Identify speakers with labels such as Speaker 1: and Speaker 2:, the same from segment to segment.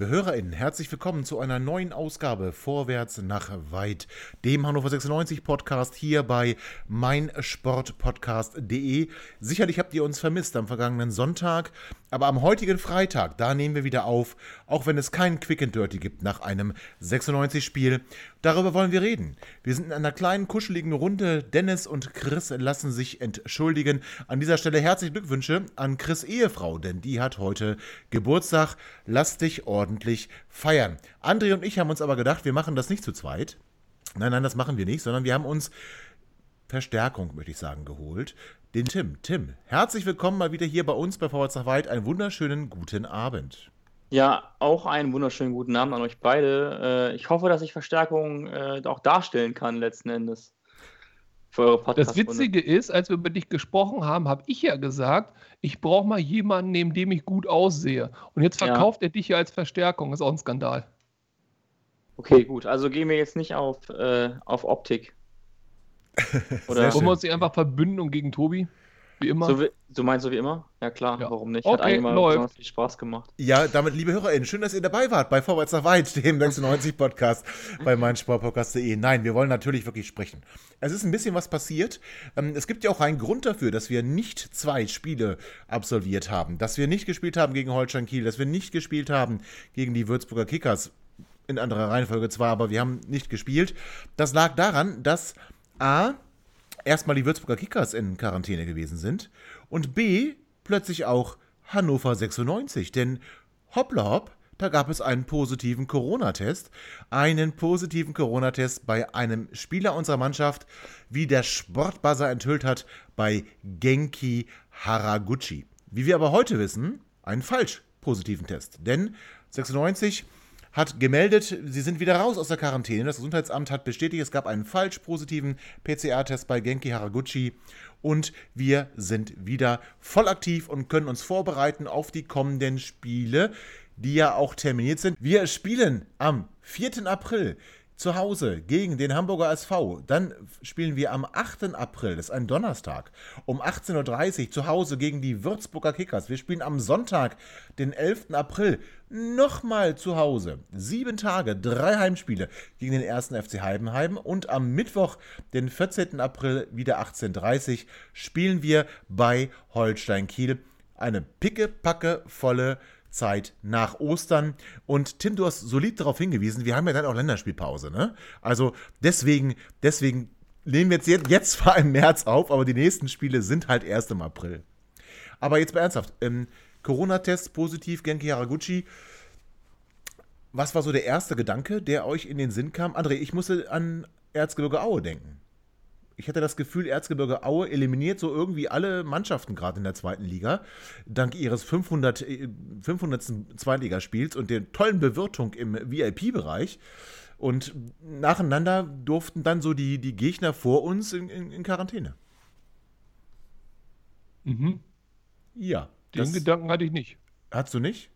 Speaker 1: Liebe HörerInnen, herzlich willkommen zu einer neuen Ausgabe Vorwärts nach Weit, dem Hannover 96 Podcast hier bei meinsportpodcast.de. Sicherlich habt ihr uns vermisst am vergangenen Sonntag, aber am heutigen Freitag, da nehmen wir wieder auf, auch wenn es kein Quick and Dirty gibt nach einem 96-Spiel. Darüber wollen wir reden. Wir sind in einer kleinen, kuscheligen Runde. Dennis und Chris lassen sich entschuldigen. An dieser Stelle herzliche Glückwünsche an Chris Ehefrau, denn die hat heute Geburtstag. Lass dich ordentlich feiern. André und ich haben uns aber gedacht, wir machen das nicht zu zweit. Nein, nein, das machen wir nicht, sondern wir haben uns Verstärkung, möchte ich sagen, geholt. Den Tim. Tim, herzlich willkommen mal wieder hier bei uns bei Vorwärts nach Weit. Einen wunderschönen guten Abend.
Speaker 2: Ja, auch einen wunderschönen guten Abend an euch beide. Äh, ich hoffe, dass ich Verstärkung äh, auch darstellen kann letzten Endes
Speaker 3: für eure podcast. Das Witzige ist, als wir über dich gesprochen haben, habe ich ja gesagt, ich brauche mal jemanden, neben dem ich gut aussehe. Und jetzt verkauft ja. er dich ja als Verstärkung. Das ist auch ein Skandal.
Speaker 2: Okay, gut. Also gehen wir jetzt nicht auf, äh, auf Optik.
Speaker 3: Oder wollen wir uns einfach verbünden gegen Tobi? Wie immer?
Speaker 2: So wie, du meinst so wie immer? Ja klar, ja. warum nicht?
Speaker 3: Hat okay, eigentlich mal besonders
Speaker 2: viel Spaß gemacht.
Speaker 1: Ja, damit, liebe HörerInnen, schön, dass ihr dabei wart bei Vorwärts nach Weit, dem 96 Podcast bei meinsportpodcast.de. Nein, wir wollen natürlich wirklich sprechen. Es ist ein bisschen was passiert. Ähm, es gibt ja auch einen Grund dafür, dass wir nicht zwei Spiele absolviert haben. Dass wir nicht gespielt haben gegen Holstein Kiel, dass wir nicht gespielt haben gegen die Würzburger Kickers. In anderer Reihenfolge zwar, aber wir haben nicht gespielt. Das lag daran, dass A erstmal die Würzburger Kickers in Quarantäne gewesen sind und B plötzlich auch Hannover 96, denn hoppla hopp, da gab es einen positiven Corona-Test. Einen positiven Corona-Test bei einem Spieler unserer Mannschaft, wie der Sportbuzzer enthüllt hat, bei Genki Haraguchi. Wie wir aber heute wissen, einen falsch positiven Test. Denn 96 hat gemeldet, sie sind wieder raus aus der Quarantäne. Das Gesundheitsamt hat bestätigt, es gab einen falsch positiven PCR-Test bei Genki Haraguchi und wir sind wieder voll aktiv und können uns vorbereiten auf die kommenden Spiele, die ja auch terminiert sind. Wir spielen am 4. April zu Hause gegen den Hamburger SV. Dann spielen wir am 8. April, das ist ein Donnerstag, um 18.30 Uhr zu Hause gegen die Würzburger Kickers. Wir spielen am Sonntag, den 11. April, nochmal zu Hause. Sieben Tage, drei Heimspiele gegen den 1. FC Heidenheim. Und am Mittwoch, den 14. April, wieder 18.30 Uhr, spielen wir bei Holstein Kiel. Eine picke-packe volle Zeit nach Ostern. Und Tim, du hast solid darauf hingewiesen, wir haben ja dann auch Länderspielpause. Ne? Also deswegen, deswegen nehmen wir jetzt, jetzt zwar im März auf, aber die nächsten Spiele sind halt erst im April. Aber jetzt mal ernsthaft. Ähm, Corona-Test positiv, Genki Haraguchi. Was war so der erste Gedanke, der euch in den Sinn kam? André, ich musste an Erzgebirge Aue denken ich hatte das Gefühl, Erzgebirge Aue eliminiert so irgendwie alle Mannschaften gerade in der zweiten Liga, dank ihres 500. 500. Zweitligaspiels und der tollen Bewirtung im VIP-Bereich. Und nacheinander durften dann so die, die Gegner vor uns in, in, in Quarantäne.
Speaker 3: Mhm.
Speaker 1: Ja.
Speaker 3: Den Gedanken hatte ich nicht.
Speaker 1: Hast du nicht?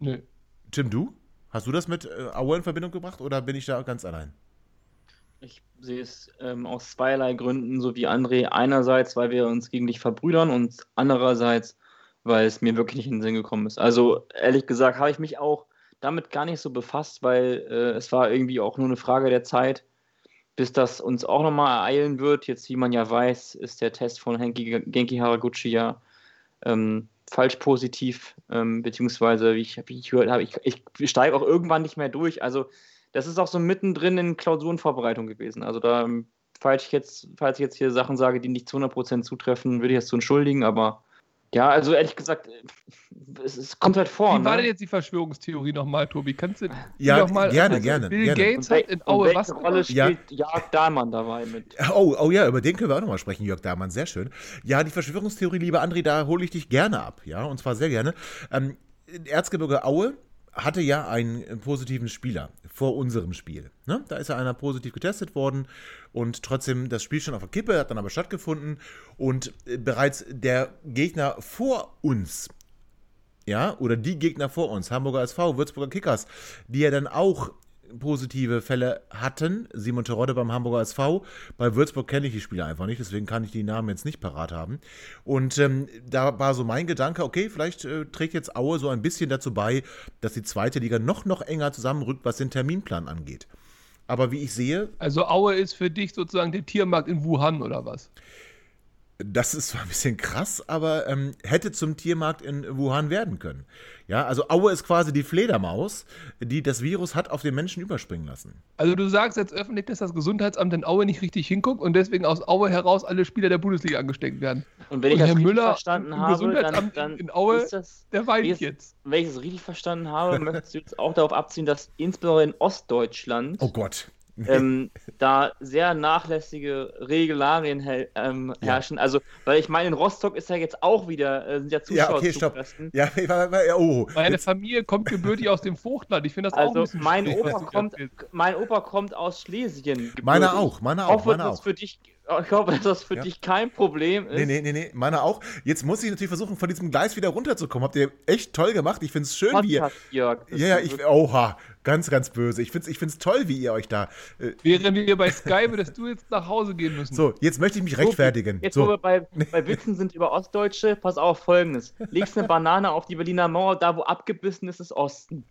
Speaker 3: Nee.
Speaker 1: Tim, du? Hast du das mit äh, Aue in Verbindung gebracht oder bin ich da ganz allein?
Speaker 2: Ich sehe es ähm, aus zweierlei Gründen, so wie André. Einerseits, weil wir uns gegen dich verbrüdern und andererseits, weil es mir wirklich nicht in den Sinn gekommen ist. Also ehrlich gesagt habe ich mich auch damit gar nicht so befasst, weil äh, es war irgendwie auch nur eine Frage der Zeit, bis das uns auch nochmal ereilen wird. Jetzt, wie man ja weiß, ist der Test von Henki, Genki Haraguchi ja ähm, falsch positiv, ähm, beziehungsweise, wie ich, wie ich gehört habe, ich, ich steige auch irgendwann nicht mehr durch. Also das ist auch so mittendrin in Klausurenvorbereitung gewesen. Also da, ähm, falls ich jetzt, falls ich jetzt hier Sachen sage, die nicht zu 100% zutreffen, würde ich das zu entschuldigen, aber Ja, also ehrlich gesagt, es, es, kommt halt vor.
Speaker 3: Wie war ne? denn jetzt die Verschwörungstheorie nochmal, Tobi? Kannst du
Speaker 1: ja, noch mal, gerne, also gerne.
Speaker 2: Bill
Speaker 1: gerne.
Speaker 2: Gates hat in Aue was Rolle spielt ja. Jörg Dahlmann dabei mit?
Speaker 1: Oh, oh ja, über den können wir auch nochmal sprechen, Jörg Dahlmann, sehr schön. Ja, die Verschwörungstheorie, lieber André, da hole ich dich gerne ab, ja, und zwar sehr gerne. Ähm, Erzgebirge Aue hatte ja einen positiven Spieler vor unserem Spiel. Ne? Da ist ja einer positiv getestet worden und trotzdem das Spiel schon auf der Kippe, hat dann aber stattgefunden und äh, bereits der Gegner vor uns, ja, oder die Gegner vor uns, Hamburger SV, Würzburger Kickers, die ja dann auch positive Fälle hatten. Simon Terodde beim Hamburger SV. Bei Würzburg kenne ich die Spieler einfach nicht, deswegen kann ich die Namen jetzt nicht parat haben. Und ähm, da war so mein Gedanke, okay, vielleicht äh, trägt jetzt Aue so ein bisschen dazu bei, dass die zweite Liga noch, noch enger zusammenrückt, was den Terminplan angeht. Aber wie ich sehe.
Speaker 3: Also Aue ist für dich sozusagen der Tiermarkt in Wuhan oder was?
Speaker 1: Das ist zwar ein bisschen krass, aber ähm, hätte zum Tiermarkt in Wuhan werden können. Ja, also Aue ist quasi die Fledermaus, die das Virus hat auf den Menschen überspringen lassen.
Speaker 3: Also du sagst jetzt öffentlich, dass das Gesundheitsamt in Aue nicht richtig hinguckt und deswegen aus Aue heraus alle Spieler der Bundesliga angesteckt werden.
Speaker 2: Und wenn ich und das Herr richtig Müller verstanden habe, dann, dann
Speaker 3: in Aue, das, der weint jetzt.
Speaker 2: Wenn ich es richtig verstanden habe, möchtest du jetzt auch darauf abziehen, dass insbesondere in Ostdeutschland
Speaker 1: oh Gott
Speaker 2: ähm, da sehr nachlässige Regularien ähm, herrschen. Ja. Also, weil ich meine, in Rostock ist ja jetzt auch wieder, äh, sind ja Zuschauer
Speaker 1: Ja, okay, stopp. Ja,
Speaker 3: oh. Meine Familie kommt gebürtig aus dem Fruchtland. Ich finde das
Speaker 2: also
Speaker 3: auch
Speaker 2: ein mein Opa kommt, Mein Opa kommt aus Schlesien.
Speaker 1: Meiner auch, meiner auch. Meiner auch.
Speaker 2: Für dich ich hoffe, dass das für ja. dich kein Problem ist.
Speaker 1: Nee, nee, nee, nee, meiner auch. Jetzt muss ich natürlich versuchen, von diesem Gleis wieder runterzukommen. Habt ihr echt toll gemacht. Ich finde es schön, Podcast, wie ihr. Jörg, ja, ja, ich. Oha, ganz, ganz böse. Ich finde es ich find's toll, wie ihr euch da.
Speaker 3: Äh, Wären wir bei Sky, würdest du jetzt nach Hause gehen müssen.
Speaker 1: So, jetzt möchte ich mich rechtfertigen.
Speaker 2: Jetzt,
Speaker 1: so.
Speaker 2: wo wir bei, bei Witzen sind über Ostdeutsche, pass auf folgendes: Legst eine Banane auf die Berliner Mauer, da wo abgebissen ist, ist Osten.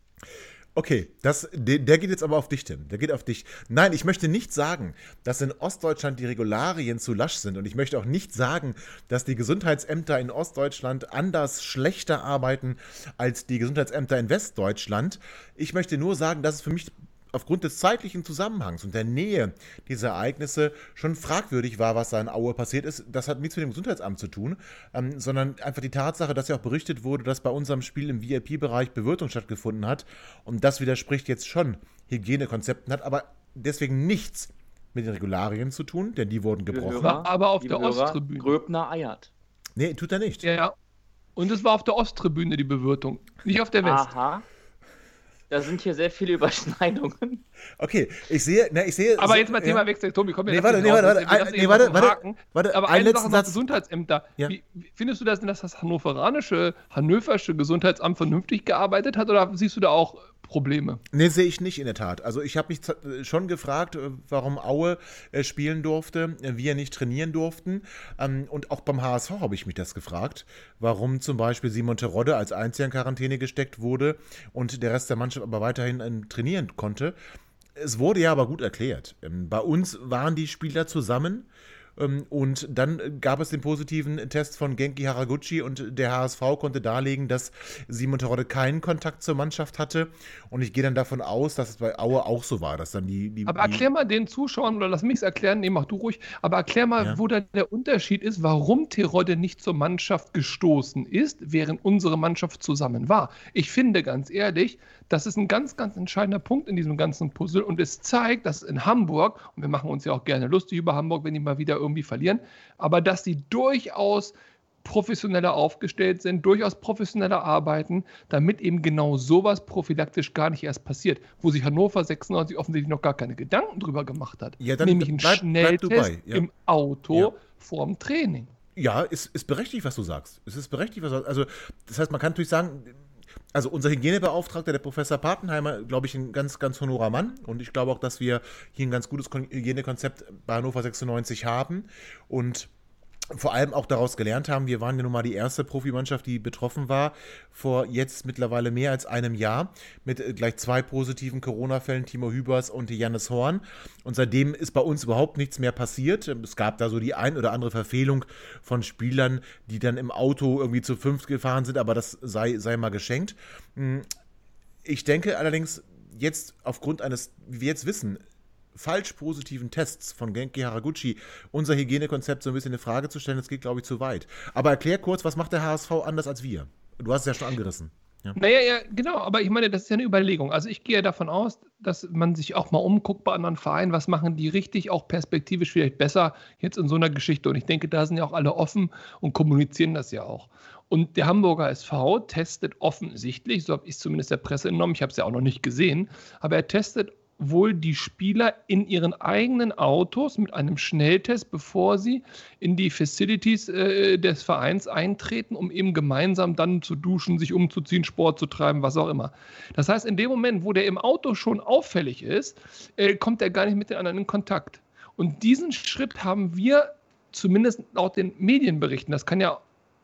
Speaker 1: Okay, das, der, geht jetzt aber auf dich, Tim. Der geht auf dich. Nein, ich möchte nicht sagen, dass in Ostdeutschland die Regularien zu lasch sind. Und ich möchte auch nicht sagen, dass die Gesundheitsämter in Ostdeutschland anders schlechter arbeiten als die Gesundheitsämter in Westdeutschland. Ich möchte nur sagen, dass es für mich aufgrund des zeitlichen Zusammenhangs und der Nähe dieser Ereignisse schon fragwürdig war, was da in Aue passiert ist. Das hat nichts mit dem Gesundheitsamt zu tun, ähm, sondern einfach die Tatsache, dass ja auch berichtet wurde, dass bei unserem Spiel im VIP-Bereich Bewirtung stattgefunden hat. Und das widerspricht jetzt schon Hygienekonzepten, hat aber deswegen nichts mit den Regularien zu tun, denn die wurden gebrochen.
Speaker 3: Hörer, aber auf der Osttribüne.
Speaker 2: Gröbner eiert.
Speaker 1: Nee, tut er nicht.
Speaker 3: Ja, ja. Und es war auf der Osttribüne die Bewirtung, nicht auf der West.
Speaker 2: Aha. Da sind hier sehr viele Überschneidungen.
Speaker 1: Okay, ich sehe, na, ich sehe.
Speaker 3: Aber so, jetzt mal Thema ja. Wechsel, Tobi, komm
Speaker 1: nee, warte, nee, warte, warte, warte, nee, warte, warte,
Speaker 3: warte, Aber eine Sache noch Gesundheitsämter. Ja. Wie, wie, findest du das denn, dass das hannoveranische, hannoversche Gesundheitsamt vernünftig gearbeitet hat oder siehst du da auch Probleme.
Speaker 1: Nee, sehe ich nicht in der Tat. Also ich habe mich äh, schon gefragt, äh, warum Aue äh, spielen durfte, wir nicht trainieren durften. Ähm, und auch beim HSV habe ich mich das gefragt, warum zum Beispiel Simon Terodde als Einziger in Quarantäne gesteckt wurde und der Rest der Mannschaft aber weiterhin trainieren konnte. Es wurde ja aber gut erklärt. Ähm, bei uns waren die Spieler zusammen ähm, und dann gab es den positiven Test von Genki Haraguchi und der HSV konnte darlegen, dass Simon Terodde keinen Kontakt zur Mannschaft hatte. Und ich gehe dann davon aus, dass es bei Aue auch so war, dass dann die. die
Speaker 3: aber erklär mal den Zuschauern oder lass mich es erklären, nee, mach du ruhig, aber erklär mal, ja. wo da der Unterschied ist, warum Terodde nicht zur Mannschaft gestoßen ist, während unsere Mannschaft zusammen war. Ich finde ganz ehrlich, das ist ein ganz, ganz entscheidender Punkt in diesem ganzen Puzzle und es zeigt, dass in Hamburg, und wir machen uns ja auch gerne lustig über Hamburg, wenn die mal wieder irgendwie verlieren, aber dass die durchaus professioneller aufgestellt sind, durchaus professioneller arbeiten, damit eben genau sowas prophylaktisch gar nicht erst passiert, wo sich Hannover 96 offensichtlich noch gar keine Gedanken drüber gemacht hat.
Speaker 1: Ja, dann
Speaker 3: nämlich ein
Speaker 1: bleib,
Speaker 3: Schnelltest
Speaker 1: ja.
Speaker 3: im Auto ja. vorm Training.
Speaker 1: Ja, ist, ist berechtigt, was du sagst. Es ist berechtigt, was du sagst. Also, das heißt, man kann natürlich sagen, also unser Hygienebeauftragter, der Professor Patenheimer, glaube ich, ein ganz, ganz honorer Mann. Und ich glaube auch, dass wir hier ein ganz gutes Hygienekonzept bei Hannover 96 haben. Und vor allem auch daraus gelernt haben. Wir waren ja nun mal die erste Profimannschaft, die betroffen war, vor jetzt mittlerweile mehr als einem Jahr, mit äh, gleich zwei positiven Corona-Fällen, Timo Hübers und Jannis Horn. Und seitdem ist bei uns überhaupt nichts mehr passiert. Es gab da so die ein oder andere Verfehlung von Spielern, die dann im Auto irgendwie zu fünft gefahren sind, aber das sei, sei mal geschenkt. Hm, ich denke allerdings, jetzt aufgrund eines, wie wir jetzt wissen, falsch positiven Tests von Genki Haraguchi unser Hygienekonzept so ein bisschen in Frage zu stellen, das geht, glaube ich, zu weit. Aber erklär kurz, was macht der HSV anders als wir? Du hast es ja schon angerissen.
Speaker 3: Ja. Naja, ja, genau, aber ich meine, das ist ja eine Überlegung. Also ich gehe davon aus, dass man sich auch mal umguckt bei anderen Vereinen, was machen die richtig, auch perspektivisch vielleicht besser jetzt in so einer Geschichte. Und ich denke, da sind ja auch alle offen und kommunizieren das ja auch. Und der Hamburger SV testet offensichtlich, so habe ich es zumindest der Presse entnommen, ich habe es ja auch noch nicht gesehen, aber er testet wohl die Spieler in ihren eigenen Autos mit einem Schnelltest, bevor sie in die Facilities äh, des Vereins eintreten, um eben gemeinsam dann zu duschen, sich umzuziehen, Sport zu treiben, was auch immer. Das heißt, in dem Moment, wo der im Auto schon auffällig ist, äh, kommt er gar nicht mit den anderen in Kontakt. Und diesen Schritt haben wir zumindest laut den Medienberichten, das kann ja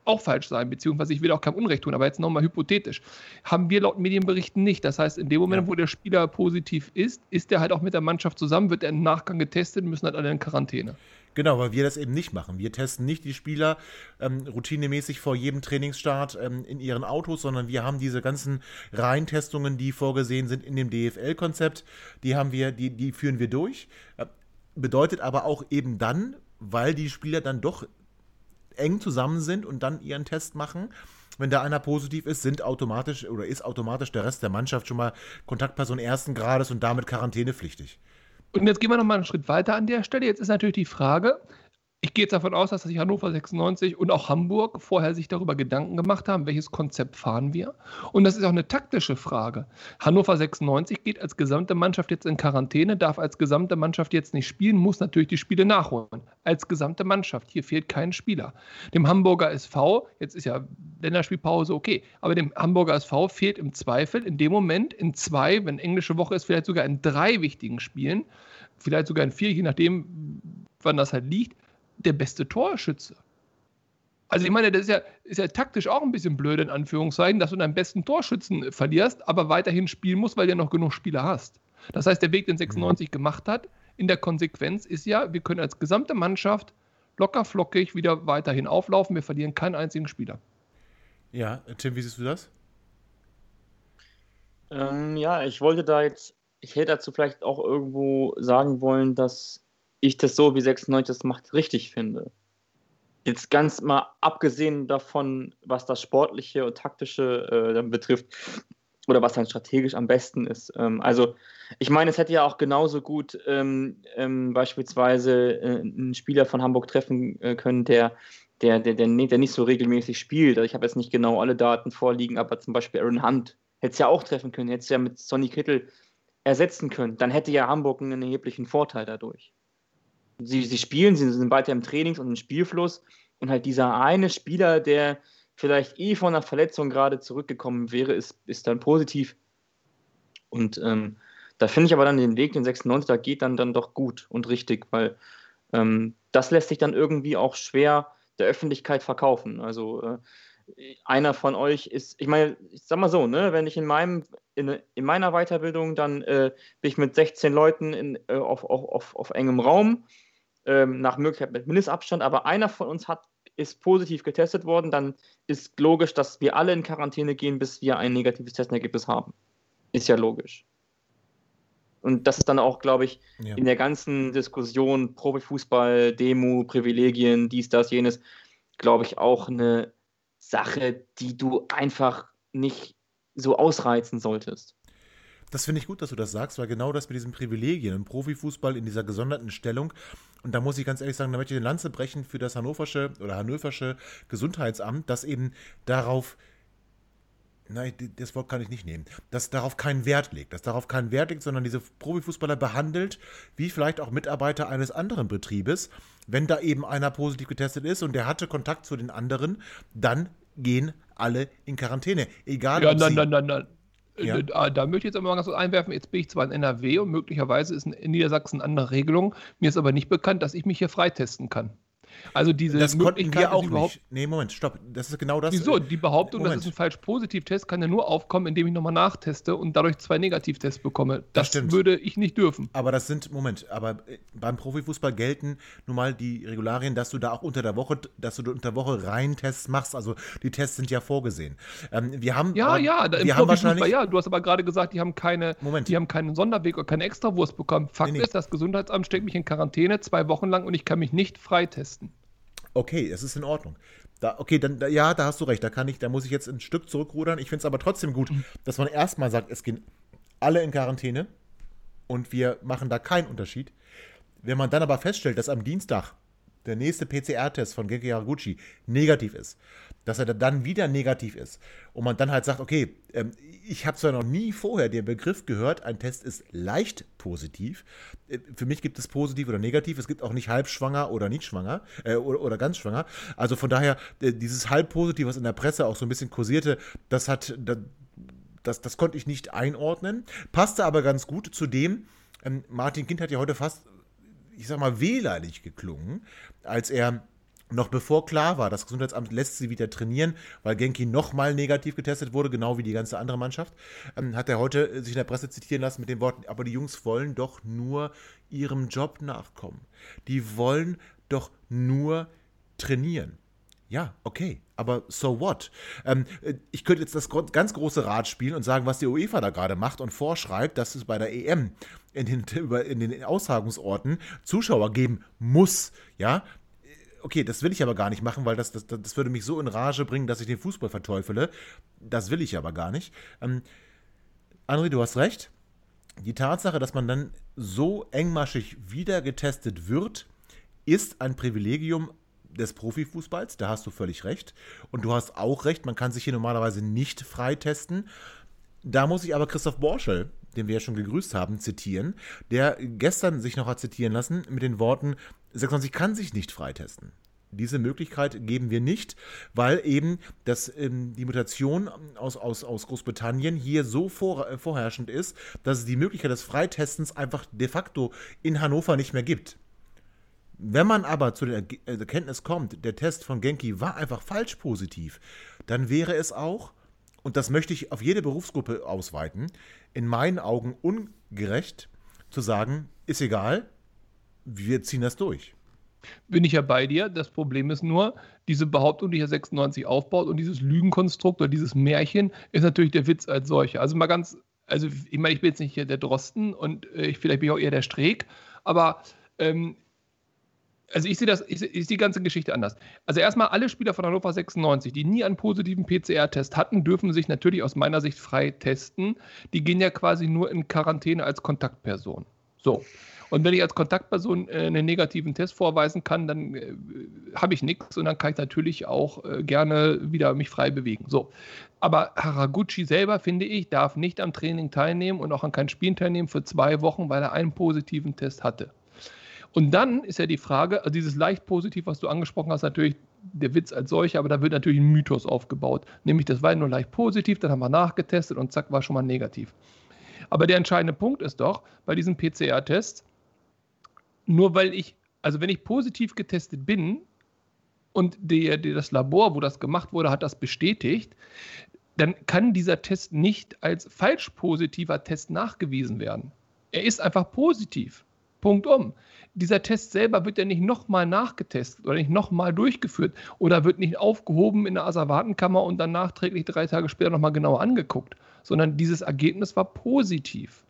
Speaker 3: auch falsch sein, beziehungsweise ich will auch kein Unrecht tun, aber jetzt nochmal hypothetisch. Haben wir laut Medienberichten nicht. Das heißt, in dem Moment, ja. wo der Spieler positiv ist, ist er halt auch mit der Mannschaft zusammen, wird er im Nachgang getestet, müssen halt alle in Quarantäne.
Speaker 1: Genau, weil wir das eben nicht machen. Wir testen nicht die Spieler ähm, routinemäßig vor jedem Trainingsstart ähm, in ihren Autos, sondern wir haben diese ganzen Reintestungen, die vorgesehen sind in dem DFL-Konzept. Die haben wir, die, die führen wir durch. Äh, bedeutet aber auch eben dann, weil die Spieler dann doch eng zusammen sind und dann ihren Test machen. Wenn da einer positiv ist, sind automatisch oder ist automatisch der Rest der Mannschaft schon mal Kontaktperson ersten Grades und damit quarantänepflichtig.
Speaker 3: Und jetzt gehen wir noch mal einen Schritt weiter an der Stelle. Jetzt ist natürlich die Frage, ich gehe jetzt davon aus, dass sich Hannover 96 und auch Hamburg vorher sich darüber Gedanken gemacht haben, welches Konzept fahren wir. Und das ist auch eine taktische Frage. Hannover 96 geht als gesamte Mannschaft jetzt in Quarantäne, darf als gesamte Mannschaft jetzt nicht spielen, muss natürlich die Spiele nachholen. Als gesamte Mannschaft. Hier fehlt kein Spieler. Dem Hamburger SV, jetzt ist ja Länderspielpause okay, aber dem Hamburger SV fehlt im Zweifel in dem Moment in zwei, wenn englische Woche ist, vielleicht sogar in drei wichtigen Spielen, vielleicht sogar in vier, je nachdem, wann das halt liegt der beste Torschütze. Also ich meine, das ist ja, ist ja taktisch auch ein bisschen blöd, in Anführungszeichen, dass du deinen besten Torschützen verlierst, aber weiterhin spielen musst, weil du ja noch genug Spieler hast. Das heißt, der Weg, den 96 mhm. gemacht hat, in der Konsequenz ist ja, wir können als gesamte Mannschaft locker flockig wieder weiterhin auflaufen. Wir verlieren keinen einzigen Spieler.
Speaker 1: Ja, Tim, wie siehst du das?
Speaker 2: Ähm, ja, ich wollte da jetzt, ich hätte dazu vielleicht auch irgendwo sagen wollen, dass ich das so, wie 96 das macht, richtig finde. Jetzt ganz mal abgesehen davon, was das Sportliche und Taktische äh, betrifft oder was dann strategisch am besten ist. Ähm, also, ich meine, es hätte ja auch genauso gut ähm, ähm, beispielsweise äh, einen Spieler von Hamburg treffen äh, können, der, der, der, der, der, nicht so regelmäßig spielt. Also ich habe jetzt nicht genau alle Daten vorliegen, aber zum Beispiel Aaron Hunt hätte es ja auch treffen können, hätte es ja mit Sonny Kittel ersetzen können. Dann hätte ja Hamburg einen erheblichen Vorteil dadurch sie, sie spielen, sie sind weiter im Trainings- und im Spielfluss. Und halt dieser eine Spieler, der vielleicht eh von einer Verletzung gerade zurückgekommen wäre, ist, ist dann positiv. Und ähm, da finde ich aber dann den Weg, den 96er geht dann, dann doch gut und richtig, weil ähm, das lässt sich dann irgendwie auch schwer der Öffentlichkeit verkaufen. Also äh, einer von euch ist, ich meine, ich sag mal so, ne, wenn ich in meinem, in, in meiner Weiterbildung, dann äh, bin ich mit 16 Leuten in, äh, auf, auf, auf, auf engem Raum ähm, nach Möglichkeit mit Mindestabstand, aber einer von uns hat, ist positiv getestet worden, dann ist logisch, dass wir alle in Quarantäne gehen, bis wir ein negatives Testergebnis haben. Ist ja logisch. Und das ist dann auch, glaube ich, ja. in der ganzen Diskussion Profifußball, Demo, Privilegien, dies, das, jenes, glaube ich, auch eine Sache, die du einfach nicht so ausreizen solltest.
Speaker 1: Das finde ich gut, dass du das sagst, weil genau das mit diesen Privilegien im Profifußball in dieser gesonderten Stellung, und da muss ich ganz ehrlich sagen, da möchte ich eine Lanze brechen für das hannoversche oder hannoversche Gesundheitsamt, das eben darauf nein, das Wort kann ich nicht nehmen, dass darauf keinen Wert legt, dass darauf keinen Wert legt, sondern diese Profifußballer behandelt, wie vielleicht auch Mitarbeiter eines anderen Betriebes. Wenn da eben einer positiv getestet ist und der hatte Kontakt zu den anderen, dann gehen alle in Quarantäne. Egal
Speaker 3: ja, ob nein, nein, nein, nein. Ja. Äh, da, da, möchte ich jetzt aber mal ganz kurz einwerfen, jetzt bin ich zwar in NRW und möglicherweise ist in Niedersachsen eine andere Regelung, mir ist aber nicht bekannt, dass ich mich hier freitesten kann. Also diese
Speaker 1: das konnten wir auch
Speaker 3: überhaupt
Speaker 1: nicht. Nee, Moment, stopp. Das ist genau das.
Speaker 3: Wieso? Die Behauptung,
Speaker 1: Moment.
Speaker 3: das ist ein falsch-positiv-Test, kann ja nur aufkommen, indem ich nochmal nachteste und dadurch zwei Negativtests bekomme. Das,
Speaker 1: stimmt.
Speaker 3: würde ich nicht dürfen.
Speaker 1: Aber das sind, Moment, aber äh, beim Profifußball gelten nun mal die Regularien, dass du da auch unter der Woche, dass du unter der Woche rein Tests machst. Also die Tests sind ja vorgesehen. Ähm, wir haben,
Speaker 3: Ja,
Speaker 1: äh,
Speaker 3: ja, da- im
Speaker 1: wir haben wahrscheinlich,
Speaker 3: ja. Du hast aber gerade gesagt, die haben keine,
Speaker 1: Moment.
Speaker 3: die haben keinen Sonderweg oder keine Extrawurst bekommen. Fakt
Speaker 1: Nee, nee.
Speaker 3: ist, das Gesundheitsamt steckt mich in Quarantäne zwei Wochen lang und ich kann mich nicht freitesten.
Speaker 1: Okay, es ist in Ordnung. Da, okay, dann da, ja, da hast du recht. Da kann ich, da muss ich jetzt ein Stück zurückrudern. Ich finde es aber trotzdem gut,
Speaker 3: Mhm.
Speaker 1: dass man erstmal sagt, es gehen alle in Quarantäne und wir machen da keinen Unterschied. Wenn man dann aber feststellt, dass am Dienstag der nächste PCR-Test von Genki Haraguchi negativ ist, dass er dann wieder negativ ist und man dann halt sagt, okay, ähm, ich habe zwar noch nie vorher den Begriff gehört, ein Test ist leicht positiv. Äh, Für mich gibt es positiv oder negativ. Es gibt auch nicht halb schwanger oder nicht schwanger äh, oder, oder ganz schwanger. Also von daher, äh, dieses halb positiv, was in der Presse auch so ein bisschen kursierte, das hat, da- das, das konnte ich nicht einordnen. Passte aber ganz gut zu dem, ähm, Martin Kind hat ja heute fast, ich sag mal, wehleidig geklungen, als er noch bevor klar war, das Gesundheitsamt lässt sie wieder trainieren, weil Genki nochmal negativ getestet wurde, genau wie die ganze andere Mannschaft, ähm, hat er heute äh, sich in der Presse zitieren lassen mit den Worten, aber die Jungs wollen doch nur ihrem Job nachkommen. Die wollen doch nur trainieren. Ja, okay, aber so what? Ähm, äh, ich könnte jetzt das ganz große Rad spielen und sagen, was die UEFA da gerade macht und vorschreibt, dass es bei der EM in den, in den Austragungsorten Zuschauer geben muss. Ja, okay, das will ich aber gar nicht machen, weil das, das, das würde mich so in Rage bringen, dass ich den Fußball verteufele. Das will ich aber gar nicht. Ähm, André, du hast recht. Die Tatsache, dass man dann so engmaschig wieder getestet wird, ist ein Privilegium des Profifußballs, da hast du völlig recht. Und du hast auch recht, man kann sich hier normalerweise nicht freitesten. Da muss ich aber Christoph Borschel, den wir ja schon gegrüßt haben, zitieren, der gestern sich noch hat zitieren lassen mit den Worten, 96 kann sich nicht freitesten. Diese Möglichkeit geben wir nicht, weil eben das, ähm, die Mutation aus, aus, aus Großbritannien hier so vor, äh, vorherrschend ist, dass es die Möglichkeit des Freitestens einfach de facto in Hannover nicht mehr gibt. Wenn man aber zu der äh, Erkenntnis kommt, der Test von Genki war einfach falsch positiv, dann wäre es auch, und das möchte ich auf jede Berufsgruppe ausweiten, in meinen Augen ungerecht zu sagen, ist egal, wir ziehen das durch.
Speaker 3: Bin ich ja bei dir. Das Problem ist nur, diese Behauptung, die hier 96 aufbaut und dieses Lügenkonstrukt oder dieses Märchen ist natürlich der Witz als solcher. Also mal ganz, also ich meine, ich bin jetzt nicht hier der Drosten und äh, ich, vielleicht bin ich auch eher der Streeck, aber ähm, also ich sehe das, ich, ich die ganze Geschichte anders. Also erstmal alle Spieler von Hannover 96, die nie einen positiven PCR-Test hatten, dürfen sich natürlich aus meiner Sicht frei testen. Die gehen ja quasi nur in Quarantäne als Kontaktperson. So. Und wenn ich als Kontaktperson äh, einen negativen Test vorweisen kann, dann äh, habe ich nichts und dann kann ich natürlich auch äh, gerne wieder mich frei bewegen. So. Aber Haraguchi selber, finde ich, darf nicht am Training teilnehmen und auch an keinen Spielen teilnehmen für zwei Wochen, weil er einen positiven Test hatte. Und dann ist ja die Frage, also dieses leicht positiv, was du angesprochen hast, natürlich der Witz als solcher, aber da wird natürlich ein Mythos aufgebaut. Nämlich, das war nur leicht positiv, dann haben wir nachgetestet und zack, war schon mal negativ. Aber der entscheidende Punkt ist doch, bei diesen PCR-Tests, nur weil ich, also wenn ich positiv getestet bin und der, der, das Labor, wo das gemacht wurde, hat das bestätigt, dann kann dieser Test nicht als falsch positiver Test nachgewiesen werden. Er ist einfach positiv. Punkt um. Dieser Test selber wird ja nicht nochmal nachgetestet oder nicht nochmal durchgeführt oder wird nicht aufgehoben in der Asservatenkammer und dann nachträglich drei Tage später nochmal genauer angeguckt, sondern dieses Ergebnis war positiv.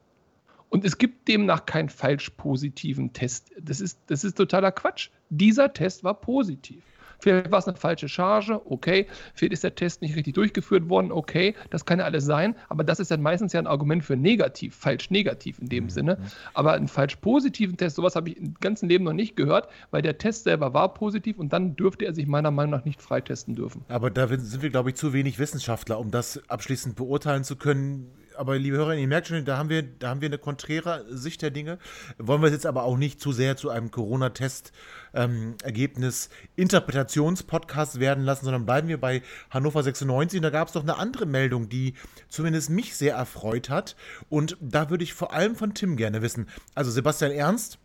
Speaker 3: Und es gibt demnach keinen falsch positiven Test. Das ist, das ist totaler Quatsch. Dieser Test war positiv. Vielleicht war es eine falsche Charge, okay. Vielleicht ist der Test nicht richtig durchgeführt worden, okay. Das kann ja alles sein. Aber das ist dann meistens ja ein Argument für negativ, falsch negativ in dem Sinne. Aber einen falsch positiven Test, sowas habe ich im ganzen Leben noch nicht gehört, weil der Test selber war positiv und dann dürfte er sich meiner Meinung nach nicht freitesten dürfen.
Speaker 1: Aber da sind wir, glaube ich, zu wenig Wissenschaftler, um das abschließend beurteilen zu können. Aber liebe Hörer, ihr merkt schon, da haben wir, da haben wir eine konträre Sicht der Dinge. Wollen wir es jetzt aber auch nicht zu sehr zu einem Corona-Test-Ergebnis Interpretationspodcast werden lassen, sondern bleiben wir bei Hannover 96. Und da gab es doch eine andere Meldung, die zumindest mich sehr erfreut hat. Und da würde ich vor allem von Tim gerne wissen. Also Sebastian Ernst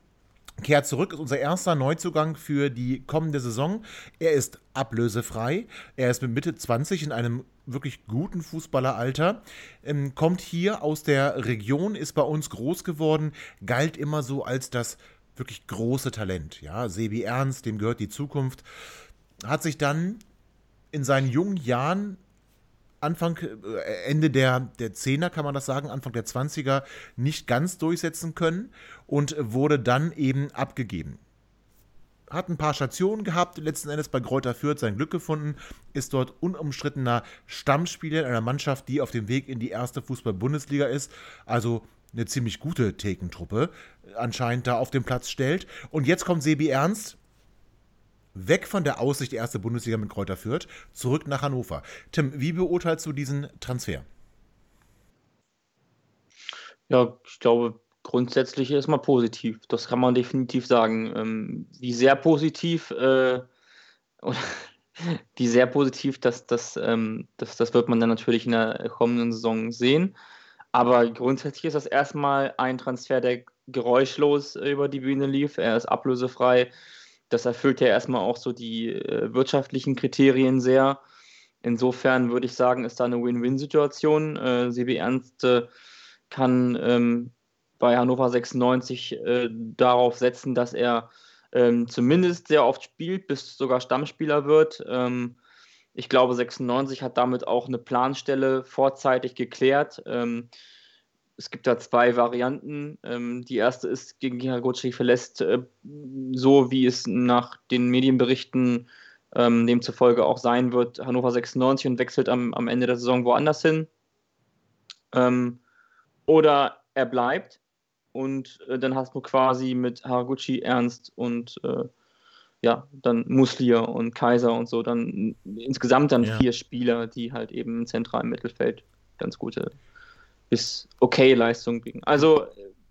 Speaker 1: kehrt zurück, ist unser erster Neuzugang für die kommende Saison. Er ist ablösefrei. Er ist mit Mitte 20 in einem wirklich guten Fußballeralter. Ähm, kommt hier aus der Region, ist bei uns groß geworden, galt immer so als das wirklich große Talent. Ja, Sebi Ernst, dem gehört die Zukunft. Hat sich dann in seinen jungen Jahren Anfang, äh, Ende der, der 10er, kann man das sagen, Anfang der 20er nicht ganz durchsetzen können und wurde dann eben abgegeben. Hat ein paar Stationen gehabt, letzten Endes bei Kräuter Fürth sein Glück gefunden, ist dort unumstrittener Stammspieler in einer Mannschaft, die auf dem Weg in die erste Fußball-Bundesliga ist. Also eine ziemlich gute Thekentruppe anscheinend da auf dem Platz stellt. Und jetzt kommt Sebi Ernst, weg von der Aussicht erste Bundesliga mit Kräuter Fürth, zurück nach Hannover. Tim, wie beurteilst du diesen Transfer?
Speaker 2: Ja, ich glaube, grundsätzlich erstmal positiv. Das kann man definitiv sagen. Ähm, wie sehr positiv, äh, wie sehr positiv, das, das, ähm, das, das wird man dann natürlich in der kommenden Saison sehen. Aber grundsätzlich ist das erstmal ein Transfer, der geräuschlos über die Bühne lief. Er ist ablösefrei das erfüllt ja erstmal auch so die äh, wirtschaftlichen Kriterien sehr. Insofern würde ich sagen, ist da eine Win-Win-Situation. Äh, Sebi Ernst äh, kann ähm, bei Hannover 96 äh, darauf setzen, dass er ähm, zumindest sehr oft spielt, bis sogar Stammspieler wird. Ähm, ich glaube, 96 hat damit auch eine Planstelle vorzeitig geklärt. Ähm, es gibt da zwei Varianten. Ähm, die erste ist, gegen Haraguchi verlässt, äh, so wie es nach den Medienberichten ähm, demzufolge auch sein wird, Hannover 96 und wechselt am, am Ende der Saison woanders hin. Ähm, oder er bleibt und äh, dann hast du quasi mit Haraguchi, Ernst und äh, ja, dann Muslier und Kaiser und so, dann insgesamt dann ja. vier Spieler, die halt eben im zentralen Mittelfeld ganz gute bis okay Leistung bringen. Also,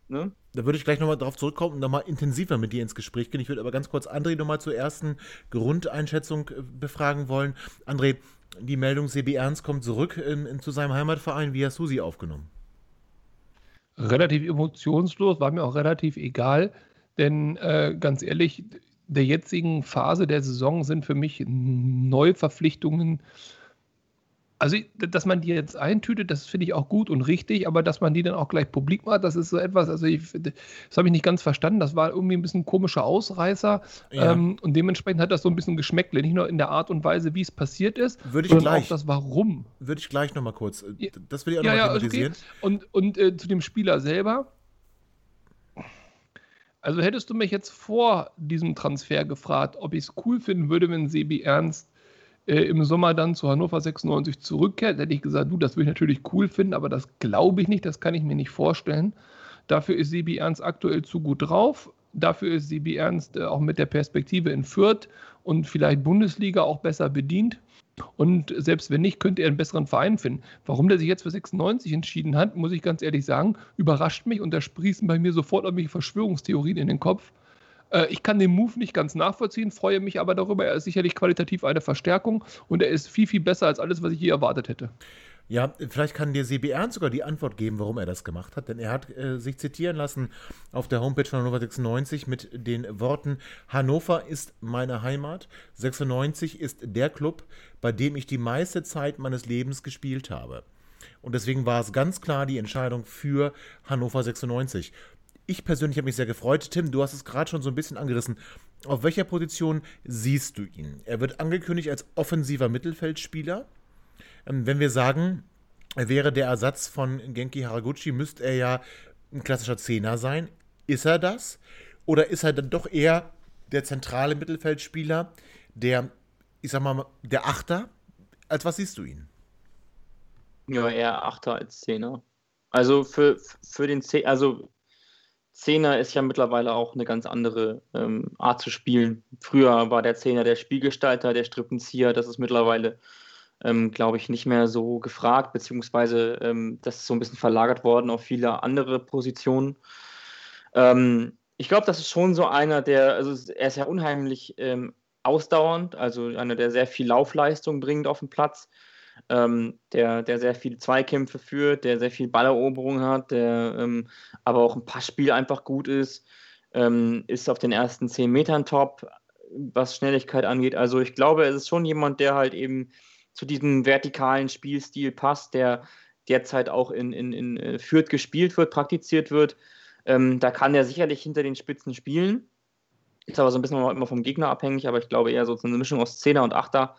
Speaker 2: ne?
Speaker 1: Da würde ich gleich nochmal drauf zurückkommen und nochmal intensiver mit dir ins Gespräch gehen. Ich würde aber ganz kurz André nochmal zur ersten Grundeinschätzung äh, befragen wollen. André, die Meldung, CB Ernst kommt zurück in, in, zu seinem Heimatverein. Wie hast du sie aufgenommen?
Speaker 3: Relativ emotionslos, war mir auch relativ egal, denn äh, ganz ehrlich, der jetzigen Phase der Saison sind für mich Neuverpflichtungen also, dass man die jetzt eintütet, das finde ich auch gut und richtig, aber dass man die dann auch gleich publik macht, das ist so etwas, also ich, das habe ich nicht ganz verstanden. Das war irgendwie ein bisschen komischer Ausreißer ja. ähm, und dementsprechend hat das so ein bisschen Geschmäckle, nicht nur in der Art und Weise, wie es passiert ist,
Speaker 1: Würde ich gleich,
Speaker 3: auch das Warum.
Speaker 1: Würde ich gleich nochmal kurz, äh, das will ich auch nochmal
Speaker 3: ja, thematisieren. Okay. Und, und äh, zu dem Spieler selber, also hättest du mich jetzt vor diesem Transfer gefragt, ob ich es cool finden würde, wenn Sebi Ernst äh, im Sommer dann zu Hannover 96 zurückkehrt, hätte ich gesagt, du, das würde ich natürlich cool finden, aber das glaube ich nicht, das kann ich mir nicht vorstellen. Dafür ist Sibi Ernst aktuell zu gut drauf. Dafür ist Sibi Ernst äh, auch mit der Perspektive in Fürth und vielleicht Bundesliga auch besser bedient. Und selbst wenn nicht, könnte er einen besseren Verein finden. Warum der sich jetzt für 96 entschieden hat, muss ich ganz ehrlich sagen, überrascht mich und da sprießen bei mir sofort irgendwelche Verschwörungstheorien in den Kopf. Äh, ich kann den Move nicht ganz nachvollziehen, freue mich aber darüber. Er ist sicherlich qualitativ eine Verstärkung und er ist viel, viel besser als alles, was ich je erwartet hätte.
Speaker 1: Ja, vielleicht kann dir CB Ernst sogar die Antwort geben, warum er das gemacht hat, denn er hat äh, sich zitieren lassen auf der Homepage von Hannover 96 mit den Worten: Hannover ist meine Heimat, 96 ist der Club, bei dem ich die meiste Zeit meines Lebens gespielt habe. Und deswegen war es ganz klar die Entscheidung für Hannover 96 ich persönlich habe mich sehr gefreut. Tim, du hast es gerade schon so ein bisschen angerissen. Auf welcher Position siehst du ihn? Er wird angekündigt als offensiver Mittelfeldspieler. Ähm, wenn wir sagen, er wäre der Ersatz von Genki Haraguchi, müsste er ja ein klassischer Zehner sein. Ist er das? Oder ist er dann doch eher der zentrale Mittelfeldspieler, der, ich sag mal, der Achter? Als was siehst du ihn?
Speaker 2: Ja, eher Achter als Zehner. Also für, für den Zehner, also Zehner ist ja mittlerweile auch eine ganz andere ähm, Art zu spielen. Früher war der Zehner der Spielgestalter, der Strippenzieher. Das ist mittlerweile, ähm, glaube ich, nicht mehr so gefragt, beziehungsweise ähm, das ist so ein bisschen verlagert worden auf viele andere Positionen. Ähm, ich glaube, das ist schon so einer, der, also er ist ja unheimlich ähm, ausdauernd, also einer, der sehr viel Laufleistung bringt auf den Platz ähm, der, der sehr viele Zweikämpfe führt, der sehr viel Balleroberung hat, der ähm, aber auch ein Passspiel einfach gut ist. ähm, ist auf den ersten 10 Metern top, was Schnelligkeit angeht. Also ich glaube, es ist schon jemand, der halt eben zu diesem vertikalen Spielstil passt, der derzeit auch in, in, in äh, Fürth gespielt wird, praktiziert wird. Ähm, da kann er sicherlich hinter den Spitzen spielen. Ist aber so ein bisschen immer vom Gegner abhängig, aber ich glaube eher so eine Mischung aus Zehner und Achter.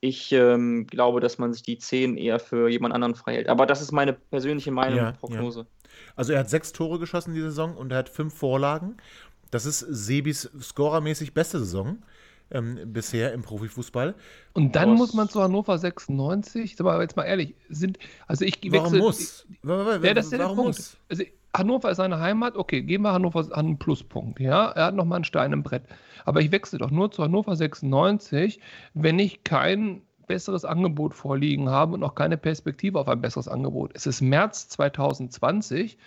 Speaker 2: Ich ähm, glaube, dass man sich die 10 eher für jemand anderen freihält. Aber das ist meine persönliche Meinung
Speaker 1: Ja,
Speaker 2: und Prognose.
Speaker 1: Also er hat sechs Tore geschossen die Saison und er hat fünf Vorlagen. Das ist Sebis scorermäßig beste Saison ähm, bisher im Profifußball.
Speaker 3: Und dann
Speaker 2: Aus-
Speaker 3: muss man zu Hannover 96, sag mal jetzt mal ehrlich, sind, also ich
Speaker 1: Warum
Speaker 3: wechsle-
Speaker 1: muss? Wa- wa- wa-
Speaker 3: Ja, das ist ja der
Speaker 1: Warum
Speaker 3: Punkt.
Speaker 1: muss?
Speaker 3: Also Hannover ist seine Heimat, okay, geben wir Hannover an einen Pluspunkt, ja, er hat nochmal einen Stein im Brett. Aber ich wechsle doch nur zu Hannover 96, wenn ich kein besseres Angebot vorliegen habe und auch keine Perspektive auf ein besseres Angebot. Es ist März 2020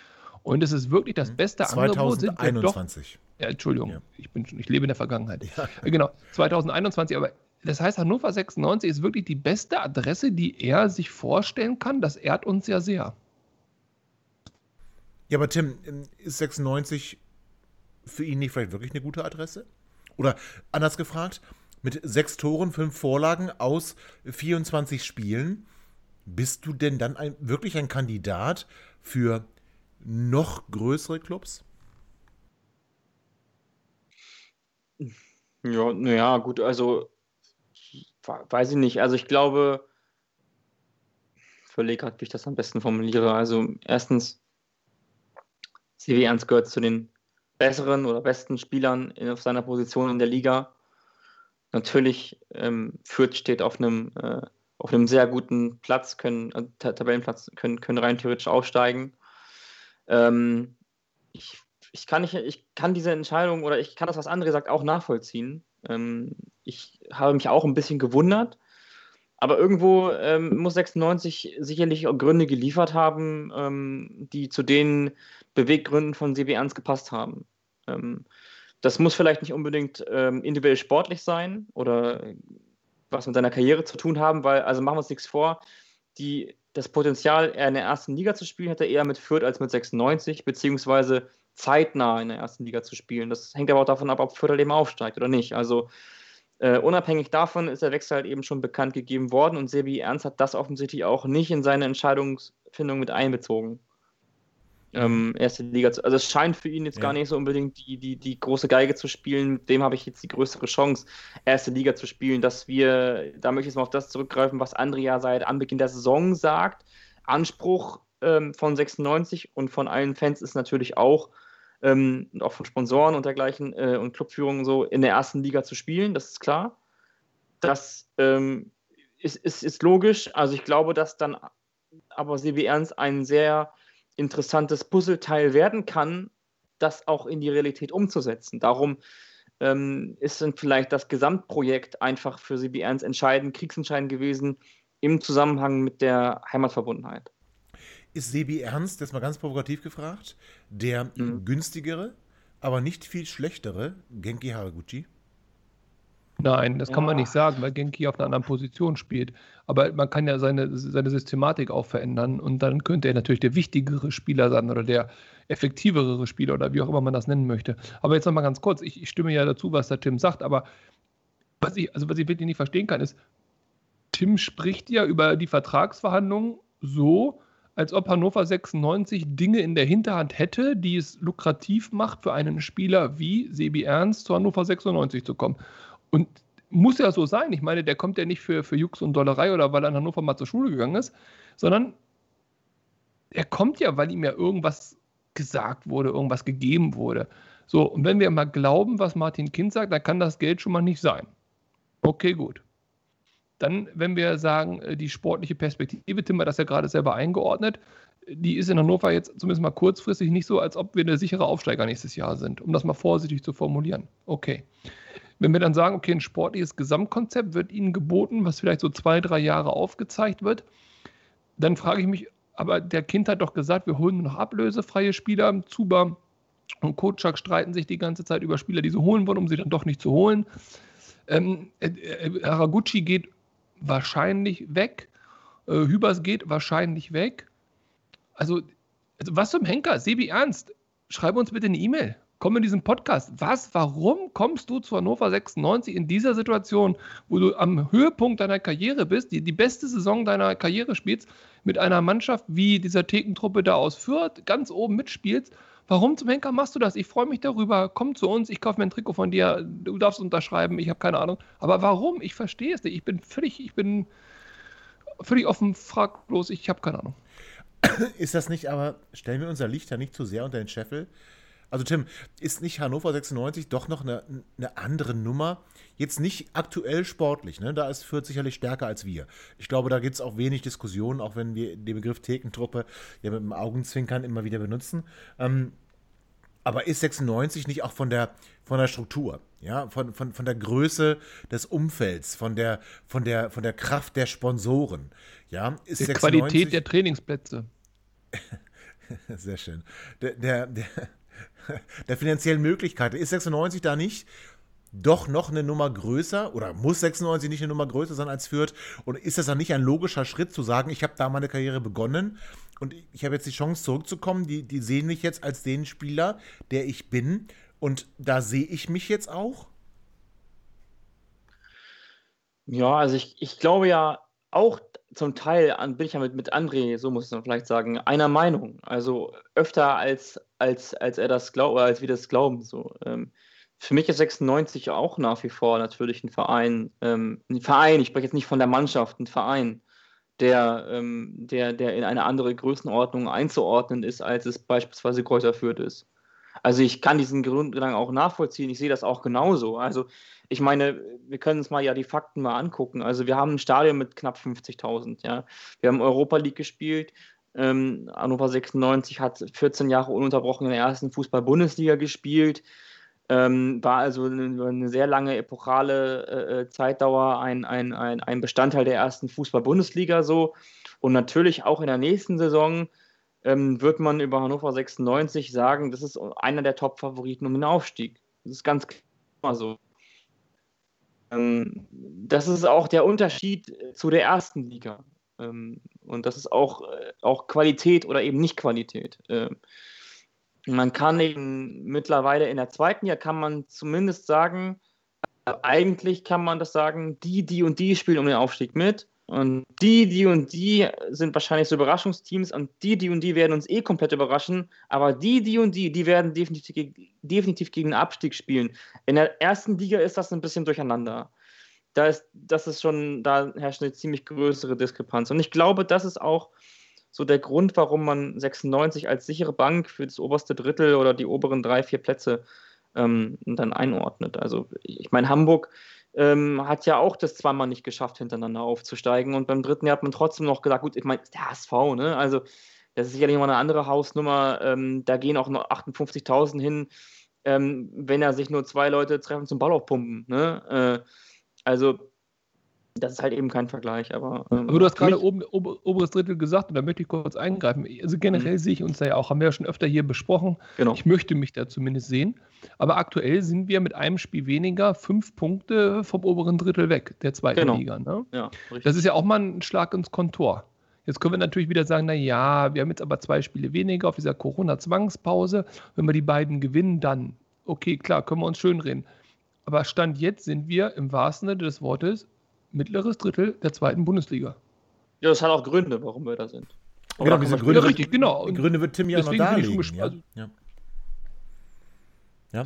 Speaker 3: und es ist wirklich das beste Angebot. Sind wir doch
Speaker 1: 2021.
Speaker 3: ja, Entschuldigung,
Speaker 1: Ja.
Speaker 3: ich, bin, ich lebe in der Vergangenheit. Äh, Genau, 2021, aber das heißt, Hannover 96 ist wirklich die beste Adresse, die er sich vorstellen kann. Das ehrt uns ja sehr.
Speaker 1: Ja, aber Tim, ist 96 für ihn nicht vielleicht wirklich eine gute Adresse? Oder anders gefragt, mit sechs Toren, fünf Vorlagen aus 24 Spielen, bist du denn dann ein, wirklich ein Kandidat für noch größere Clubs?
Speaker 2: Ja, naja, gut, also we- weiß ich nicht. Also ich glaube, ich überlege gerade, wie ich das am besten formuliere. Also erstens, CW Ernst gehört zu den besseren oder besten Spielern in, auf seiner Position in der Liga. Natürlich, ähm, Fürth steht auf einem, äh, auf einem sehr guten Platz, können, äh, Ta- Tabellenplatz, können, können rein theoretisch aufsteigen. Ähm, ich, ich, kann nicht, ich kann diese Entscheidung oder ich kann das, was andere sagt, auch nachvollziehen. Ähm, ich habe mich auch ein bisschen gewundert, aber irgendwo ähm, muss 96 sicherlich Gründe geliefert haben, ähm, die zu den Beweggründen von CB Ernst gepasst haben. Ähm, das muss vielleicht nicht unbedingt ähm, individuell sportlich sein oder was mit seiner Karriere zu tun haben, weil, also machen wir uns nichts vor, die, das Potenzial, eher in der ersten Liga zu spielen, hätte er eher mit Fürth als mit 96, beziehungsweise zeitnah in der ersten Liga zu spielen. Das hängt aber auch davon ab, ob Fürth halt eben aufsteigt oder nicht. Also äh, unabhängig davon ist der Wechsel halt eben schon bekannt gegeben worden und Sebi Ernst hat das offensichtlich auch nicht in seine Entscheidungsfindung mit einbezogen. Ähm, erste Liga zu, also es scheint für ihn jetzt
Speaker 1: Ja.
Speaker 2: gar nicht so unbedingt die, die, die große Geige zu spielen, mit dem habe ich jetzt die größere Chance, erste Liga zu spielen, dass wir, da möchte ich jetzt mal auf das zurückgreifen, was Andrea seit Anbeginn der Saison sagt. Anspruch ähm, von 96 und von allen Fans ist natürlich auch, ähm, auch von Sponsoren und dergleichen äh, und Clubführungen so in der ersten Liga zu spielen, das ist klar. Das ähm, ist, ist, ist logisch. Also ich glaube, dass dann aber CW Ernst ein sehr interessantes Puzzleteil werden kann, das auch in die Realität umzusetzen. Darum ähm, ist dann vielleicht das Gesamtprojekt einfach für CB Ernst entscheidend, kriegsentscheidend gewesen im Zusammenhang mit der Heimatverbundenheit.
Speaker 1: Ist Sebi Ernst, das mal ganz provokativ gefragt, der
Speaker 2: Mhm.
Speaker 1: günstigere, aber nicht viel schlechtere Genki Haraguchi?
Speaker 3: Nein, das kann man nicht sagen, weil Genki auf einer anderen Position spielt. Aber man kann ja seine, seine Systematik auch verändern und dann könnte er natürlich der wichtigere Spieler sein oder der effektivere Spieler oder wie auch immer man das nennen möchte. Aber jetzt nochmal ganz kurz, ich, ich stimme ja dazu, was der Tim sagt, aber was ich, also was ich wirklich nicht verstehen kann, ist, Tim spricht ja über die Vertragsverhandlungen so, als ob Hannover 96 Dinge in der Hinterhand hätte, die es lukrativ macht für einen Spieler wie Sebi Ernst zu Hannover 96 zu kommen. Und muss ja so sein. Ich meine, der kommt ja nicht für, für Jux und Dollerei oder weil er in Hannover mal zur Schule gegangen ist, sondern er kommt ja, weil ihm ja irgendwas gesagt wurde, irgendwas gegeben wurde. So, und wenn wir mal glauben, was Martin Kind sagt, dann kann das Geld schon mal nicht sein. Okay, gut. Dann, wenn wir sagen, äh, die sportliche Perspektive, Tim hat das ja gerade selber eingeordnet, die ist in Hannover jetzt zumindest mal kurzfristig nicht so, als ob wir eine sichere Aufsteiger nächstes Jahr sind, um das mal vorsichtig zu formulieren. Okay. Wenn wir dann sagen, okay, ein sportliches Gesamtkonzept wird Ihnen geboten, was vielleicht so zwei, drei Jahre aufgezeigt wird, dann frage ich mich, aber der Kind hat doch gesagt, wir holen nur noch ablösefreie Spieler. Zuba und Kotschak streiten sich die ganze Zeit über Spieler, die sie holen wollen, um sie dann doch nicht zu holen. Ähm, äh, äh, Haraguchi geht wahrscheinlich weg. Äh, Hübers geht wahrscheinlich weg. Also, also was zum Henker? Sebi Ernst, schreib uns bitte eine E-Mail. Komme in diesen Podcast. Was, warum kommst du zu Hannover 96 in dieser Situation, wo du am Höhepunkt deiner Karriere bist, die, die beste Saison deiner Karriere spielst, mit einer Mannschaft wie dieser Thekentruppe da aus Fürth ganz oben mitspielst? Warum zum Henker machst du das? Ich freue mich darüber. Komm zu uns, ich kaufe mir ein Trikot von dir. Du darfst unterschreiben, ich habe keine Ahnung. Aber warum? Ich verstehe es nicht. Ich bin völlig, ich bin völlig offen, fraglos, ich habe keine Ahnung.
Speaker 1: Ist das nicht, aber stellen wir unser Licht da nicht zu sehr unter den Scheffel? Also Tim, ist nicht Hannover 96 doch noch eine, eine andere Nummer? Jetzt nicht aktuell sportlich, ne? Da ist Fürth sicherlich stärker als wir. Ich glaube, da gibt es auch wenig Diskussionen, auch wenn wir den Begriff Thekentruppe ja mit dem Augenzwinkern immer wieder benutzen. Ähm, aber ist 96 nicht auch von der, von der Struktur, ja, von, von, von der Größe des Umfelds, von der, von der, von der Kraft der Sponsoren, ja,
Speaker 3: ist der 96, Qualität der Trainingsplätze.
Speaker 1: Sehr schön. Der, der, der, der finanziellen Möglichkeiten. Ist 96 da nicht doch noch eine Nummer größer oder muss 96 nicht eine Nummer größer sein als Fürth? Und ist das dann nicht ein logischer Schritt zu sagen, ich habe da meine Karriere begonnen und ich habe jetzt die Chance zurückzukommen? Die, die sehen mich jetzt als den Spieler, der ich bin und da sehe ich mich jetzt auch?
Speaker 2: Ja, also ich, ich glaube ja auch zum Teil bin ich ja mit, mit André, so muss man vielleicht sagen, einer Meinung. Also öfter als, als, als er das glaubt, als wir das glauben. So. Ähm, für mich ist 96 auch nach wie vor natürlich ein Verein, ähm, ein Verein, ich spreche jetzt nicht von der Mannschaft, ein Verein, der, ähm, der, der in eine andere Größenordnung einzuordnen ist, als es beispielsweise Kräuter Fürth ist. Also ich kann diesen Grundgedanken auch nachvollziehen, ich sehe das auch genauso. Also ich meine, wir können uns mal ja die Fakten mal angucken. Also wir haben ein Stadion mit knapp 50.000, ja. Wir haben Europa League gespielt. Ähm, Hannover 96 hat 14 Jahre ununterbrochen in der ersten Fußball-Bundesliga gespielt. Ähm, war also eine, eine, sehr lange epochale äh, äh, Zeitdauer ein, ein, ein, ein Bestandteil der ersten Fußball-Bundesliga so. Und natürlich auch in der nächsten Saison ähm, wird man über Hannover 96 sagen, das ist einer der Top-Favoriten um den Aufstieg. Das ist ganz klar so. Ähm, das ist auch der Unterschied zu der ersten Liga. Ähm, und das ist auch, äh, auch Qualität oder eben nicht Qualität. Ähm, man kann eben mittlerweile in der zweiten Jahr kann man zumindest sagen, äh, eigentlich kann man das sagen, die, die und die spielen um den Aufstieg mit. Und die, die und die sind wahrscheinlich so Überraschungsteams und die, die und die werden uns eh komplett überraschen. Aber die, die und die, die werden definitiv, definitiv gegen den Abstieg spielen. In der ersten Liga ist das ein bisschen durcheinander. Da ist, das ist schon, da herrscht eine ziemlich größere Diskrepanz. Und ich glaube, das ist auch so der Grund, warum man 96 als sichere Bank für das oberste Drittel oder die oberen drei, vier Plätze ähm, dann einordnet. Also ich meine, Hamburg ähm, hat ja auch das zweimal nicht geschafft, hintereinander aufzusteigen. Und beim dritten Jahr hat man trotzdem noch gesagt, gut, ich meine, der HSV, ne? Also, das ist sicherlich mal eine andere Hausnummer. Ähm, da gehen auch noch 58.000 hin, ähm, wenn er sich nur zwei Leute treffen zum Ball aufpumpen. Ne? Äh, also, das ist halt eben kein Vergleich, aber.
Speaker 3: Ähm, aber du hast gerade oben, ober, oberes Drittel gesagt und da möchte ich kurz eingreifen. Also generell mhm. sehe ich uns da ja auch, haben wir ja schon öfter hier besprochen. Genau. Ich möchte mich da zumindest sehen. Aber aktuell sind wir mit einem Spiel weniger fünf Punkte vom oberen Drittel weg, der zweiten genau. Liga. Ne? Ja, das ist ja auch mal ein Schlag ins Kontor. Jetzt können wir natürlich wieder sagen, na ja, wir haben jetzt aber zwei Spiele weniger auf dieser Corona-Zwangspause. Wenn wir die beiden gewinnen, dann, okay, klar, können wir uns schön reden. Aber Stand jetzt sind wir im wahrsten Sinne des Wortes mittleres Drittel der zweiten Bundesliga.
Speaker 2: Ja, das hat auch Gründe, warum wir da sind.
Speaker 1: genau, diese Gründe, richtig, genau. Die Gründe wird Tim ja noch darlegen. Ja, ja. ja.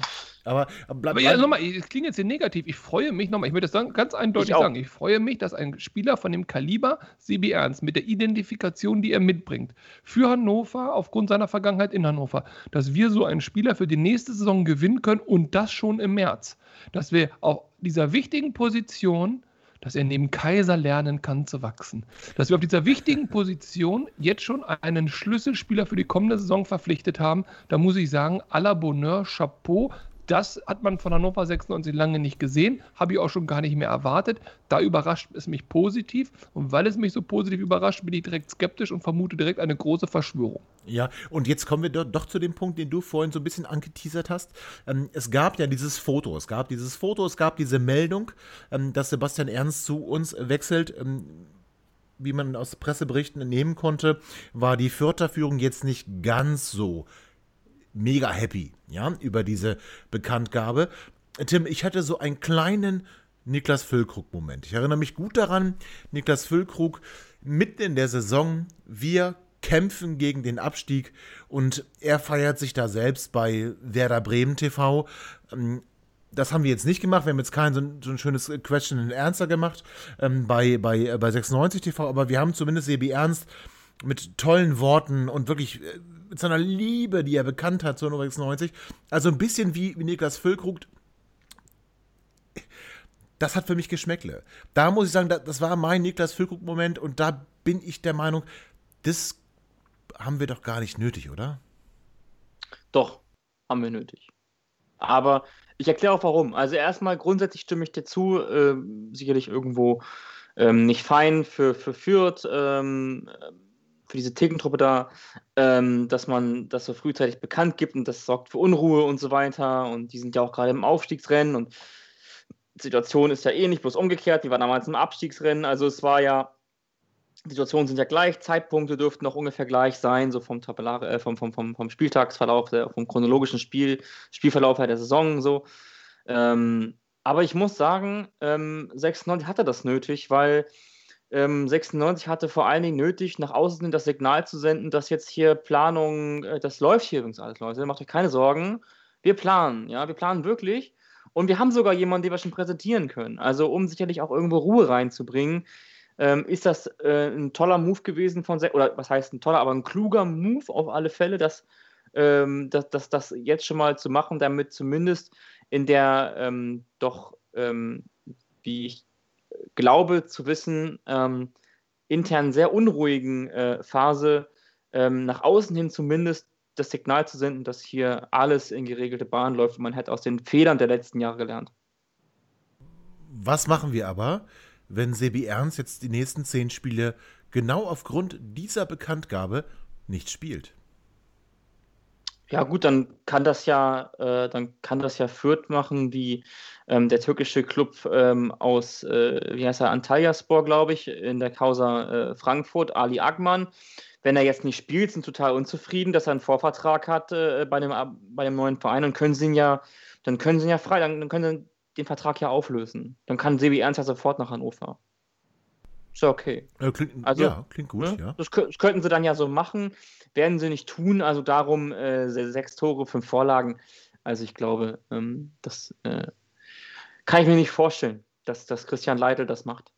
Speaker 1: Aber,
Speaker 3: aber, bleib, aber ja, nochmal, es klingt jetzt hier negativ. Ich freue mich nochmal, ich möchte das ganz eindeutig ich sagen. Ich freue mich, dass ein Spieler von dem Kaliber CB Ernst mit der Identifikation, die er mitbringt, für Hannover, aufgrund seiner Vergangenheit in Hannover, dass wir so einen Spieler für die nächste Saison gewinnen können und das schon im März. Dass wir auf dieser wichtigen Position dass er neben Kaiser lernen kann zu wachsen. Dass wir auf dieser wichtigen Position jetzt schon einen Schlüsselspieler für die kommende Saison verpflichtet haben, da muss ich sagen, à la Bonheur, Chapeau, das hat man von Hannover 96 lange nicht gesehen, habe ich auch schon gar nicht mehr erwartet. Da überrascht es mich positiv und weil es mich so positiv überrascht, bin ich direkt skeptisch und vermute direkt eine große Verschwörung.
Speaker 1: Ja, und jetzt kommen wir doch, zu dem Punkt, den du vorhin so ein bisschen angeteasert hast. Ähm, es gab ja dieses Foto, es gab dieses Foto, es gab diese Meldung, ähm, dass Sebastian Ernst zu uns wechselt. Ähm, wie man aus Presseberichten entnehmen konnte, war die Fürther Führung jetzt nicht ganz so mega happy, ja, über diese Bekanntgabe. Tim, ich hatte so einen kleinen Niklas Füllkrug-Moment. Ich erinnere mich gut daran, Niklas Füllkrug mitten in der Saison, wir kämpfen gegen den Abstieg und er feiert sich da selbst bei Werder Bremen TV. Ähm, das haben wir jetzt nicht gemacht. Wir haben jetzt kein so ein, so ein schönes Question and Answer gemacht ähm, bei, bei, äh, bei 96 TV, aber wir haben zumindest Sebi Ernst mit tollen Worten und wirklich äh, mit seiner Liebe, die er bekannt hat zu 96. Also ein bisschen wie, wie Niklas Füllkrug. Das hat für mich Geschmäckle. Da muss ich sagen, das war mein Niklas Füllkrug-Moment und da bin ich der Meinung, das haben wir doch gar nicht nötig, oder?
Speaker 2: Doch, haben wir nötig. Aber ich erkläre auch warum. Also erstmal grundsätzlich stimme ich dir zu, äh, sicherlich irgendwo ähm, nicht fein für, für Fürth, ähm, für diese Thekentruppe da, ähm, dass man das so frühzeitig bekannt gibt und das sorgt für Unruhe und so weiter. Und die sind ja auch gerade im Aufstiegsrennen und die Situation ist ja eh nicht bloß umgekehrt, die waren damals im Abstiegsrennen. Also es war ja Situationen sind ja gleich, Zeitpunkte dürften auch ungefähr gleich sein, so vom, Tabellar, äh, vom, vom, vom, vom Spieltagsverlauf, der, vom chronologischen Spiel, Spielverlauf der Saison so. Ähm, aber ich muss sagen, ähm, 96 hatte das nötig, weil ähm, 96 hatte vor allen Dingen nötig, nach außen das Signal zu senden, dass jetzt hier Planung, äh, das läuft hier übrigens alles, Leute, macht euch keine Sorgen. Wir planen, ja, wir planen wirklich. Und wir haben sogar jemanden, den wir schon präsentieren können. Also um sicherlich auch irgendwo Ruhe reinzubringen ähm, ist das äh, ein toller Move gewesen von, oder was heißt ein toller, aber ein kluger Move auf alle Fälle, das, ähm, das, das, das jetzt schon mal zu machen, damit zumindest in der ähm, doch, ähm, wie ich glaube zu wissen, ähm, intern sehr unruhigen äh, Phase ähm, nach außen hin zumindest das Signal zu senden, dass hier alles in geregelte Bahn läuft und man hätte aus den Fehlern der letzten Jahre gelernt.
Speaker 1: Was machen wir aber, wenn Sebi Ernst jetzt die nächsten zehn Spiele genau aufgrund dieser Bekanntgabe nicht spielt.
Speaker 2: Ja gut, dann kann das ja, äh, dann kann das ja Fürth machen, wie ähm, der türkische Club ähm, aus, äh, wie heißt er, Antalyaspor, glaube ich, in der Causa äh, Frankfurt, Ali Agman. Wenn er jetzt nicht spielt, sind total unzufrieden, dass er einen Vorvertrag hat äh, bei, dem, bei dem neuen Verein und können sie ihn ja, dann können sie ihn ja frei, dann, dann können sie den Vertrag ja auflösen. Dann kann Sebi Ernst ja sofort nach Hannover. Ist ja okay.
Speaker 1: Äh, klingt, also, ja, klingt gut, ne? ja.
Speaker 2: Das, das, könnten sie dann ja so machen. Werden sie nicht tun. Also darum äh, sechs Tore, fünf Vorlagen. Also ich glaube, ähm, das äh, kann ich mir nicht vorstellen, dass, dass Christian Leitl das macht.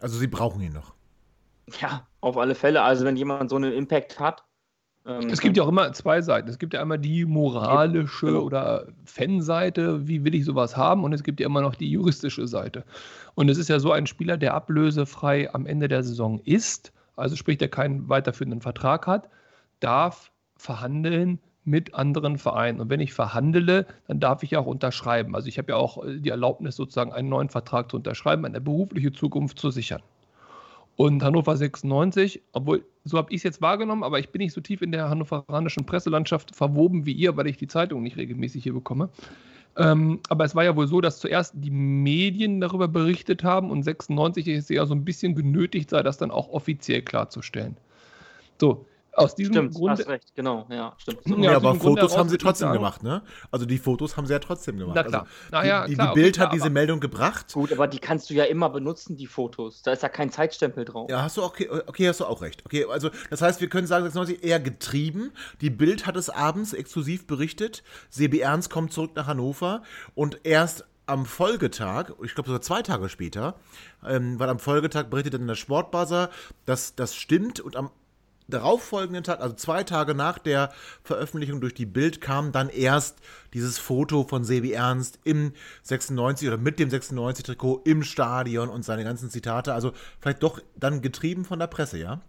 Speaker 1: Also sie brauchen ihn noch.
Speaker 2: Ja, auf alle Fälle. Also wenn jemand so einen Impact hat,
Speaker 3: ähm, es gibt ja auch immer zwei Seiten. Es gibt ja einmal die moralische genau. oder Fanseite, wie will ich sowas haben, und es gibt ja immer noch die juristische Seite. Und es ist ja so ein Spieler, der ablösefrei am Ende der Saison ist, also sprich, der keinen weiterführenden Vertrag hat, darf verhandeln mit anderen Vereinen. Und wenn ich verhandele, dann darf ich auch unterschreiben. Also ich habe ja auch die Erlaubnis, sozusagen einen neuen Vertrag zu unterschreiben, eine berufliche Zukunft zu sichern. Und Hannover 96, obwohl, so habe ich es jetzt wahrgenommen, aber ich bin nicht so tief in der hannoveranischen Presselandschaft verwoben wie ihr, weil ich die Zeitung nicht regelmäßig hier bekomme. Ähm, aber es war ja wohl so, dass zuerst die Medien darüber berichtet haben und 96 ist ja so ein bisschen genötigt sei, das dann auch offiziell klarzustellen. So, aus diesem
Speaker 2: stimmt,
Speaker 3: Grund.
Speaker 2: Hast recht, genau, ja, stimmt.
Speaker 1: Ja, aber Fotos haben sie trotzdem gemacht, ne? Also die Fotos haben sie ja trotzdem gemacht. Na
Speaker 3: klar.
Speaker 1: Also,
Speaker 3: naja,
Speaker 1: die,
Speaker 3: klar,
Speaker 1: die Bild
Speaker 3: okay,
Speaker 1: hat diese Meldung gebracht.
Speaker 2: Gut, aber die kannst du ja immer benutzen, die Fotos. Da ist ja kein Zeitstempel drauf.
Speaker 1: Ja, hast du okay, okay, hast du auch recht. Okay, also das heißt, wir können sagen, 96 eher getrieben. Die Bild hat es abends exklusiv berichtet. Sebi Ernst kommt zurück nach Hannover und erst am Folgetag, ich glaube sogar zwei Tage später, ähm, weil am Folgetag berichtet dann der Sportbuzzer, dass das stimmt und am darauffolgenden Tag, also zwei Tage nach der Veröffentlichung durch die Bild, kam dann erst dieses Foto von Sebi Ernst im 96 oder mit dem 96-Trikot im Stadion und seine ganzen Zitate. Also vielleicht doch dann getrieben von der Presse, ja?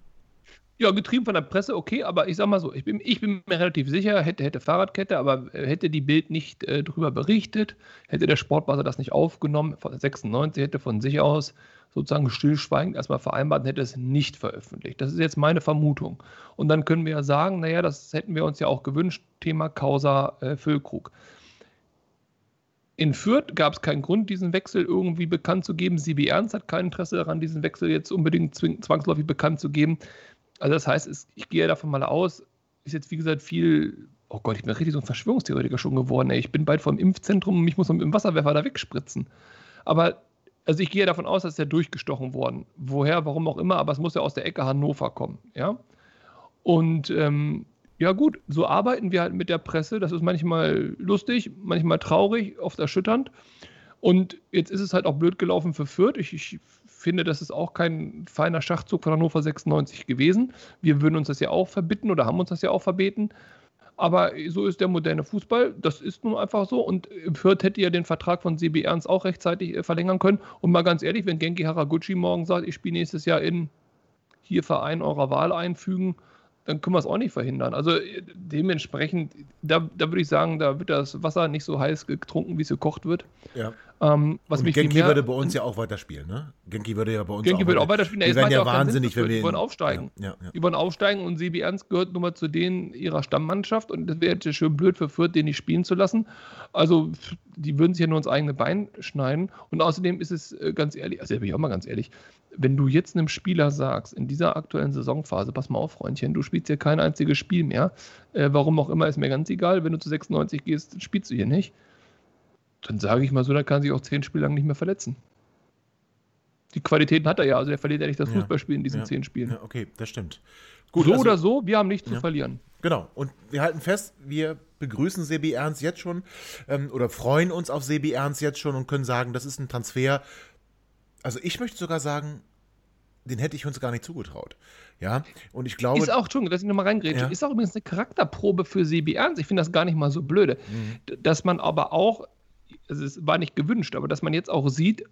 Speaker 3: Ja, getrieben von der Presse, okay, aber ich sag mal so, ich bin, ich bin mir relativ sicher, hätte, hätte Fahrradkette, aber hätte die Bild nicht äh, drüber berichtet, hätte der Sportbuzzer das nicht aufgenommen, von 96 hätte von sich aus sozusagen stillschweigend erstmal vereinbart und hätte es nicht veröffentlicht. Das ist jetzt meine Vermutung. Und dann können wir ja sagen, naja, das hätten wir uns ja auch gewünscht, Thema Causa äh, Füllkrug. In Fürth gab es keinen Grund, diesen Wechsel irgendwie bekannt zu geben. Sibi Ernst hat kein Interesse daran, diesen Wechsel jetzt unbedingt zwangsläufig bekannt zu geben. Also das heißt, ich gehe davon mal aus, ist jetzt wie gesagt viel oh Gott, ich bin richtig so ein Verschwörungstheoretiker schon geworden. Ey. Ich bin bald vom Impfzentrum und mich muss mit dem Wasserwerfer da wegspritzen. Aber, also ich gehe davon aus, dass der durchgestochen worden. Woher, warum auch immer, aber es muss ja aus der Ecke Hannover kommen, ja. Und ähm, ja gut, so arbeiten wir halt mit der Presse. Das ist manchmal lustig, manchmal traurig, oft erschütternd. Und jetzt ist es halt auch blöd gelaufen für Fürth. Ich, ich finde, das ist auch kein feiner Schachzug von Hannover 96 gewesen. Wir würden uns das ja auch verbitten oder haben uns das ja auch verbeten. Aber so ist der moderne Fußball. Das ist nun einfach so. Und Fürth hätte ja den Vertrag von CB Ernst auch rechtzeitig äh, verlängern können. Und mal ganz ehrlich, wenn Genki Haraguchi morgen sagt, ich spiele nächstes Jahr in hier Verein eurer Wahl einfügen, dann können wir es auch nicht verhindern. Also äh, dementsprechend, da, da würde ich sagen, da wird das Wasser nicht so heiß getrunken, wie es gekocht wird.
Speaker 1: Ja.
Speaker 3: Ähm, was
Speaker 1: und
Speaker 3: mich
Speaker 1: Genki
Speaker 3: mehr,
Speaker 1: würde bei uns ja auch weiterspielen, ne? Genki würde ja bei uns
Speaker 3: Genki
Speaker 1: auch,
Speaker 3: würde auch weiterspielen.
Speaker 1: Wären
Speaker 3: macht
Speaker 1: ja wahnsinnig,
Speaker 3: Sinn,
Speaker 1: wenn wir
Speaker 3: die wollen aufsteigen.
Speaker 1: Ja, ja,
Speaker 3: Die wollen aufsteigen und Sebi Ernst gehört nun mal zu denen ihrer Stammmannschaft und das wäre jetzt schön blöd für Fürth, den nicht spielen zu lassen. Also die würden sich ja nur ins eigene Bein schneiden und außerdem ist es äh, ganz ehrlich, also da bin ich auch mal ganz ehrlich, wenn du jetzt einem Spieler sagst, in dieser aktuellen Saisonphase, pass mal auf, Freundchen, du spielst hier kein einziges Spiel mehr, äh, warum auch immer, ist mir ganz egal, wenn du zu 96 gehst, spielst du hier nicht, dann sage ich mal so, dann kann sich auch zehn Spiele lang nicht mehr verletzen. Die Qualitäten hat er ja, also er verliert ja nicht das
Speaker 1: Ja.
Speaker 3: Fußballspiel in diesen
Speaker 1: Ja.
Speaker 3: zehn Spielen.
Speaker 1: ja, okay, das stimmt.
Speaker 3: so
Speaker 1: also-
Speaker 3: oder so, wir haben nichts zu verlieren.
Speaker 1: Genau. Und wir halten fest, wir begrüßen Sebi Ernst jetzt schon ähm, oder freuen uns auf Sebi Ernst jetzt schon und können sagen, das ist ein Transfer. Also ich möchte sogar sagen, den hätte ich uns gar nicht zugetraut. Ja, und ich glaube.
Speaker 3: Ist auch, Entschuldigung, dass ich nochmal reingrätsche,
Speaker 1: Ja.
Speaker 3: ist auch übrigens eine Charakterprobe für Sebi Ernst. Ich finde das gar nicht mal so blöde.
Speaker 1: Mhm.
Speaker 3: Dass man aber auch, also es war nicht gewünscht, aber dass man jetzt auch sieht,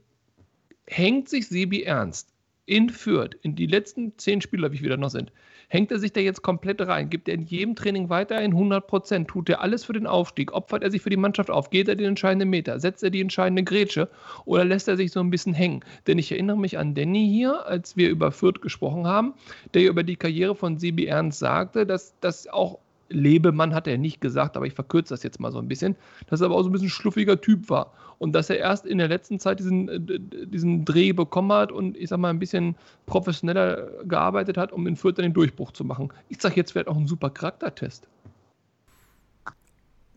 Speaker 3: hängt sich Sebi Ernst in Fürth, in die letzten zehn Spieler, wie viele noch sind, hängt er sich da jetzt komplett rein? Gibt er in jedem Training weiterhin 100 Prozent? Tut er alles für den Aufstieg? Opfert er sich für die Mannschaft auf? Geht er den entscheidenden Meter? Setzt er die entscheidende Grätsche? Oder lässt er sich so ein bisschen hängen? Denn ich erinnere mich an Danny hier, als wir über Fürth gesprochen haben, der über die Karriere von Sebi Ernst sagte, dass das auch Lebemann hat er nicht gesagt, aber ich verkürze das jetzt mal so ein bisschen, dass er aber auch so ein bisschen schluffiger Typ war und dass er erst in der letzten Zeit diesen, äh, diesen Dreh bekommen hat und ich sag mal ein bisschen professioneller gearbeitet hat, um in Fürth den Durchbruch zu machen. Ich sag jetzt vielleicht auch ein super Charaktertest.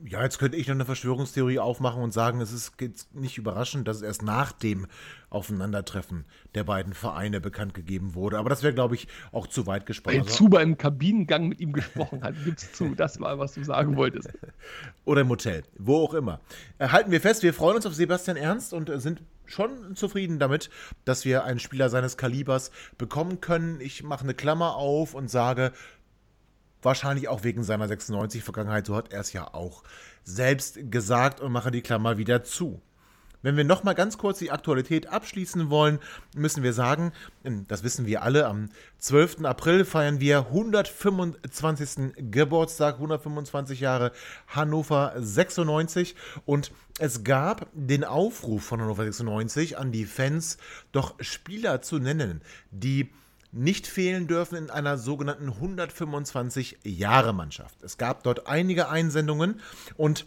Speaker 1: Ja, jetzt könnte ich noch eine Verschwörungstheorie aufmachen und sagen, es ist nicht überraschend, dass es erst nach dem Aufeinandertreffen der beiden Vereine bekannt gegeben wurde. Aber das wäre, glaube ich, auch zu weit gespannt.
Speaker 3: Weil
Speaker 1: Also-
Speaker 3: Zuba im Kabinengang mit ihm gesprochen hat, gib's zu, das war, was du sagen wolltest.
Speaker 1: Oder im Hotel, wo auch immer. Äh, halten wir fest, wir freuen uns auf Sebastian Ernst und äh, sind schon zufrieden damit, dass wir einen Spieler seines Kalibers bekommen können. Ich mache eine Klammer auf und sage, wahrscheinlich auch wegen seiner 96-Vergangenheit, so hat er es ja auch selbst gesagt und mache die Klammer wieder zu. Wenn wir nochmal ganz kurz die Aktualität abschließen wollen, müssen wir sagen, ähm, das wissen wir alle, am 12. April feiern wir 125. Geburtstag, 125 Jahre Hannover 96 und es gab den Aufruf von Hannover 96 an die Fans, doch Spieler zu nennen, die nicht fehlen dürfen in einer sogenannten 125-Jahre-Mannschaft. Es gab dort einige Einsendungen und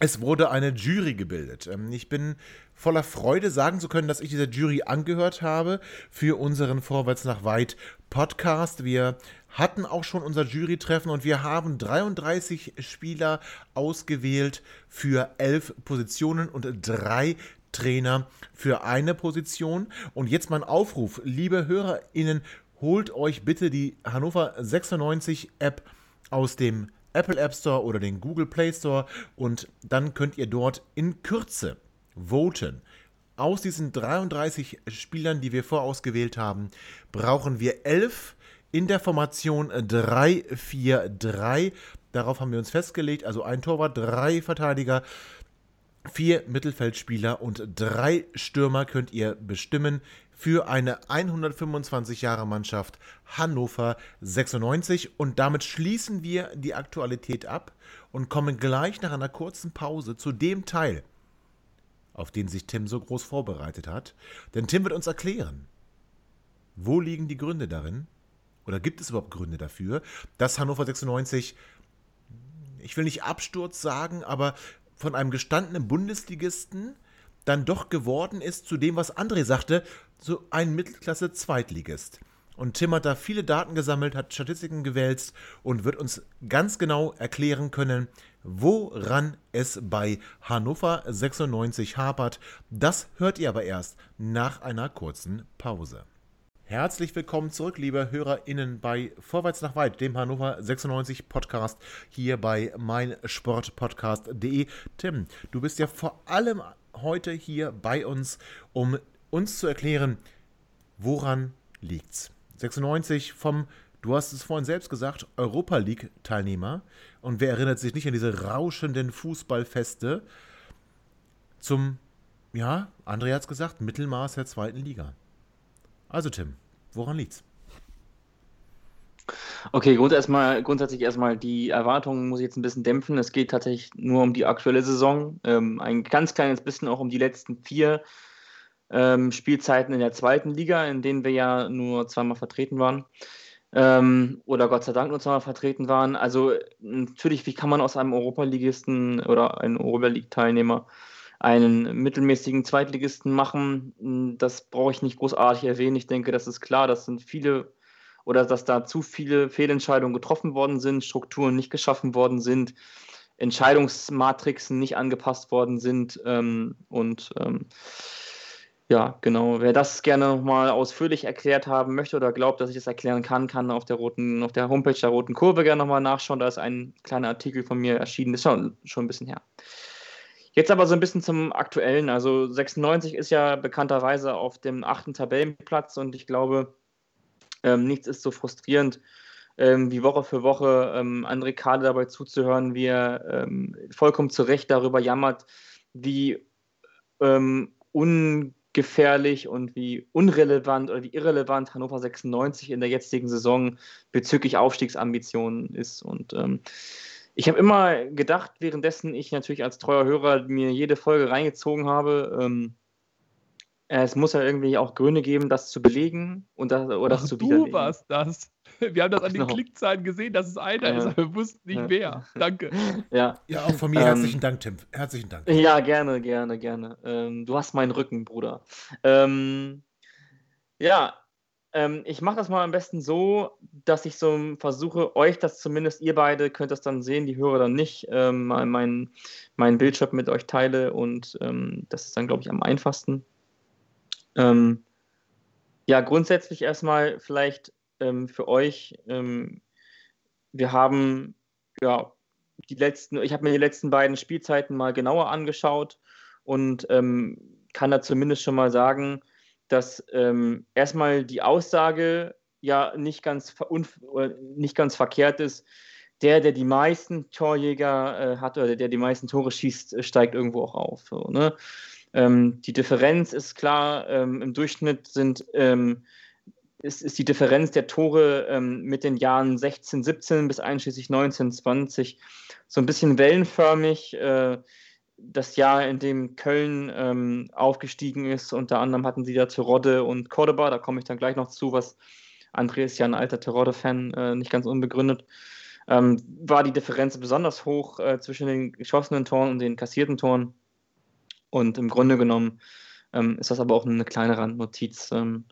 Speaker 1: es wurde eine Jury gebildet. Ähm, Ich bin voller Freude, sagen zu können, dass ich dieser Jury angehört habe für unseren Vorwärts nach Weit Podcast. Wir hatten auch schon unser Jurytreffen und wir haben 33 Spieler ausgewählt für elf Positionen und drei Trainer für eine Position. Und jetzt mein Aufruf, liebe HörerInnen, holt euch bitte die Hannover 96 App aus dem Apple App Store oder den Google Play Store und dann könnt ihr dort in Kürze voten. Aus diesen 33 Spielern, die wir vorausgewählt haben, brauchen wir 11 in der Formation 3-4-3. Darauf haben wir uns festgelegt. Also ein Torwart, drei Verteidiger, vier Mittelfeldspieler und drei Stürmer könnt ihr bestimmen für eine 125 Jahre Mannschaft Hannover 96 und damit schließen wir die Aktualität ab und kommen gleich nach einer kurzen Pause zu dem Teil, auf den sich Tim so groß vorbereitet hat. Denn Tim wird uns erklären, wo liegen die Gründe darin oder gibt es überhaupt Gründe dafür, dass Hannover 96 ich will nicht Absturz sagen, aber von einem gestandenen Bundesligisten dann doch geworden ist zu dem, was André sagte, so ein Mittelklasse-Zweitligist. Und Tim hat da viele Daten gesammelt, hat Statistiken gewälzt und wird uns ganz genau erklären können, woran es bei Hannover 96 hapert. Das hört ihr aber erst nach einer kurzen Pause. Herzlich willkommen zurück, liebe HörerInnen, bei Vorwärts nach Weit, dem Hannover 96 Podcast hier bei meinsportpodcast.de. Tim, du bist ja vor allem heute hier bei uns, um uns zu erklären, woran liegt's. 96 vom, du hast es vorhin selbst gesagt, Europa League-Teilnehmer. Und wer erinnert sich nicht an diese rauschenden Fußballfeste zum, ja, André hat es gesagt, Mittelmaß der zweiten Liga. Also Tim, woran liegt's?
Speaker 2: Okay, grund erstmal, grundsätzlich erstmal die Erwartungen muss ich jetzt ein bisschen dämpfen. Es geht tatsächlich nur um die aktuelle Saison. Ähm, ein ganz kleines bisschen auch um die letzten vier ähm, Spielzeiten in der zweiten Liga, in denen wir ja nur zweimal vertreten waren. Ähm, oder Gott sei Dank nur zweimal vertreten waren. Also natürlich, wie kann man aus einem Europaligisten oder einem Europa League-Teilnehmer einen mittelmäßigen Zweitligisten machen. Das brauche ich nicht großartig erwähnen. Ich denke, das ist klar. Das sind viele oder dass da zu viele Fehlentscheidungen getroffen worden sind, Strukturen nicht geschaffen worden sind, Entscheidungsmatrixen nicht angepasst worden sind. Ähm, und ähm, ja, genau. Wer das gerne nochmal ausführlich erklärt haben möchte oder glaubt, dass ich das erklären kann, kann auf der roten, auf der Homepage der Roten Kurve gerne nochmal nachschauen. Da ist ein kleiner Artikel von mir erschienen. Das ist schon, schon ein bisschen her. Jetzt aber so ein bisschen zum Aktuellen. Also 96 ist ja bekannterweise auf dem achten Tabellenplatz und ich glaube, ähm, nichts ist so frustrierend, ähm, wie Woche für Woche ähm, André Kade dabei zuzuhören, wie er ähm, vollkommen zu Recht darüber jammert, wie ähm, ungefährlich und wie unrelevant oder wie irrelevant Hannover 96 in der jetzigen Saison bezüglich Aufstiegsambitionen ist. Und ähm, ich habe immer gedacht, währenddessen ich natürlich als treuer Hörer mir jede Folge reingezogen habe, ähm, es muss ja irgendwie auch Gründe geben, das zu belegen und das, oder das
Speaker 3: Ach,
Speaker 2: zu
Speaker 3: widerlegen. Du warst das. Wir haben das an den genau. Klickzahlen gesehen, dass es einer ja. ist, aber wir wussten nicht ja. wer. Danke.
Speaker 1: Ja. ja, auch von mir ähm, herzlichen Dank, Tim. Herzlichen Dank.
Speaker 2: Ja, gerne, gerne, gerne. Ähm, du hast meinen Rücken, Bruder. Ähm, ja, ähm, ich mache das mal am besten so, dass ich so versuche, euch das zumindest, ihr beide könnt das dann sehen, die Hörer dann nicht, ähm, mein, mein Bildschirm mit euch teile und ähm, das ist dann, glaube ich, am einfachsten. Ähm, ja, grundsätzlich erstmal vielleicht ähm, für euch, ähm, wir haben ja die letzten, ich habe mir die letzten beiden Spielzeiten mal genauer angeschaut und kann da zumindest schon mal sagen, dass ähm, erstmal die Aussage ja nicht ganz, nicht ganz verkehrt ist. Der, der die meisten Torjäger äh, hat oder der die meisten Tore schießt, äh, steigt irgendwo auch auf. So, ne? ähm, die Differenz ist klar, ähm, im Durchschnitt sind, ähm, ist, ist die Differenz der Tore ähm, mit den Jahren 16, 17 bis einschließlich 19, 20 so ein bisschen wellenförmig. Äh, das Jahr, in dem Köln ähm, aufgestiegen ist. Unter anderem hatten sie da Terodde und Cordoba, da komme ich dann gleich noch zu, was André ist ja ein alter Terodde-Fan, äh, nicht ganz unbegründet. Ähm, war die Differenz besonders hoch äh, zwischen den geschossenen Toren und den kassierten Toren. Und im Grunde genommen ähm, ist das aber auch eine kleine Randnotiz. Ähm,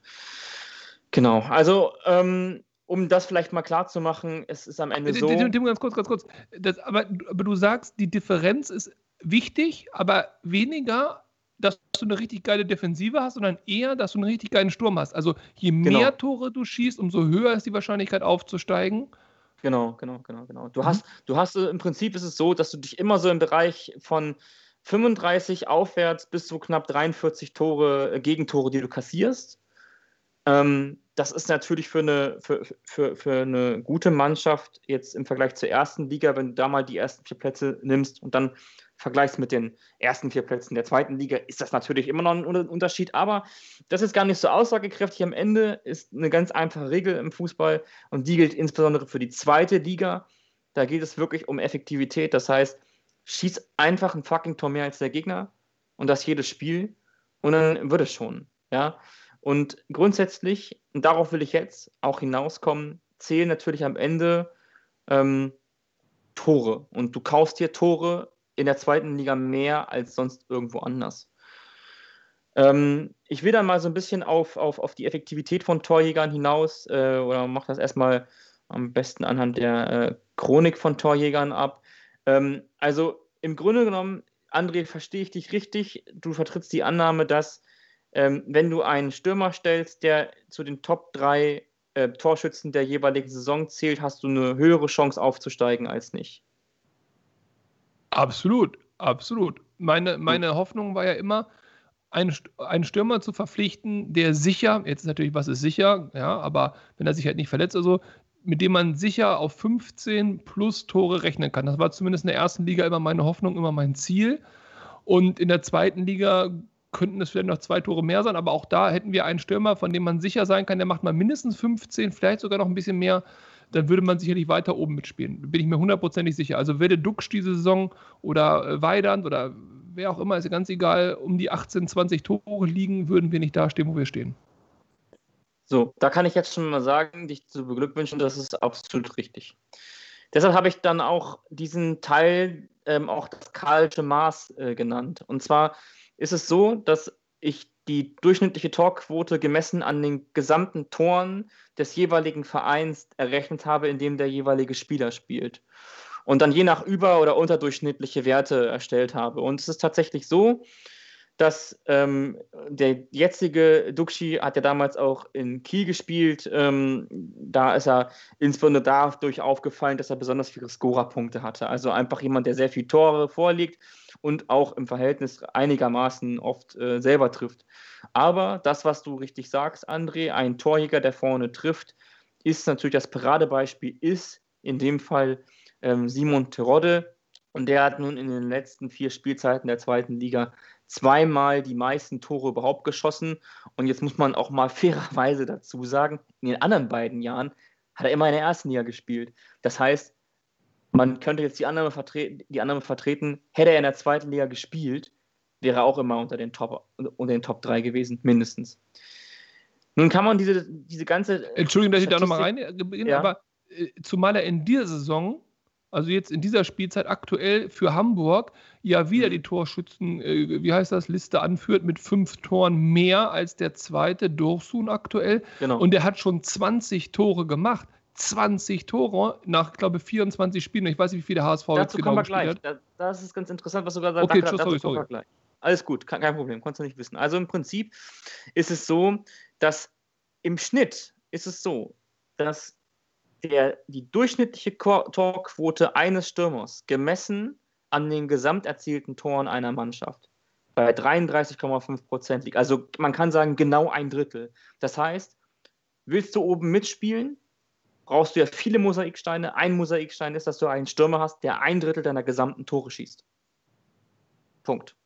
Speaker 2: genau, also ähm, um das vielleicht mal klar zu machen, es ist am Ende so.
Speaker 3: Tim, ganz kurz, ganz kurz. Das, aber, aber du sagst, die Differenz ist wichtig, aber weniger, dass du eine richtig geile Defensive hast, sondern eher, dass du einen richtig geilen Sturm hast. Also je genau. mehr Tore du schießt, umso höher ist die Wahrscheinlichkeit aufzusteigen.
Speaker 2: Genau, genau, genau, genau. Du mhm. hast, du hast äh, im Prinzip ist es so, dass du dich immer so im Bereich von 35 aufwärts bis zu knapp 43 Tore, äh, Gegentore, die du kassierst. Ähm, das ist natürlich für eine, für, für, für eine gute Mannschaft jetzt im Vergleich zur ersten Liga, wenn du da mal die ersten vier Plätze nimmst und dann vergleichst mit den ersten vier Plätzen der zweiten Liga, ist das natürlich immer noch ein Unterschied. Aber das ist gar nicht so aussagekräftig. Am Ende ist eine ganz einfache Regel im Fußball und die gilt insbesondere für die zweite Liga. Da geht es wirklich um Effektivität. Das heißt, schieß einfach ein fucking Tor mehr als der Gegner und das jedes Spiel und dann wird es schon. Ja. Und grundsätzlich, und darauf will ich jetzt auch hinauskommen, zählen natürlich am Ende ähm, Tore. Und du kaufst dir Tore in der zweiten Liga mehr als sonst irgendwo anders. Ähm, ich will dann mal so ein bisschen auf, auf, auf die Effektivität von Torjägern hinaus äh, oder mache das erstmal am besten anhand der äh, Chronik von Torjägern ab. Ähm, also im Grunde genommen, André, verstehe ich dich richtig. Du vertrittst die Annahme, dass ähm, wenn du einen Stürmer stellst, der zu den Top 3 äh, Torschützen der jeweiligen Saison zählt, hast du eine höhere Chance aufzusteigen als nicht.
Speaker 3: Absolut, absolut. Meine, meine Hoffnung war ja immer, einen, einen Stürmer zu verpflichten, der sicher, jetzt ist natürlich, was ist sicher, ja, aber wenn er sich halt nicht verletzt oder so, mit dem man sicher auf 15 plus Tore rechnen kann. Das war zumindest in der ersten Liga immer meine Hoffnung, immer mein Ziel. Und in der zweiten Liga könnten es vielleicht noch zwei Tore mehr sein, aber auch da hätten wir einen Stürmer, von dem man sicher sein kann, der macht mal mindestens 15, vielleicht sogar noch ein bisschen mehr. Dann würde man sicherlich weiter oben mitspielen. Bin ich mir hundertprozentig sicher. Also würde Duxch diese Saison oder äh, Weidand oder wer auch immer, ist ganz egal, um die 18, 20 Tore liegen, würden wir nicht da stehen, wo wir stehen.
Speaker 2: So, da kann ich jetzt schon mal sagen, dich zu beglückwünschen, das ist absolut richtig. Deshalb habe ich dann auch diesen Teil ähm, auch das Karlsche Maß äh, genannt. Und zwar ist es so, dass ich die durchschnittliche Torquote gemessen an den gesamten Toren des jeweiligen Vereins errechnet habe, in dem der jeweilige Spieler spielt. Und dann je nach über- oder unterdurchschnittliche Werte erstellt habe. Und es ist tatsächlich so, dass ähm, der jetzige Duxi hat ja damals auch in Kiel gespielt. Ähm, da ist er insbesondere dadurch aufgefallen, dass er besonders viele Scorerpunkte hatte. Also einfach jemand, der sehr viele Tore vorliegt und auch im Verhältnis einigermaßen oft äh, selber trifft. Aber das, was du richtig sagst, André, ein Torjäger, der vorne trifft, ist natürlich das Paradebeispiel, ist in dem Fall ähm, Simon Terodde. Und der hat nun in den letzten vier Spielzeiten der zweiten Liga zweimal die meisten Tore überhaupt geschossen. Und jetzt muss man auch mal fairerweise dazu sagen, in den anderen beiden Jahren hat er immer in der ersten Liga gespielt. Das heißt, man könnte jetzt die Annahme, vertreten, die Annahme vertreten, hätte er in der zweiten Liga gespielt, wäre er auch immer unter den Top, unter den Top 3 gewesen, mindestens. Nun kann man diese, diese ganze.
Speaker 3: Entschuldigung, dass ich da nochmal rein ja. aber äh, zumal er in dieser Saison also jetzt in dieser Spielzeit aktuell für Hamburg ja wieder mhm. die Torschützen, äh, wie heißt das, Liste anführt mit fünf Toren mehr als der zweite Dursun aktuell. Genau. Und der hat schon 20 Tore gemacht. 20 Tore nach, glaube ich, 24 Spielen. Ich weiß nicht, wie viele HSV
Speaker 2: Dazu jetzt genau kommen wir gleich. Da, das ist ganz interessant, was du gerade sagst.
Speaker 3: Okay, tschüss, sorry, sorry. Gleich.
Speaker 2: Alles gut, kein, kein Problem, konntest du nicht wissen. Also im Prinzip ist es so, dass im Schnitt ist es so, dass der, die durchschnittliche Torquote eines Stürmers gemessen an den gesamt erzielten Toren einer Mannschaft bei 33,5 Prozent liegt. Also man kann sagen, genau ein Drittel. Das heißt, willst du oben mitspielen, brauchst du ja viele Mosaiksteine. Ein Mosaikstein ist, dass du einen Stürmer hast, der ein Drittel deiner gesamten Tore schießt. Punkt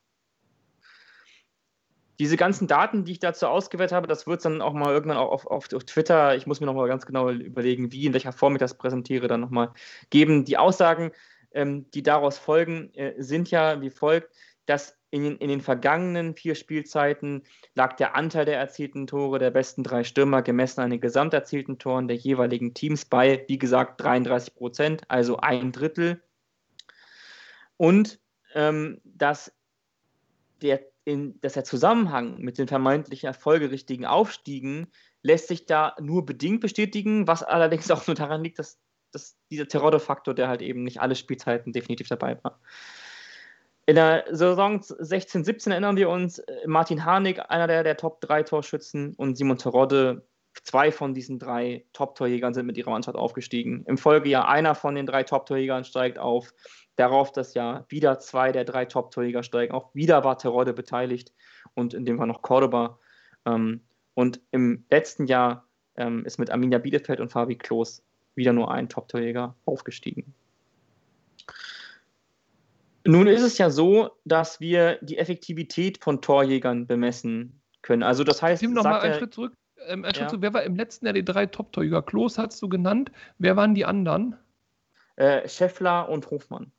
Speaker 2: diese ganzen Daten, die ich dazu ausgewählt habe, das wird dann auch mal irgendwann auf, auf, auf, Twitter, ich muss mir nochmal ganz genau überlegen, wie, in welcher Form ich das präsentiere, dann nochmal geben. Die Aussagen, ähm, die daraus folgen, äh, sind ja wie folgt, dass in, in den vergangenen vier Spielzeiten lag der Anteil der erzielten Tore der besten drei Stürmer gemessen an den gesamt erzielten Toren der jeweiligen Teams bei, wie gesagt, 33 Prozent, also ein Drittel. Und ähm, dass der in, dass der Zusammenhang mit den vermeintlichen erfolgerichtigen Aufstiegen lässt sich da nur bedingt bestätigen, was allerdings auch nur daran liegt, dass, dass dieser Terror-Faktor, der halt eben nicht alle Spielzeiten definitiv dabei war. In der Saison 16, 17 erinnern wir uns, äh, Martin Harnik, einer der, der Top-3-Torschützen, und Simon Terodde, zwei von diesen drei Top-Torjägern sind mit ihrer Mannschaft aufgestiegen. Im Folgejahr einer von den drei Top-Torjägern steigt auf darauf, dass ja wieder zwei der drei Top-Torjäger steigen. Auch wieder war Terodde beteiligt und in dem Fall noch Cordoba. Ähm, und im letzten Jahr ähm, ist mit Arminia Bielefeld und Fabi Klos wieder nur ein Top-Torjäger aufgestiegen. Nun ist es ja so, dass wir die Effektivität von Torjägern bemessen können. Also das heißt,
Speaker 3: noch mal einen Schritt zurück. Ähm, einen Schritt zurück. Wer war im letzten Jahr die drei Top-Torjäger? Klos hast du genannt. Wer waren die anderen?
Speaker 2: Äh, Scheffler und Hofmann.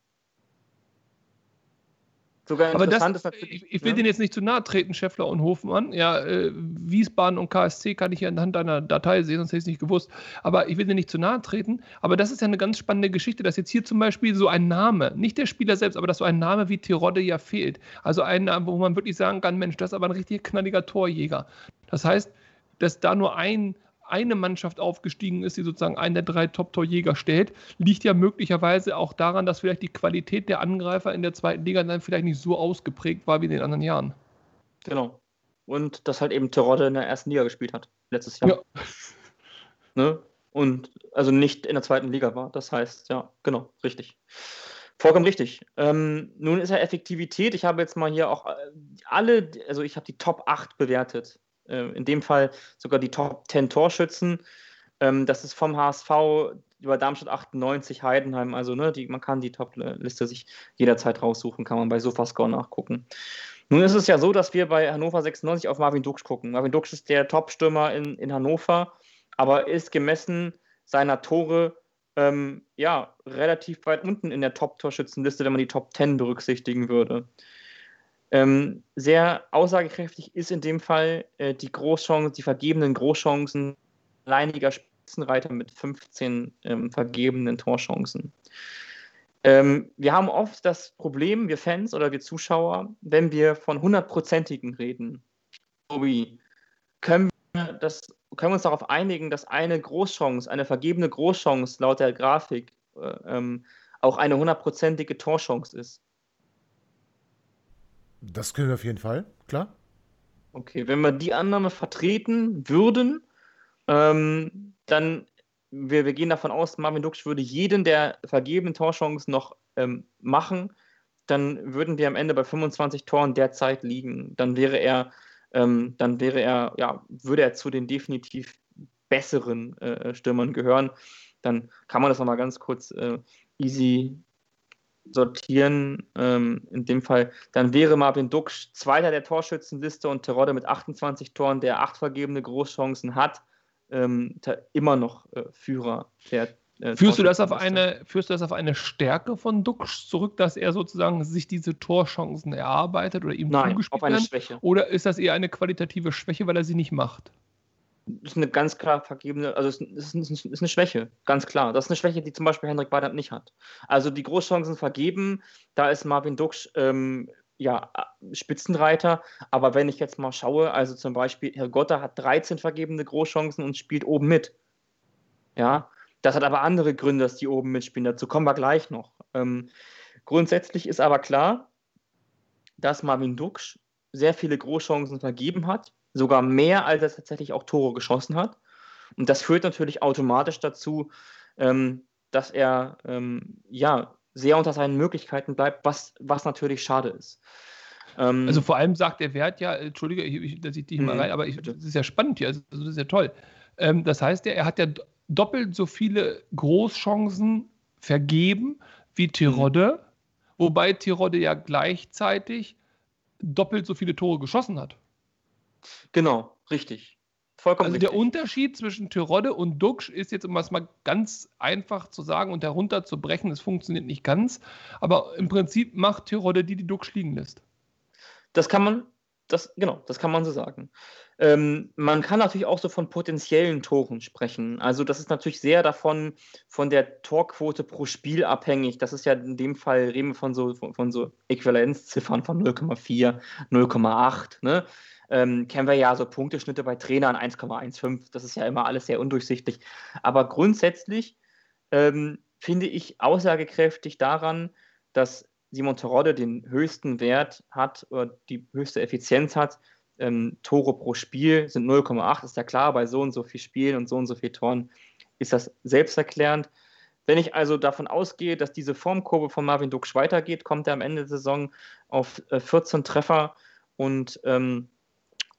Speaker 3: Sogar Aber das, ist natürlich, ich, ich will ja. denen jetzt nicht zu nahe treten, Scheffler und Hofmann. Ja, äh, Wiesbaden und KSC kann ich ja anhand deiner Datei sehen, sonst hätte ich es nicht gewusst. Aber ich will denen nicht zu nahe treten. Aber das ist ja eine ganz spannende Geschichte, dass jetzt hier zum Beispiel so ein Name, nicht der Spieler selbst, aber dass so ein Name wie Tirode ja fehlt. Also ein Name, wo man wirklich sagen kann, Mensch, das ist aber ein richtig knalliger Torjäger. Das heißt, dass da nur ein eine Mannschaft aufgestiegen ist, die sozusagen einen der drei Top-Torjäger stellt, liegt ja möglicherweise auch daran, dass vielleicht die Qualität der Angreifer in der zweiten Liga dann vielleicht nicht so ausgeprägt war wie in den anderen Jahren.
Speaker 2: Genau. Und dass halt eben Terodde in der ersten Liga gespielt hat, letztes Jahr. Ja. Ne? Und also nicht in der zweiten Liga war. Das heißt, ja, genau, richtig. Vollkommen richtig. Ähm, nun ist ja Effektivität, ich habe jetzt mal hier auch äh, alle, also ich habe die Top 8 bewertet äh, in dem Fall sogar die Top 10 Torschützen. Ähm, das ist vom HSV über Darmstadt 98, Heidenheim, also ne, die, man kann die Top-Liste sich jederzeit raussuchen, kann man bei Sofascore nachgucken. Nun ist es ja so, dass wir bei Hannover 96 auf Marvin Duksch gucken. Marvin Duksch ist der Top-Stürmer in, in Hannover, aber ist gemessen seiner Tore ähm, ja, relativ weit unten in der Top-Torschützenliste, wenn man die Top 10 berücksichtigen würde. Ähm, sehr aussagekräftig ist in dem Fall äh, die Großchancen, die vergebenen Großchancen, alleiniger Spitzenreiter mit 15 ähm, vergebenen Torchancen. Ähm, wir haben oft das Problem, wir Fans oder wir Zuschauer, wenn wir von hundertprozentigen reden, Tobi, können wir, das, können wir uns darauf einigen, dass eine Großchance, eine vergebene Großchance laut der Grafik äh, ähm, auch eine hundertprozentige Torchance ist.
Speaker 1: Das können wir auf jeden Fall, klar.
Speaker 2: Okay, wenn wir die Annahme vertreten würden, ähm, dann wir, wir gehen davon aus, Marvin Duksch würde jeden der vergebenen Torchancen noch ähm, machen, dann würden wir am Ende bei 25 Toren derzeit liegen. Dann wäre er, ähm, dann wäre er, ja, würde er zu den definitiv besseren äh, Stürmern gehören. Dann kann man das nochmal ganz kurz äh, easy sortieren, ähm, in dem Fall, dann wäre Marvin Duksch Zweiter der Torschützenliste und Terodde mit 28 Toren, der acht vergebene Großchancen hat, ähm, immer noch äh, Führer der
Speaker 3: äh, führst, du das auf eine, führst du das auf eine Stärke von Duksch zurück, dass er sozusagen sich diese Torchancen erarbeitet oder ihm
Speaker 2: Nein, zugespielt auf eine? Schwäche.
Speaker 3: Oder ist das eher eine qualitative Schwäche, weil er sie nicht macht?
Speaker 2: Ist eine ganz klar vergebene, also ist, ist, ist, eine Schwäche, ganz klar. Das ist eine Schwäche, die zum Beispiel Hendrik Badert nicht hat. Also die Großchancen vergeben, da ist Marvin Duksch ähm, ja, Spitzenreiter, aber wenn ich jetzt mal schaue, also zum Beispiel Herr Gotter hat 13 vergebene Großchancen und spielt oben mit. Ja, das hat aber andere Gründe, dass die oben mitspielen. Dazu kommen wir gleich noch. Ähm, grundsätzlich ist aber klar, dass Marvin Duksch sehr viele Großchancen vergeben hat sogar mehr, als er tatsächlich auch Tore geschossen hat. Und das führt natürlich automatisch dazu, ähm, dass er ähm, ja sehr unter seinen Möglichkeiten bleibt, was, was natürlich schade ist.
Speaker 3: Ähm, also vor allem sagt der Wert ja, Entschuldige, ich, dass ich dich mal mhm, rein, aber ich, das ist ja spannend hier, also das ist ja toll. Ähm, das heißt, er, er hat ja doppelt so viele Großchancen vergeben wie Tirode, mhm. wobei Tirode ja gleichzeitig doppelt so viele Tore geschossen hat.
Speaker 2: Genau, richtig.
Speaker 3: Vollkommen also richtig. der Unterschied zwischen Tirode und Duxch ist jetzt, um es mal ganz einfach zu sagen und herunterzubrechen, es funktioniert nicht ganz, aber im Prinzip macht Tirode die, die Duxch liegen lässt.
Speaker 2: Das kann man, das, genau, das kann man so sagen. Ähm, man kann natürlich auch so von potenziellen Toren sprechen. Also das ist natürlich sehr davon von der Torquote pro Spiel abhängig. Das ist ja in dem Fall reden wir von so, von, von so Äquivalenzziffern von 0,4, 0,8. Ne? Ähm, kennen wir ja so Punkteschnitte bei Trainern 1,15. Das ist ja immer alles sehr undurchsichtig. Aber grundsätzlich ähm, finde ich aussagekräftig daran, dass Simon Terodde den höchsten Wert hat oder die höchste Effizienz hat. Ähm, Tore pro Spiel sind 0,8, ist ja klar, bei so und so viel Spielen und so und so viel Toren ist das selbsterklärend. Wenn ich also davon ausgehe, dass diese Formkurve von Marvin Duksch weitergeht, kommt er am Ende der Saison auf äh, 14 Treffer und ähm,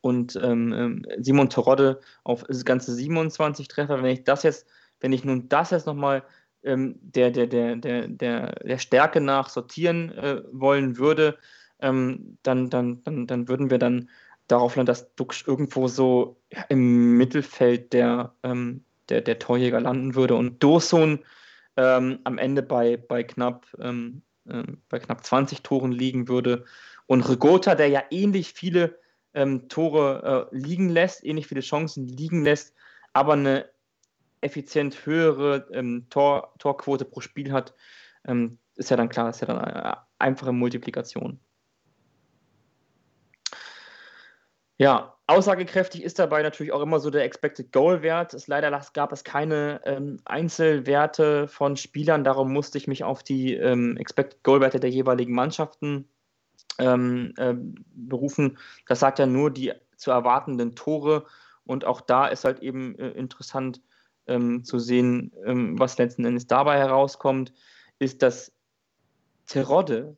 Speaker 2: und ähm, ähm, Simon Terodde auf ganze 27 Treffer. Wenn ich das jetzt, wenn ich nun das jetzt nochmal ähm, der, der, der, der, der, der Stärke nach sortieren äh, wollen würde, ähm, dann, dann, dann, dann würden wir dann darauf landen, dass Dux irgendwo so im Mittelfeld der, ähm, der, der Torjäger landen würde und Dosun ähm, am Ende bei, bei knapp äh, bei knapp 20 Toren liegen würde. Und Regota, der ja ähnlich viele ähm, Tore äh, liegen lässt, ähnlich viele Chancen liegen lässt, aber eine effizient höhere ähm, Tor, Torquote pro Spiel hat, ähm, ist ja dann klar, ist ja dann eine einfache Multiplikation. Ja, aussagekräftig ist dabei natürlich auch immer so der Expected Goal Wert. Es, leider gab es keine ähm, Einzelwerte von Spielern, darum musste ich mich auf die ähm, Expected Goal Werte der jeweiligen Mannschaften ähm, äh, berufen. Das sagt ja nur die zu erwartenden Tore und auch da ist halt eben äh, interessant ähm, zu sehen, ähm, was letzten Endes dabei herauskommt, ist, dass Terodde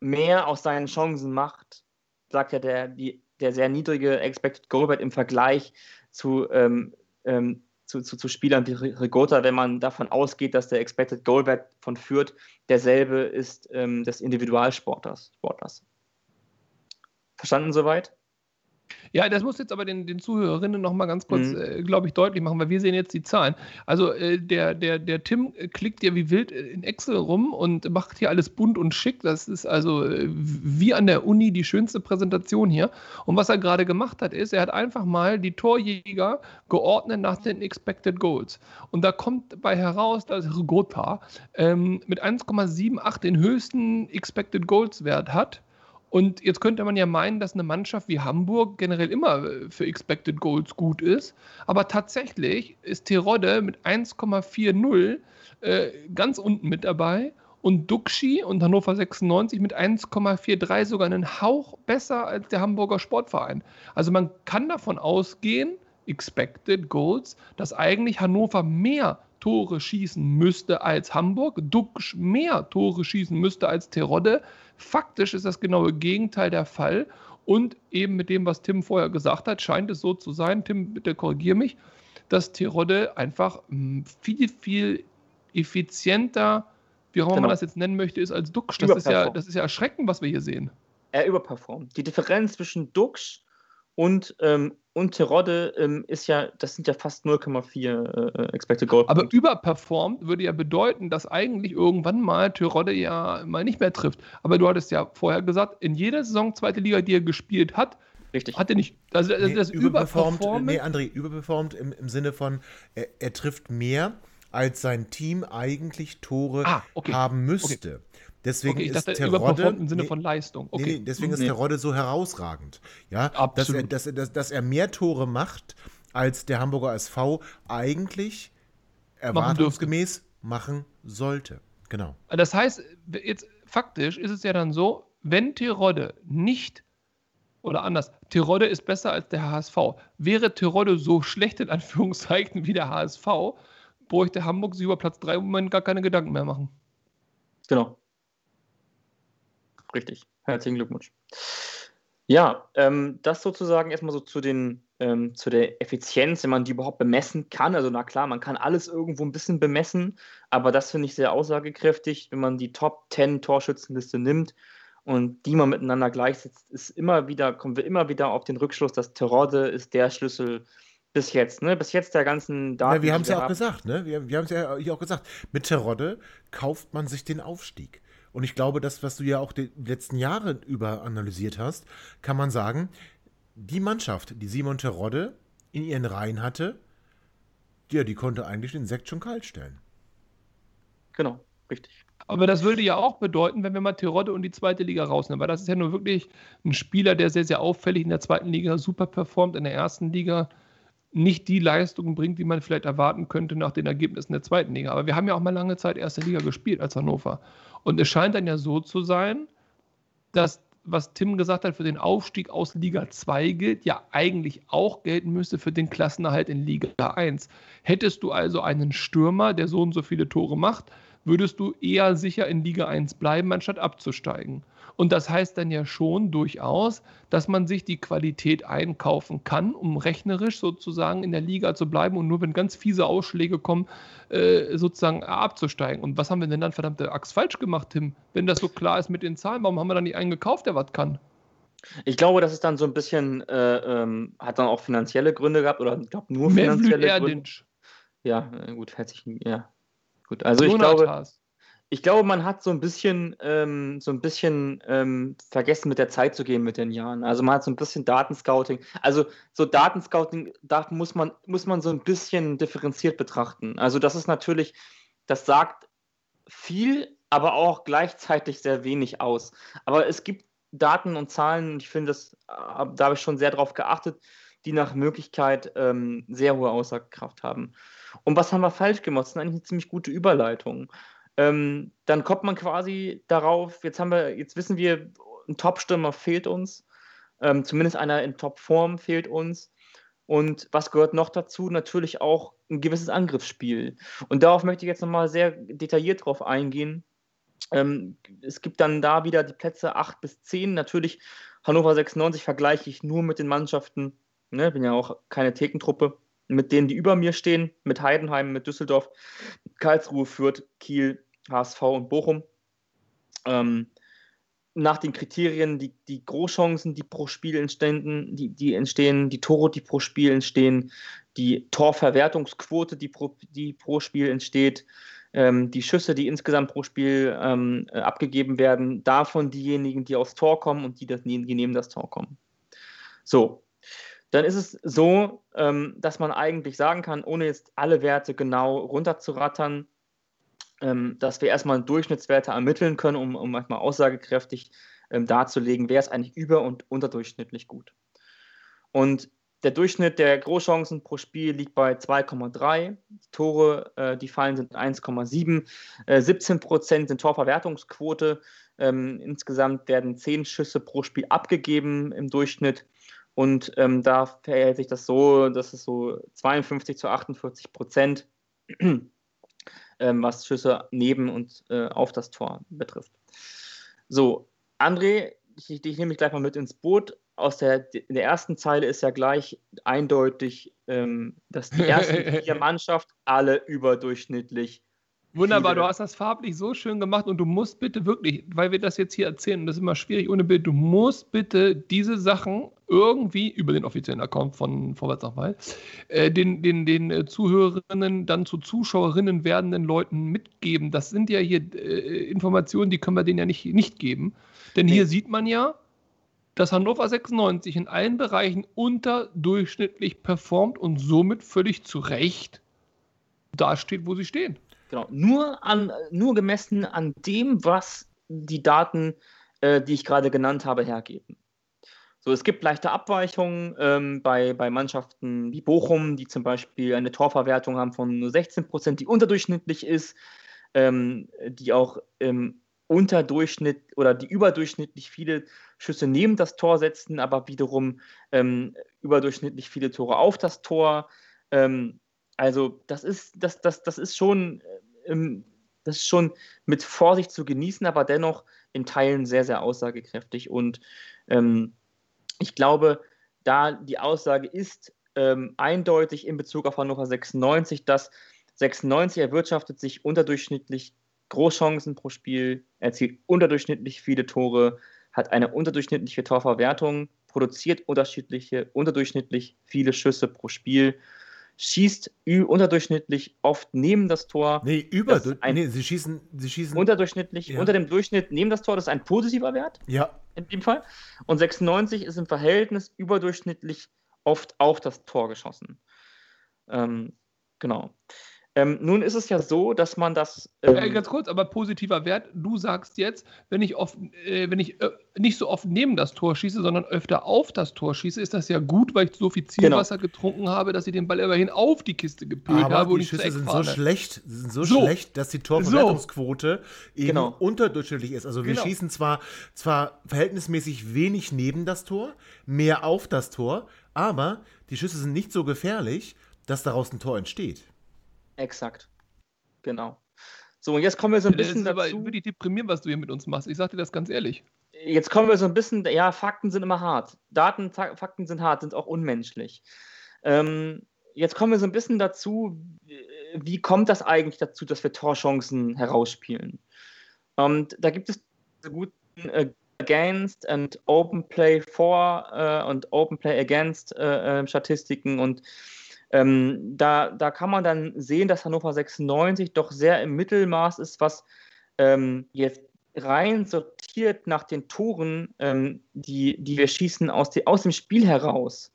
Speaker 2: mehr aus seinen Chancen macht sagt ja der, die, der sehr niedrige Expected Goal im Vergleich zu, ähm, ähm, zu, zu, zu, Spielern wie Rigota, wenn man davon ausgeht, dass der Expected Goal Rate von Fürth derselbe ist ähm, des Individualsportlers. Sportlers. Verstanden soweit?
Speaker 3: Ja, das muss jetzt aber den, den Zuhörerinnen noch mal ganz kurz, mhm. äh, glaube ich, deutlich machen, weil wir sehen jetzt die Zahlen. Also äh, der, der, der Tim klickt ja wie wild in Excel rum und macht hier alles bunt und schick. Das ist also äh, wie an der Uni die schönste Präsentation hier. Und was er gerade gemacht hat, ist, er hat einfach mal die Torjäger geordnet nach den Expected Goals. Und da kommt bei heraus, dass Rigota ähm, mit 1,78 den höchsten Expected Goals Wert hat und jetzt könnte man ja meinen, dass eine Mannschaft wie Hamburg generell immer äh, für Expected Goals gut ist. Aber tatsächlich ist Terodde mit 1,40 äh, ganz unten mit dabei und Duxi und Hannover 96 mit 1,43 sogar einen Hauch besser als der Hamburger Sportverein. Also man kann davon ausgehen, Expected Goals, dass eigentlich Hannover mehr Tore schießen müsste als Hamburg, Dux mehr Tore schießen müsste als Terodde. Faktisch ist das genaue Gegenteil der Fall. Und eben mit dem, was Tim vorher gesagt hat, scheint es so zu sein, Tim, bitte korrigier mich, dass Tirode einfach hm, viel, viel effizienter, wie auch immer genau. man das jetzt nennen möchte, ist als Dux. Das ist, ja, das ist ja erschreckend, was wir hier sehen.
Speaker 2: Er überperformt. Die Differenz zwischen Dux und, ähm, und Terodde ähm, ist ja, das sind ja fast 0,4 äh, Expected Goal.
Speaker 3: Aber überperformt würde ja bedeuten, dass eigentlich irgendwann mal Terodde ja mal nicht mehr trifft. Aber du hattest ja vorher gesagt, in jeder Saison zweite Liga, die er gespielt hat,
Speaker 2: Richtig.
Speaker 3: Hat er nicht. Also,
Speaker 1: nee, das überperformt. Nee, André, überperformt im, im Sinne von, er, er, trifft mehr, als sein Team eigentlich Tore ah, okay. haben müsste. Okay. Deswegen okay, ich ist dachte, Terodde
Speaker 3: im Sinne nee, von Leistung.
Speaker 1: Okay. Nee, deswegen ist nee. Terodde so herausragend. Ja, dass er, dass, dass, dass er mehr Tore macht, als der Hamburger SV eigentlich erwartungsgemäß machen, sollte. Genau.
Speaker 3: Das heißt, jetzt faktisch ist es ja dann so, wenn Terodde nicht oder anders, Terodde ist besser als der HSV. Wäre Terodde so schlecht in Anführungszeichen wie der HSV, bräuchte Hamburg sich über Platz 3 im Moment gar keine Gedanken mehr machen.
Speaker 2: Genau. Richtig. Herzlichen Glückwunsch. Ja, ähm, das sozusagen erstmal so zu, den, ähm, zu der Effizienz, wenn man die überhaupt bemessen kann. Also na klar, man kann alles irgendwo ein bisschen bemessen, aber das finde ich sehr aussagekräftig, wenn man die Top 10 Torschützenliste nimmt und die mal miteinander gleichsetzt, ist immer wieder, kommen wir immer wieder auf den Rückschluss, dass Terodde ist der Schlüssel bis jetzt, ne? Bis jetzt der ganzen
Speaker 1: Daten. Ja, wir haben es ja auch gesagt, ne? Wir, wir haben es ja hier auch gesagt. Mit Terodde kauft man sich den Aufstieg. Und ich glaube, das, was du ja auch die letzten Jahre über analysiert hast, kann man sagen, die Mannschaft, die Simon Terodde in ihren Reihen hatte, ja, die konnte eigentlich den Sekt schon kalt stellen.
Speaker 2: Genau, richtig.
Speaker 3: Aber das würde ja auch bedeuten, wenn wir mal Terodde und die zweite Liga rausnehmen, weil das ist ja nur wirklich ein Spieler, der sehr, sehr auffällig in der zweiten Liga super performt, in der ersten Liga nicht die Leistung bringt, die man vielleicht erwarten könnte nach den Ergebnissen der zweiten Liga. Aber wir haben ja auch mal lange Zeit erste Liga gespielt als Hannover. Und es scheint dann ja so zu sein, dass, was Tim gesagt hat, für den Aufstieg aus Liga 2 gilt, ja eigentlich auch gelten müsste für den Klassenerhalt in Liga 1. Hättest du also einen Stürmer, der so und so viele Tore macht, würdest du eher sicher in Liga 1 bleiben, anstatt abzusteigen. Und das heißt dann ja schon durchaus, dass man sich die Qualität einkaufen kann, um rechnerisch sozusagen in der Liga zu bleiben und nur wenn ganz fiese Ausschläge kommen, äh, sozusagen abzusteigen. Und was haben wir denn dann verdammte Axt falsch gemacht, Tim? Wenn das so klar ist mit den Zahlen, warum haben wir dann nicht einen gekauft, der was kann?
Speaker 2: Ich glaube, das ist dann so ein bisschen, äh, ähm, hat dann auch finanzielle Gründe gehabt oder ich glaube nur finanzielle Gründe. Ja, gut, herzlichen, ja. Gut, also Jonathan ich glaube. Ich glaube, man hat so ein bisschen, ähm, so ein bisschen ähm, vergessen, mit der Zeit zu gehen mit den Jahren. Also man hat so ein bisschen Datenscouting. Also so Datenscouting da muss man, muss man so ein bisschen differenziert betrachten. Also das ist natürlich, das sagt viel, aber auch gleichzeitig sehr wenig aus. Aber es gibt Daten und Zahlen, und ich finde, das, äh, da habe ich schon sehr drauf geachtet, die nach Möglichkeit ähm, sehr hohe Aussagekraft haben. Und was haben wir falsch gemacht? Das ist eigentlich eine ziemlich gute Überleitung. Ähm, dann kommt man quasi darauf, jetzt haben wir, jetzt wissen wir, ein Top-Stürmer fehlt uns. Ähm, zumindest einer in Top-Form fehlt uns. Und was gehört noch dazu? Natürlich auch ein gewisses Angriffsspiel. Und darauf möchte ich jetzt nochmal sehr detailliert drauf eingehen. Ähm, es gibt dann da wieder die Plätze 8 bis 10. Natürlich Hannover 96 vergleiche ich nur mit den Mannschaften, ne, bin ja auch keine Thekentruppe, mit denen, die über mir stehen, mit Heidenheim, mit Düsseldorf, Karlsruhe, Fürth, Kiel, HSV und Bochum. Ähm, nach den Kriterien die, die Großchancen, die pro Spiel entstehen, die, die entstehen, die Tore, die pro Spiel entstehen, die Torverwertungsquote, die pro, die pro Spiel entsteht, ähm, die Schüsse, die insgesamt pro Spiel ähm, äh, abgegeben werden, davon diejenigen, die aufs Tor kommen und die, das, die neben das Tor kommen. So, dann ist es so, ähm, dass man eigentlich sagen kann, ohne jetzt alle Werte genau runterzurattern, ähm, dass wir erstmal Durchschnittswerte ermitteln können, um, um manchmal aussagekräftig ähm, darzulegen, wer ist eigentlich über- und unterdurchschnittlich gut. Und der Durchschnitt der Großchancen pro Spiel liegt bei 2,3. Die Tore, äh, die fallen, sind 1,7. Äh, 17 Prozent sind Torverwertungsquote. Ähm, insgesamt werden 10 Schüsse pro Spiel abgegeben im Durchschnitt. Und ähm, da verhält sich das so, dass es so 52 zu 48 Prozent, ähm, was Schüsse neben und äh, auf das Tor betrifft. So, André, ich, ich nehme mich gleich mal mit ins Boot aus der, in der ersten Zeile ist ja gleich eindeutig, ähm, dass die ersten vier Mannschaft alle überdurchschnittlich.
Speaker 3: Wunderbar, du hast das farblich so schön gemacht und du musst bitte wirklich, weil wir das jetzt hier erzählen, das ist immer schwierig ohne Bild, du musst bitte diese Sachen irgendwie über den offiziellen Account von Vorwärts nach äh, den, den, den äh, Zuhörerinnen, dann zu Zuschauerinnen werdenden Leuten mitgeben. Das sind ja hier äh, Informationen, die können wir denen ja nicht, nicht geben. Denn nee. hier sieht man ja, dass Hannover 96 in allen Bereichen unterdurchschnittlich performt und somit völlig zu Recht dasteht, wo sie stehen.
Speaker 2: Genau, nur, an, nur gemessen an dem, was die Daten, äh, die ich gerade genannt habe, hergeben. So, es gibt leichte Abweichungen ähm, bei, bei Mannschaften wie Bochum, die zum Beispiel eine Torverwertung haben von nur 16 Prozent, die unterdurchschnittlich ist, ähm, die auch ähm, Unterdurchschnitt oder die überdurchschnittlich viele Schüsse neben das Tor setzen, aber wiederum ähm, überdurchschnittlich viele Tore auf das Tor. Ähm, also das ist, das, das, das ist schon, ähm, das ist schon mit Vorsicht zu genießen, aber dennoch in Teilen sehr, sehr aussagekräftig. Und ähm, ich glaube, da die Aussage ist ähm, eindeutig in Bezug auf Hannover 96, dass 96 erwirtschaftet sich unterdurchschnittlich Großchancen pro Spiel, erzielt unterdurchschnittlich viele Tore, hat eine unterdurchschnittliche Torverwertung, produziert unterschiedliche, unterdurchschnittlich viele Schüsse pro Spiel, schießt unterdurchschnittlich oft neben das Tor.
Speaker 1: Nee, über, nee, sie schießen, sie schießen
Speaker 2: unterdurchschnittlich, ja. unter dem Durchschnitt neben das Tor, das ist ein positiver Wert.
Speaker 1: Ja.
Speaker 2: In dem Fall. Und 96 ist im Verhältnis überdurchschnittlich oft auf das Tor geschossen. Ähm, genau. Ähm, nun ist es ja so, dass man das.
Speaker 3: Ähm ja, ganz kurz, aber positiver Wert. Du sagst jetzt, wenn ich, oft, äh, wenn ich äh, nicht so oft neben das Tor schieße, sondern öfter auf das Tor schieße, ist das ja gut, weil ich so viel Zielwasser genau. getrunken habe, dass ich den Ball immerhin auf die Kiste gepölt aber habe.
Speaker 1: Die Schüsse sind so schlecht, sind so, so, schlecht, dass die Torverwertungsquote so. eben genau. unterdurchschnittlich ist. Also wir genau. schießen zwar, zwar verhältnismäßig wenig neben das Tor, mehr auf das Tor, aber die Schüsse sind nicht so gefährlich, dass daraus ein Tor entsteht.
Speaker 2: Exakt. Genau. So, und jetzt kommen wir so ein bisschen
Speaker 3: das ist dazu. Aber wirklich deprimierend, was du hier mit uns machst. Ich sag dir das ganz ehrlich.
Speaker 2: Jetzt kommen wir so ein bisschen, ja, Fakten sind immer hart. Daten, Fakten sind hart, sind auch unmenschlich. Ähm, jetzt kommen wir so ein bisschen dazu, wie kommt das eigentlich dazu, dass wir Torchancen herausspielen? Und da gibt es guten äh, Against and Open Play for äh, und Open Play Against äh, äh Statistiken und ähm, da, da kann man dann sehen, dass Hannover 96 doch sehr im Mittelmaß ist, was ähm, jetzt rein sortiert nach den Toren, ähm, die, die wir schießen aus, die, aus dem Spiel heraus,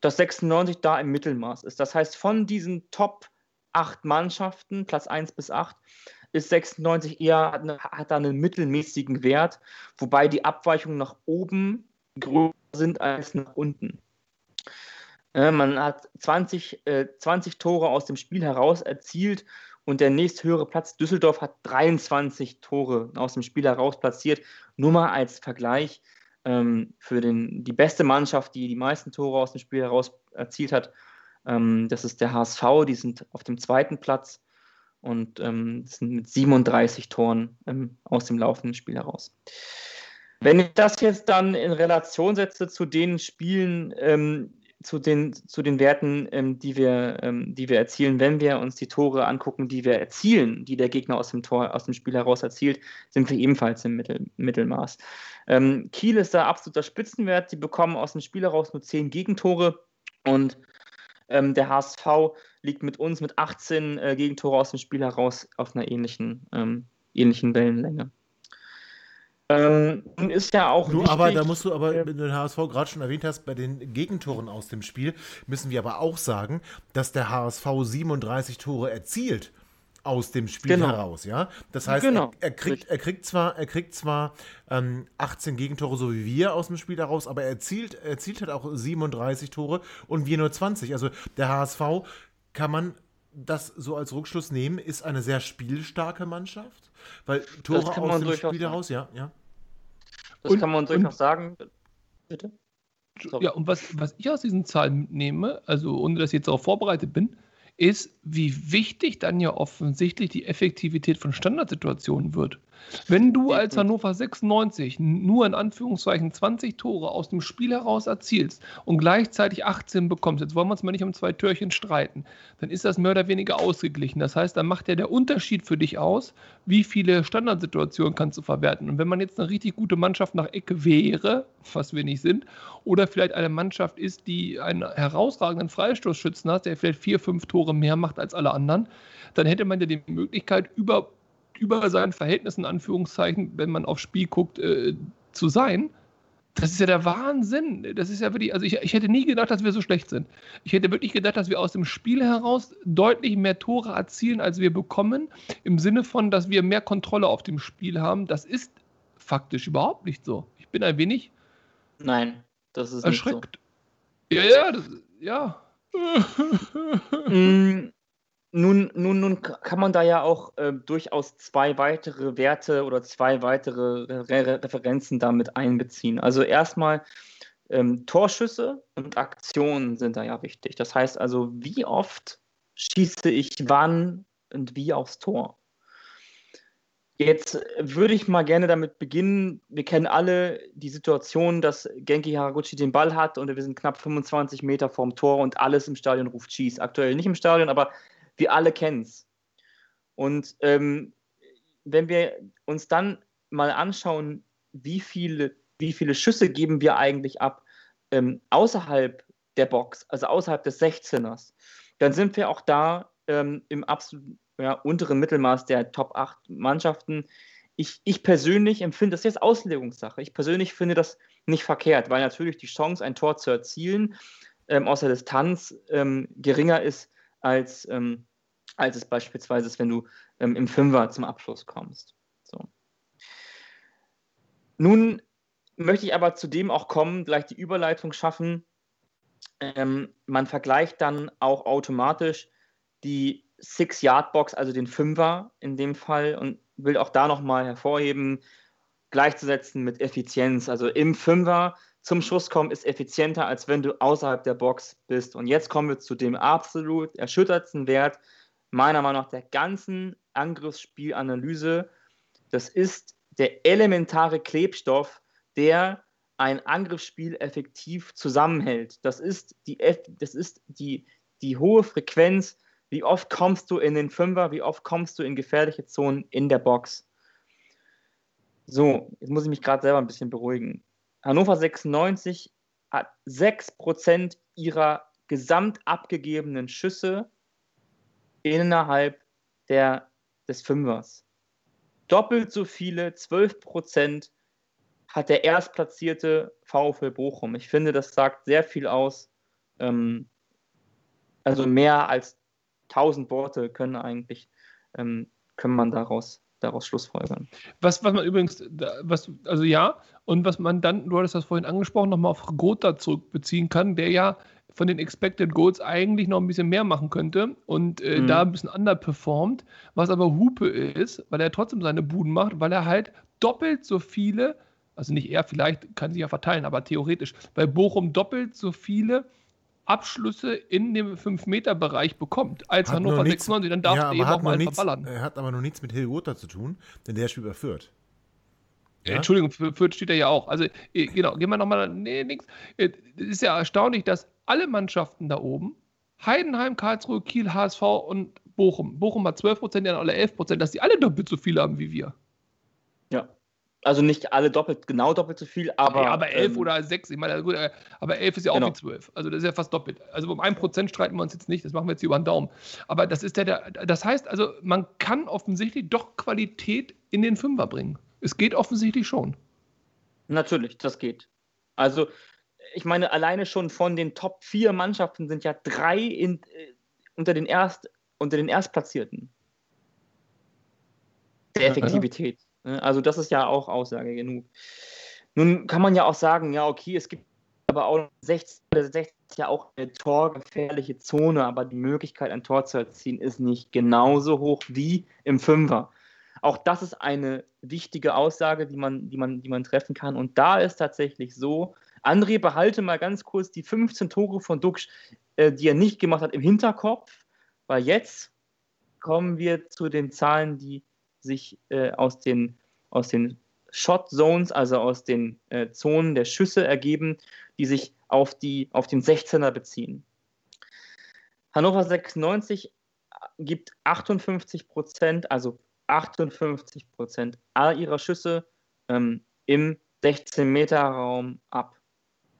Speaker 2: dass 96 da im Mittelmaß ist. Das heißt, von diesen Top 8 Mannschaften, Platz 1 bis 8, ist 96 eher, hat, hat da einen mittelmäßigen Wert, wobei die Abweichungen nach oben größer sind als nach unten. Äh, man hat 20, äh, 20 Tore aus dem Spiel heraus erzielt und der nächsthöhere Platz Düsseldorf hat 23 Tore aus dem Spiel heraus platziert. Nur mal als Vergleich ähm, für den, die beste Mannschaft, die die meisten Tore aus dem Spiel heraus erzielt hat. Ähm, das ist der HSV, die sind auf dem zweiten Platz und ähm, sind mit 37 Toren ähm, aus dem laufenden Spiel heraus. Wenn ich das jetzt dann in Relation setze zu den Spielen, ähm, zu, den, zu den Werten, ähm, die, wir, ähm, die wir erzielen, wenn wir uns die Tore angucken, die wir erzielen, die der Gegner aus dem Tor, aus dem Spiel heraus erzielt, sind wir ebenfalls im Mittel, Mittelmaß. Ähm, Kiel ist da absoluter Spitzenwert. Die bekommen aus dem Spiel heraus nur 10 Gegentore und ähm, der HSV liegt mit uns mit 18 äh, Gegentore aus dem Spiel heraus auf einer ähnlichen, ähm, ähnlichen Wellenlänge.
Speaker 1: Ähm, ist ja auch. Du, wichtig, aber da musst du aber, wenn du den HSV gerade schon erwähnt hast, bei den Gegentoren aus dem Spiel, müssen wir aber auch sagen, dass der HSV 37 Tore erzielt aus dem Spiel genau. heraus, ja. Das heißt, genau. er, er, kriegt, er kriegt zwar, er kriegt zwar ähm, 18 Gegentore, so wie wir aus dem Spiel heraus, aber er erzielt, er erzielt halt auch 37 Tore und wir nur 20. Also der HSV kann man das so als Rückschluss nehmen, ist eine sehr spielstarke Mannschaft, weil Tore aus dem Spiel heraus, ja, ja.
Speaker 2: Das und, kann man durchaus sagen. Bitte?
Speaker 3: Sorry. Ja, und was, was ich aus diesen Zahlen mitnehme, also ohne dass ich jetzt darauf vorbereitet bin, ist, wie wichtig dann ja offensichtlich die Effektivität von Standardsituationen wird. Wenn du als Hannover 96 nur in Anführungszeichen 20 Tore aus dem Spiel heraus erzielst und gleichzeitig 18 bekommst, jetzt wollen wir uns mal nicht um zwei Türchen streiten, dann ist das mehr oder weniger ausgeglichen. Das heißt, dann macht ja der Unterschied für dich aus, wie viele Standardsituationen kannst du verwerten. Und wenn man jetzt eine richtig gute Mannschaft nach Ecke wäre, was wir nicht sind, oder vielleicht eine Mannschaft ist, die einen herausragenden Freistoßschützen hat, der vielleicht vier, fünf Tore mehr macht als alle anderen, dann hätte man ja die Möglichkeit, über über seinen Verhältnissen, Anführungszeichen, wenn man aufs Spiel guckt, äh, zu sein. Das ist ja der Wahnsinn. Das ist ja wirklich, also ich, ich hätte nie gedacht, dass wir so schlecht sind. Ich hätte wirklich gedacht, dass wir aus dem Spiel heraus deutlich mehr Tore erzielen, als wir bekommen, im Sinne von, dass wir mehr Kontrolle auf dem Spiel haben. Das ist faktisch überhaupt nicht so. Ich bin ein wenig.
Speaker 2: Nein, das ist
Speaker 3: erschreckt. Nicht so. Ja, ja, das, ja.
Speaker 2: Mm, nun, nun, nun kann man da ja auch äh, durchaus zwei weitere Werte oder zwei weitere Re Referenzen damit einbeziehen. Also erstmal ähm, Torschüsse und Aktionen sind da ja wichtig. Das heißt also, wie oft schieße ich wann und wie aufs Tor. Jetzt würde ich mal gerne damit beginnen. Wir kennen alle die Situation, dass Genki Haraguchi den Ball hat und wir sind knapp 25 Meter vorm Tor und alles im Stadion ruft Schieß. Aktuell nicht im Stadion, aber wir alle kennen es. Und ähm, wenn wir uns dann mal anschauen, wie viele, wie viele Schüsse geben wir eigentlich ab ähm, außerhalb der Box, also außerhalb des 16ers, dann sind wir auch da ähm, im absolut ja, unteren Mittelmaß der Top 8 Mannschaften. Ich, ich persönlich empfinde das jetzt Auslegungssache. Ich persönlich finde das nicht verkehrt, weil natürlich die Chance, ein Tor zu erzielen, ähm, aus der Distanz ähm, geringer ist als ähm, als es beispielsweise ist, wenn du ähm, im Fünfer zum Abschluss kommst. So. Nun möchte ich aber zu dem auch kommen, gleich die Überleitung schaffen. Ähm, man vergleicht dann auch automatisch die Six-Yard-Box, also den Fünfer in dem Fall, und will auch da nochmal hervorheben, gleichzusetzen mit Effizienz. Also im Fünfer zum Schuss kommen ist effizienter, als wenn du außerhalb der Box bist. Und jetzt kommen wir zu dem absolut erschüttertsten Wert, meiner Meinung nach der ganzen Angriffsspielanalyse. Das ist der elementare Klebstoff, der ein Angriffsspiel effektiv zusammenhält. Das ist die, das ist die, die hohe Frequenz. Wie oft kommst du in den Fünfer? Wie oft kommst du in gefährliche Zonen in der Box? So, jetzt muss ich mich gerade selber ein bisschen beruhigen. Hannover 96 hat 6% ihrer gesamt abgegebenen Schüsse innerhalb der, des Fünfers. doppelt so viele, 12 Prozent, hat der erstplatzierte VfL Bochum. Ich finde, das sagt sehr viel aus. Ähm, also mehr als 1000 Worte können eigentlich, ähm, können man daraus, daraus schlussfolgern.
Speaker 3: Was, was man übrigens, was, also ja, und was man dann, du hattest das vorhin angesprochen, nochmal auf Gotha zurückbeziehen kann, der ja von den Expected Goals eigentlich noch ein bisschen mehr machen könnte und äh, mhm. da ein bisschen underperformt, was aber Hupe ist, weil er trotzdem seine Buden macht, weil er halt doppelt so viele, also nicht er, vielleicht kann sich ja verteilen, aber theoretisch, weil Bochum doppelt so viele Abschlüsse in dem 5-Meter-Bereich bekommt als hat Hannover 96, dann darf ja, er eben auch mal
Speaker 1: nichts,
Speaker 3: verballern.
Speaker 1: Er hat aber noch nichts mit Hilgotha zu tun, denn der spielt bei Fürth.
Speaker 3: Ja? Entschuldigung, für Fürth steht er ja auch. Also, äh, genau, gehen wir nochmal. Nee, nix. Es äh, ist ja erstaunlich, dass alle Mannschaften da oben, Heidenheim, Karlsruhe, Kiel, HSV und Bochum, Bochum hat 12 Prozent, die haben alle 11 Prozent, dass die alle doppelt so viel haben wie wir.
Speaker 2: Ja. Also nicht alle doppelt, genau doppelt so viel, aber. Ja,
Speaker 3: aber 11 ähm, oder 6, ich meine, gut, äh, aber 11 ist ja auch genau. wie 12. Also das ist ja fast doppelt. Also um 1% streiten wir uns jetzt nicht, das machen wir jetzt hier über den Daumen. Aber das ist der, der, das heißt also, man kann offensichtlich doch Qualität in den Fünfer bringen. Es geht offensichtlich schon.
Speaker 2: Natürlich, das geht. Also ich meine, alleine schon von den Top 4 Mannschaften sind ja drei in, äh, unter, den Erst, unter den Erstplatzierten. Der Effektivität. Ne? Also, das ist ja auch Aussage genug. Nun kann man ja auch sagen, ja, okay, es gibt aber auch 16, 16 ja auch eine torgefährliche Zone, aber die Möglichkeit, ein Tor zu erzielen, ist nicht genauso hoch wie im Fünfer. Auch das ist eine wichtige Aussage, die man, die man, die man treffen kann. Und da ist tatsächlich so, André, behalte mal ganz kurz die 15 Tore von Duxch, äh, die er nicht gemacht hat, im Hinterkopf, weil jetzt kommen wir zu den Zahlen, die sich äh, aus den, aus den Shot Zones, also aus den äh, Zonen der Schüsse ergeben, die sich auf, die, auf den 16er beziehen. Hannover 96 gibt 58 Prozent, also 58 Prozent aller ihrer Schüsse ähm, im 16-Meter-Raum ab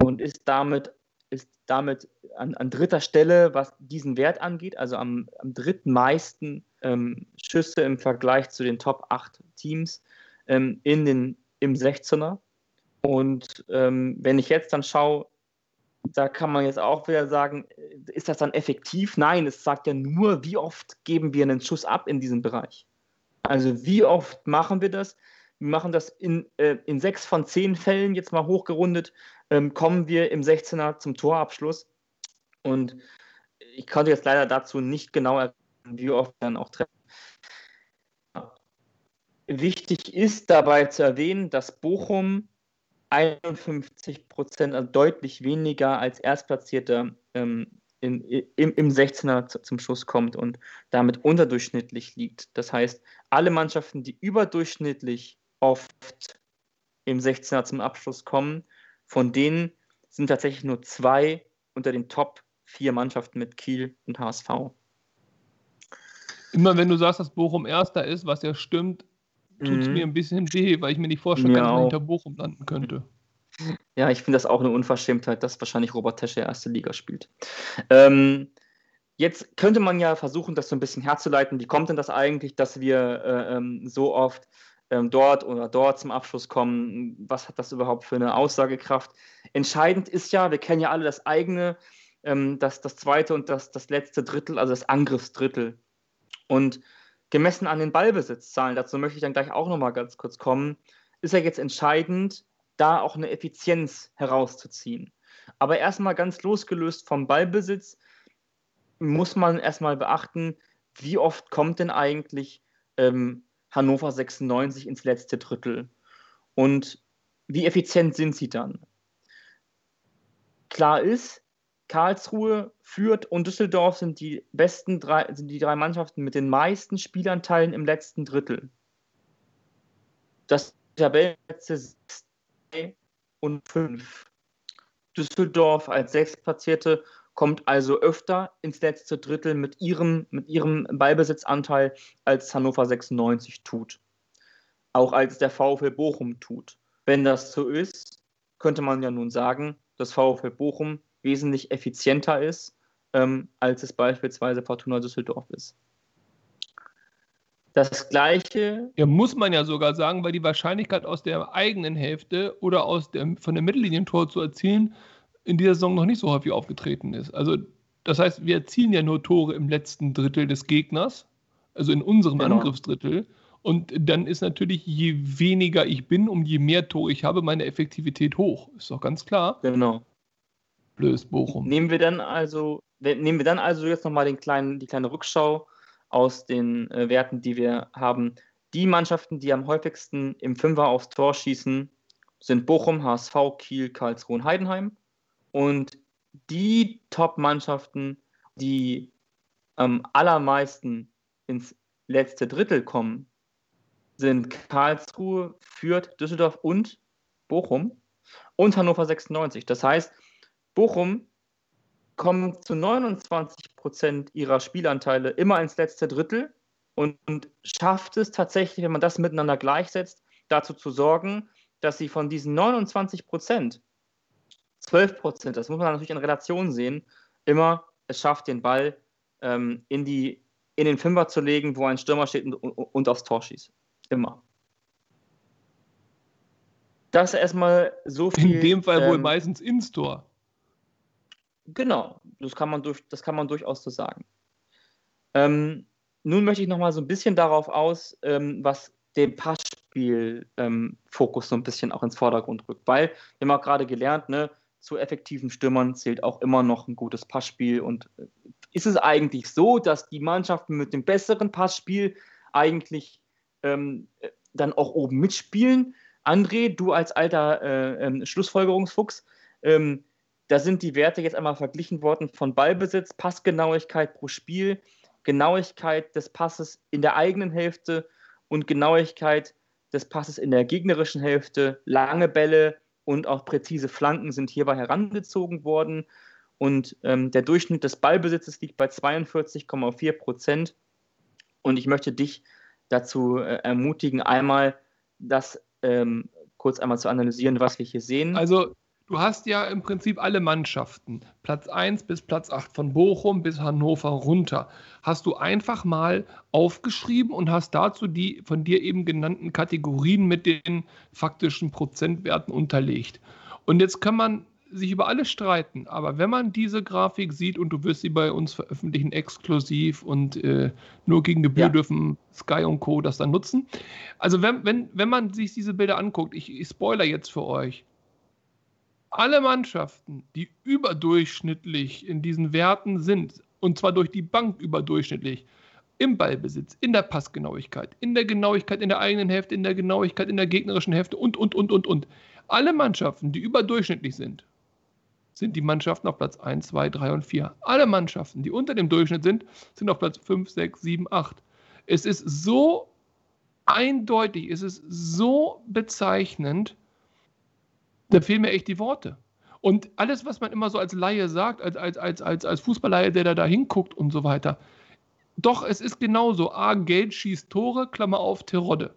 Speaker 2: und ist damit, ist damit an, an, dritter Stelle, was diesen Wert angeht, also am, am drittmeisten ähm, Schüsse im Vergleich zu den Top 8 Teams ähm, in den, im 16er. Und ähm, wenn ich jetzt dann schaue, da kann man jetzt auch wieder sagen, ist das dann effektiv? Nein, es sagt ja nur, wie oft geben wir einen Schuss ab in diesem Bereich. Also wie oft machen wir das? Wir machen das in, äh, in sechs von zehn Fällen, jetzt mal hochgerundet, ähm, kommen wir im 16er zum Torabschluss. Und ich konnte jetzt leider dazu nicht genau erklären, wie oft wir dann auch treffen. Wichtig ist dabei zu erwähnen, dass Bochum 51 Prozent, also deutlich weniger als Erstplatzierter ähm, in, im, im 16er zum Schuss kommt und damit unterdurchschnittlich liegt. Das heißt, alle Mannschaften, die überdurchschnittlich oft im 16er zum Abschluss kommen, von denen sind tatsächlich nur zwei unter den Top vier Mannschaften mit Kiel und HSV.
Speaker 3: Immer wenn du sagst, dass Bochum Erster ist, was ja stimmt, tut es mhm. mir ein bisschen weh, weil ich mir nicht vorstellen kann, dass man hinter Bochum landen könnte.
Speaker 2: Ja, ich finde das auch eine Unverschämtheit, dass wahrscheinlich Robert Tesche erste Liga spielt. Ähm, jetzt könnte man ja versuchen, das so ein bisschen herzuleiten. Wie kommt denn das eigentlich, dass wir äh, ähm, so oft ähm, dort oder dort zum Abschluss kommen? Was hat das überhaupt für eine Aussagekraft? Entscheidend ist ja, wir kennen ja alle das eigene, ähm, das, das zweite und das, das letzte Drittel, also das Angriffsdrittel. Und gemessen an den Ballbesitzzahlen, dazu möchte ich dann gleich auch nochmal ganz kurz kommen, ist ja jetzt entscheidend, da auch eine Effizienz herauszuziehen. Aber erstmal ganz losgelöst vom Ballbesitz muss man erstmal beachten, wie oft kommt denn eigentlich ähm, Hannover 96 ins letzte Drittel und wie effizient sind sie dann? Klar ist, Karlsruhe, Fürth und Düsseldorf sind die besten drei, sind die drei Mannschaften mit den meisten Spielanteilen im letzten Drittel. Das Tabellenplätze und 5. Düsseldorf als Sechstplatzierte kommt also öfter ins letzte Drittel mit ihrem, mit ihrem Ballbesitzanteil, als Hannover 96 tut. Auch als der VfL Bochum tut. Wenn das so ist, könnte man ja nun sagen, dass VfL Bochum wesentlich effizienter ist, ähm, als es beispielsweise Fortuna Düsseldorf ist. Das gleiche.
Speaker 3: Ja, muss man ja sogar sagen, weil die Wahrscheinlichkeit aus der eigenen Hälfte oder aus dem, von der Mittellinientor zu erzielen in dieser Saison noch nicht so häufig aufgetreten ist. Also, das heißt, wir erzielen ja nur Tore im letzten Drittel des Gegners, also in unserem genau. Angriffsdrittel. Und dann ist natürlich, je weniger ich bin, um je mehr Tore ich habe, meine Effektivität hoch. Ist doch ganz klar.
Speaker 2: Genau.
Speaker 3: Blödes Bochum.
Speaker 2: Nehmen wir dann also, nehmen wir dann also jetzt nochmal den kleinen, die kleine Rückschau aus den äh, Werten, die wir haben. Die Mannschaften, die am häufigsten im Fünfer aufs Tor schießen, sind Bochum, HSV, Kiel, Karlsruhe und Heidenheim. Und die Top-Mannschaften, die am allermeisten ins letzte Drittel kommen, sind Karlsruhe, Fürth, Düsseldorf und Bochum und Hannover 96. Das heißt, Bochum kommt zu 29 Prozent ihrer Spielanteile immer ins letzte Drittel und, und schafft es tatsächlich, wenn man das miteinander gleichsetzt, dazu zu sorgen, dass sie von diesen 29 Prozent 12 Prozent, das muss man natürlich in Relation sehen, immer es schafft, den Ball ähm, in, die, in den Fünfer zu legen, wo ein Stürmer steht und, und, aufs Tor schießt. Immer. Das erstmal so viel.
Speaker 3: In dem Fall ähm, wohl meistens ins Tor.
Speaker 2: Genau, das kann man, durch, das kann man durchaus so sagen. Ähm, nun möchte ich noch mal so ein bisschen darauf aus, ähm, was den Passspiel-Fokus ähm, so ein bisschen auch ins Vordergrund rückt. Weil wir haben auch gerade gelernt, ne, zu effektiven Stürmern zählt auch immer noch ein gutes Passspiel. Und äh, ist es eigentlich so, dass die Mannschaften mit dem besseren Passspiel eigentlich ähm, äh, dann auch oben mitspielen? André, du als alter äh, ähm, Schlussfolgerungsfuchs, ähm, da sind die Werte jetzt einmal verglichen worden von Ballbesitz, Passgenauigkeit pro Spiel, Genauigkeit des Passes in der eigenen Hälfte und Genauigkeit des Passes in der gegnerischen Hälfte. Lange Bälle und auch präzise Flanken sind hierbei herangezogen worden. Und ähm, der Durchschnitt des Ballbesitzes liegt bei 42,4 Prozent. Und ich möchte dich dazu äh, ermutigen, einmal das ähm, kurz einmal zu analysieren, was wir hier sehen.
Speaker 3: Also du hast ja im Prinzip alle Mannschaften, Platz 1 bis Platz 8, von Bochum bis Hannover runter, hast du einfach mal aufgeschrieben und hast dazu die von dir eben genannten Kategorien mit den faktischen Prozentwerten unterlegt. Und jetzt kann man sich über alles streiten, aber wenn man diese Grafik sieht und du wirst sie bei uns veröffentlichen, exklusiv und äh, nur gegen Gebühr ja. dürfen Sky und Co. das dann nutzen. Also wenn, wenn, wenn man sich diese Bilder anguckt, ich, ich spoiler jetzt für euch, alle Mannschaften, die überdurchschnittlich in diesen Werten sind, und zwar durch die Bank überdurchschnittlich, im Ballbesitz, in der Passgenauigkeit, in der Genauigkeit in der eigenen Hälfte, in der Genauigkeit in der gegnerischen Hälfte und, und, und, und, und. Alle Mannschaften, die überdurchschnittlich sind, sind die Mannschaften auf Platz 1, 2, 3 und 4. Alle Mannschaften, die unter dem Durchschnitt sind, sind auf Platz 5, 6, 7, 8. Es ist so eindeutig, es ist so bezeichnend, da fehlen mir echt die Worte. Und alles, was man immer so als Laie sagt, als, als, als, als, als Fußballleihe, der da, da hinguckt und so weiter. Doch, es ist genauso. A, Geld schießt Tore, Klammer auf, Terodde.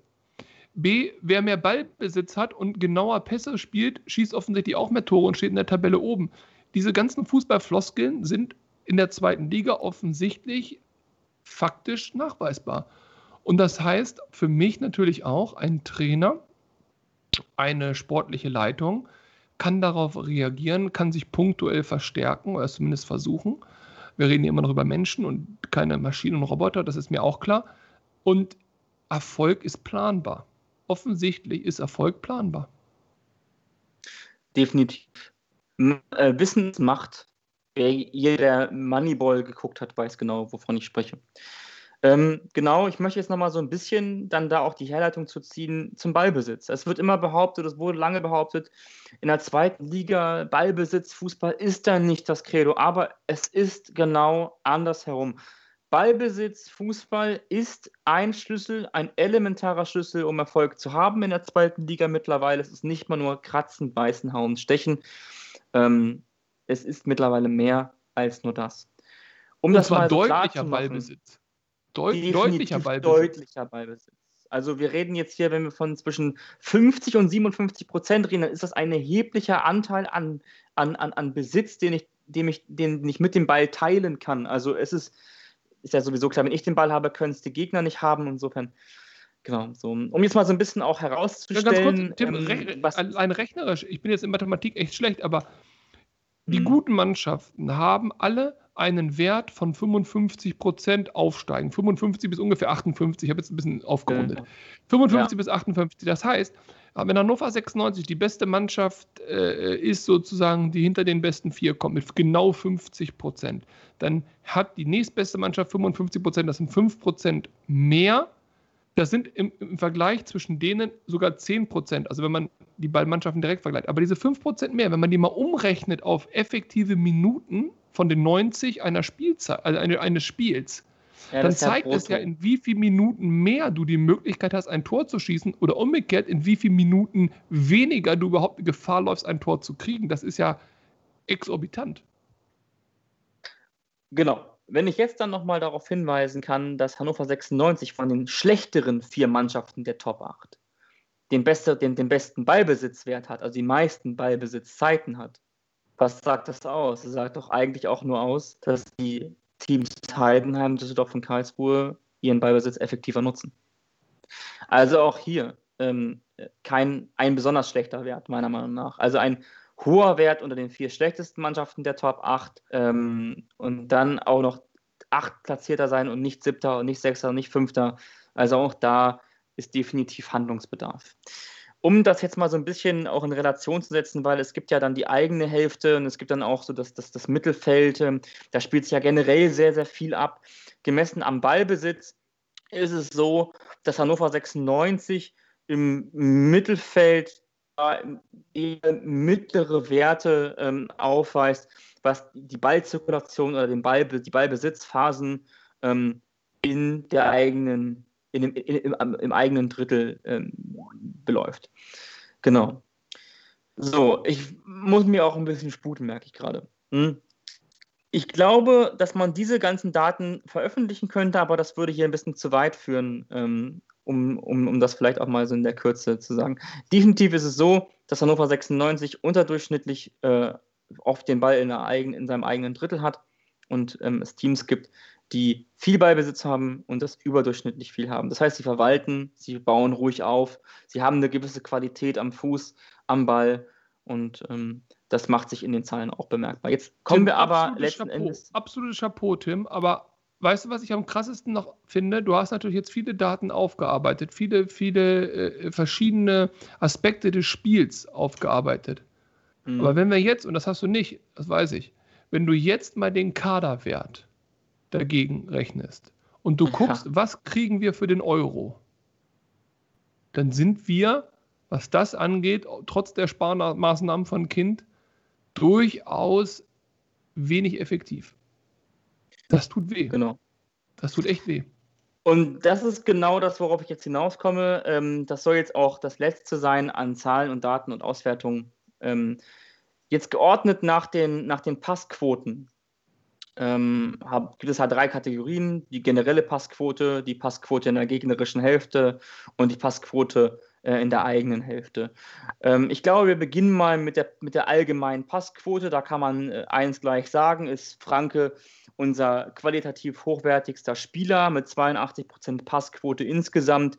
Speaker 3: B, wer mehr Ballbesitz hat und genauer Pässe spielt, schießt offensichtlich auch mehr Tore und steht in der Tabelle oben. Diese ganzen Fußballfloskeln sind in der zweiten Liga offensichtlich faktisch nachweisbar. Und das heißt für mich natürlich auch, ein Trainer eine sportliche Leitung kann darauf reagieren, kann sich punktuell verstärken oder zumindest versuchen. Wir reden hier immer noch über Menschen und keine Maschinen und Roboter, das ist mir auch klar. Und Erfolg ist planbar. Offensichtlich ist Erfolg planbar.
Speaker 2: Definitiv. Äh, Wissensmacht. Wer jeder Moneyball geguckt hat, weiß genau, wovon ich spreche. Ähm, genau, ich möchte jetzt nochmal so ein bisschen dann da auch die Herleitung zu ziehen zum Ballbesitz. Es wird immer behauptet, es wurde lange behauptet, in der zweiten Liga Ballbesitz, Fußball ist dann nicht das Credo, aber es ist genau andersherum. Ballbesitz, Fußball ist ein Schlüssel, ein elementarer Schlüssel, um Erfolg zu haben in der zweiten Liga mittlerweile. Es ist nicht mal nur Kratzen, Beißen, Hauen, Stechen. Ähm, es ist mittlerweile mehr als nur das.
Speaker 3: Um Und das mal deutlicher Ballbesitz.
Speaker 2: Deut deutlicher Ballbesitz. Deutlicher Ballbesitz. Also wir reden jetzt hier, wenn wir von zwischen 50 und 57 Prozent reden, dann ist das ein erheblicher Anteil an, an, an, an Besitz, den ich, den, ich, den ich mit dem Ball teilen kann. Also es ist ist ja sowieso klar, wenn ich den Ball habe, können es die Gegner nicht haben. Insofern, genau, so. Um jetzt mal so ein bisschen auch herauszustellen. Ja, ganz kurz,
Speaker 3: Tim, ähm, rech was, ein rechnerisch, ich bin jetzt in Mathematik echt schlecht, aber die mhm. guten Mannschaften haben alle einen Wert von 55 Prozent aufsteigen. 55 bis ungefähr 58. Ich habe jetzt ein bisschen aufgerundet. Ja. 55 ja. bis 58. Das heißt, wenn Hannover 96 die beste Mannschaft äh, ist, sozusagen, die hinter den besten vier kommt, mit genau 50 Prozent, dann hat die nächstbeste Mannschaft 55 Prozent. Das sind 5 Prozent mehr das sind im, im, Vergleich zwischen denen sogar 10 Prozent, also wenn man die beiden Mannschaften direkt vergleicht. Aber diese 5 Prozent mehr, wenn man die mal umrechnet auf effektive Minuten von den 90 einer Spielzeit, also eines Spiels, ja, dann zeigt es ja, in wie vielen Minuten mehr du die Möglichkeit hast, ein Tor zu schießen oder umgekehrt, in wie vielen Minuten weniger du überhaupt die Gefahr läufst, ein Tor zu kriegen. Das ist ja exorbitant.
Speaker 2: Genau. Wenn ich jetzt dann nochmal darauf hinweisen kann, dass Hannover 96 von den schlechteren vier Mannschaften der Top 8 den, beste, den, den besten Ballbesitzwert hat, also die meisten Ballbesitzzeiten hat, was sagt das aus? Das sagt doch eigentlich auch nur aus, dass die Teams Heidenheim, Düsseldorf und Karlsruhe ihren Ballbesitz effektiver nutzen. Also auch hier ähm, kein ein besonders schlechter Wert, meiner Meinung nach. Also ein hoher Wert unter den vier schlechtesten Mannschaften der Top 8 ähm, und dann auch noch acht Platzierter sein und nicht siebter und nicht sechster und nicht fünfter. Also auch da ist definitiv Handlungsbedarf. Um das jetzt mal so ein bisschen auch in Relation zu setzen, weil es gibt ja dann die eigene Hälfte und es gibt dann auch so das, das, das Mittelfeld, ähm, da spielt sich ja generell sehr, sehr viel ab. Gemessen am Ballbesitz ist es so, dass Hannover 96 im Mittelfeld eher mittlere Werte ähm, aufweist, was die Ballzirkulation oder den Ball, die Ballbesitzphasen ähm, in der eigenen, in dem, in, im, im, eigenen Drittel ähm, beläuft. Genau. So, ich muss mir auch ein bisschen sputen, merke ich gerade. Hm? Ich glaube, dass man diese ganzen Daten veröffentlichen könnte, aber das würde hier ein bisschen zu weit führen, ähm, um, um, um das vielleicht auch mal so in der Kürze zu sagen. Definitiv ist es so, dass Hannover 96 unterdurchschnittlich äh, oft den Ball in, eigen, in, seinem eigenen Drittel hat und ähm, es Teams gibt, die viel Ballbesitz haben und das überdurchschnittlich viel haben. Das heißt, sie verwalten, sie bauen ruhig auf, sie haben eine gewisse Qualität am Fuß, am Ball und ähm, das macht sich in den Zahlen auch bemerkbar. Jetzt kommen Tim, wir aber letzten
Speaker 3: Chapeau,
Speaker 2: Endes.
Speaker 3: Absolute Chapeau, Tim, aber weißt du, was ich am krassesten noch finde? Du hast natürlich jetzt viele Daten aufgearbeitet, viele, viele äh, verschiedene Aspekte des Spiels aufgearbeitet. Mhm. Aber wenn wir jetzt, und das hast du nicht, das weiß ich, wenn du jetzt mal den Kaderwert dagegen rechnest und du guckst, ja. was kriegen wir für den Euro, dann sind wir, was das angeht, trotz der Sparmaßnahmen von Kind, durchaus wenig effektiv. Das tut weh.
Speaker 2: Genau.
Speaker 3: Das tut echt weh.
Speaker 2: Und das ist genau das, worauf ich jetzt hinauskomme. Ähm, das soll jetzt auch das letzte sein an Zahlen und Daten und Auswertungen. Ähm, jetzt geordnet nach den, nach den Passquoten ähm, hab, gibt es halt drei Kategorien: die generelle Passquote, die Passquote in der gegnerischen Hälfte und die Passquote äh, in der eigenen Hälfte. Ähm, ich glaube, wir beginnen mal mit der, mit der allgemeinen Passquote. Da kann man äh, eins gleich sagen: ist Franke unser qualitativ hochwertigster Spieler mit 82% Passquote insgesamt.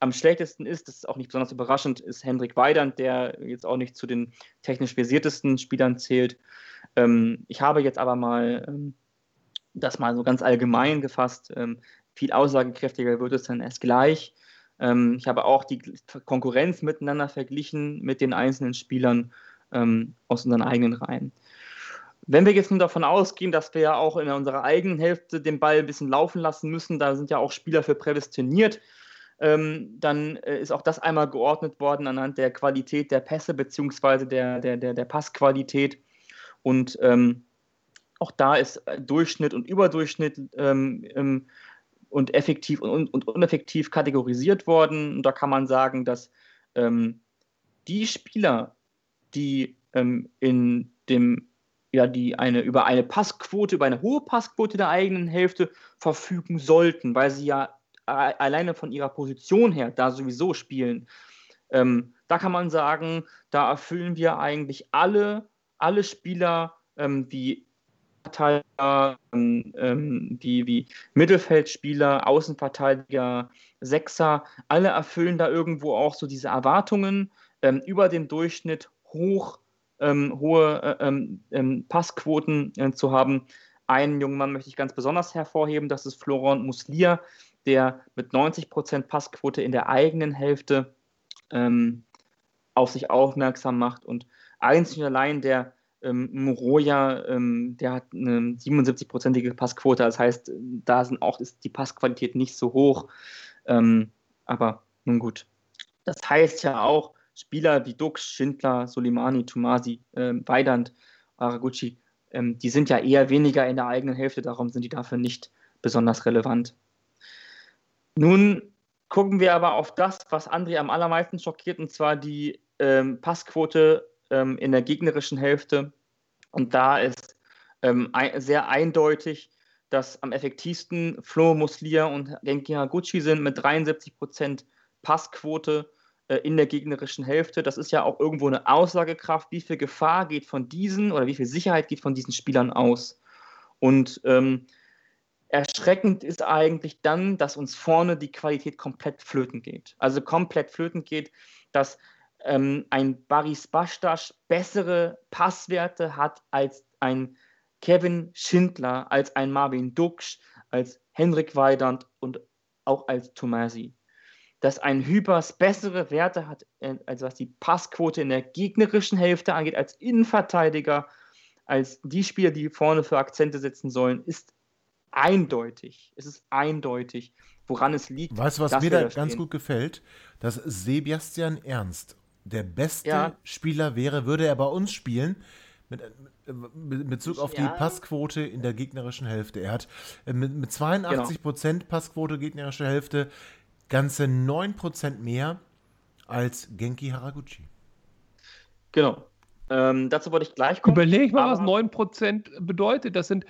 Speaker 2: Am schlechtesten ist, das ist auch nicht besonders überraschend, ist Hendrik Weidand, der jetzt auch nicht zu den technisch versiertesten Spielern zählt. Ähm, ich habe jetzt aber mal ähm, das mal so ganz allgemein gefasst. Ähm, viel aussagekräftiger wird es dann erst gleich. Ähm, ich habe auch die Konkurrenz miteinander verglichen mit den einzelnen Spielern ähm, aus unseren eigenen Reihen. Wenn wir jetzt nun davon ausgehen, dass wir ja auch in unserer eigenen Hälfte den Ball ein bisschen laufen lassen müssen, da sind ja auch Spieler für prädestiniert, ähm, dann äh, ist auch das einmal geordnet worden anhand der Qualität der Pässe beziehungsweise der, der, der, der Passqualität. Und ähm, auch da ist Durchschnitt und Überdurchschnitt ähm, ähm, und effektiv und, und, uneffektiv kategorisiert worden. Und da kann man sagen, dass ähm, die Spieler, die ähm, in dem ja, die eine, über eine Passquote, über eine hohe Passquote der eigenen Hälfte verfügen sollten, weil sie ja alleine von ihrer Position her da sowieso spielen. Ähm, da kann man sagen, da erfüllen wir eigentlich alle alle Spieler, ähm, die Innenverteidiger, ähm, ähm, wie, wie Mittelfeldspieler, Außenverteidiger, Sechser, alle erfüllen da irgendwo auch so diese Erwartungen ähm, über dem Durchschnitt hoch, ähm, hohe äh, ähm, ähm, Passquoten äh, zu haben. Einen jungen Mann möchte ich ganz besonders hervorheben, das ist Florent Muslia, der mit 90% Passquote in der eigenen Hälfte auf sich aufmerksam macht und einzig und allein der ähm, Moroja, ähm, der hat eine 77-prozentige Passquote, das heißt, da sind auch, ist die Passqualität nicht so hoch. Ähm, aber nun gut. Das heißt ja auch, Spieler wie Dux, Schindler, Soleimani, Tomasi, äh, Weidand, Araguchi, ähm, die sind ja eher weniger in der eigenen Hälfte, darum sind die dafür nicht besonders relevant. Nun gucken wir aber auf das, was André am allermeisten schockiert, und zwar die ähm, Passquote ähm, in der gegnerischen Hälfte. Und da ist ähm, ein, sehr eindeutig, dass am effektivsten Flo Muslia und Genki Haguchi sind mit 73% Passquote äh, in der gegnerischen Hälfte. Das ist ja auch irgendwo eine Aussagekraft, wie viel Gefahr geht von diesen oder wie viel Sicherheit geht von diesen Spielern aus. Und ähm, erschreckend ist eigentlich dann, dass uns vorne die Qualität komplett flöten geht. Also komplett flöten geht, dass ähm, ein Baris Bastas bessere Passwerte hat als ein Kevin Schindler, als ein Marvin Duksch, als Henrik Weidand und auch als Tomasi. Dass ein Hybers bessere Werte hat, äh, also was die Passquote in der gegnerischen Hälfte angeht, als Innenverteidiger, als die Spieler, die vorne für Akzente setzen sollen, ist eindeutig. Es ist eindeutig, woran es liegt.
Speaker 1: Weißt du, was mir da ganz gut gefällt? Dass Sebastian Ernst der beste ja. Spieler wäre, würde er bei uns spielen, mit, mit Bezug auf die ja. Passquote in der gegnerischen Hälfte. Er hat äh, mit, mit 82% genau. Passquote gegnerische Hälfte ganze 9% mehr als Genki Haraguchi.
Speaker 2: Genau. Ähm, dazu wollte ich gleich kommen.
Speaker 3: Überleg mal, was 9% bedeutet. Das sind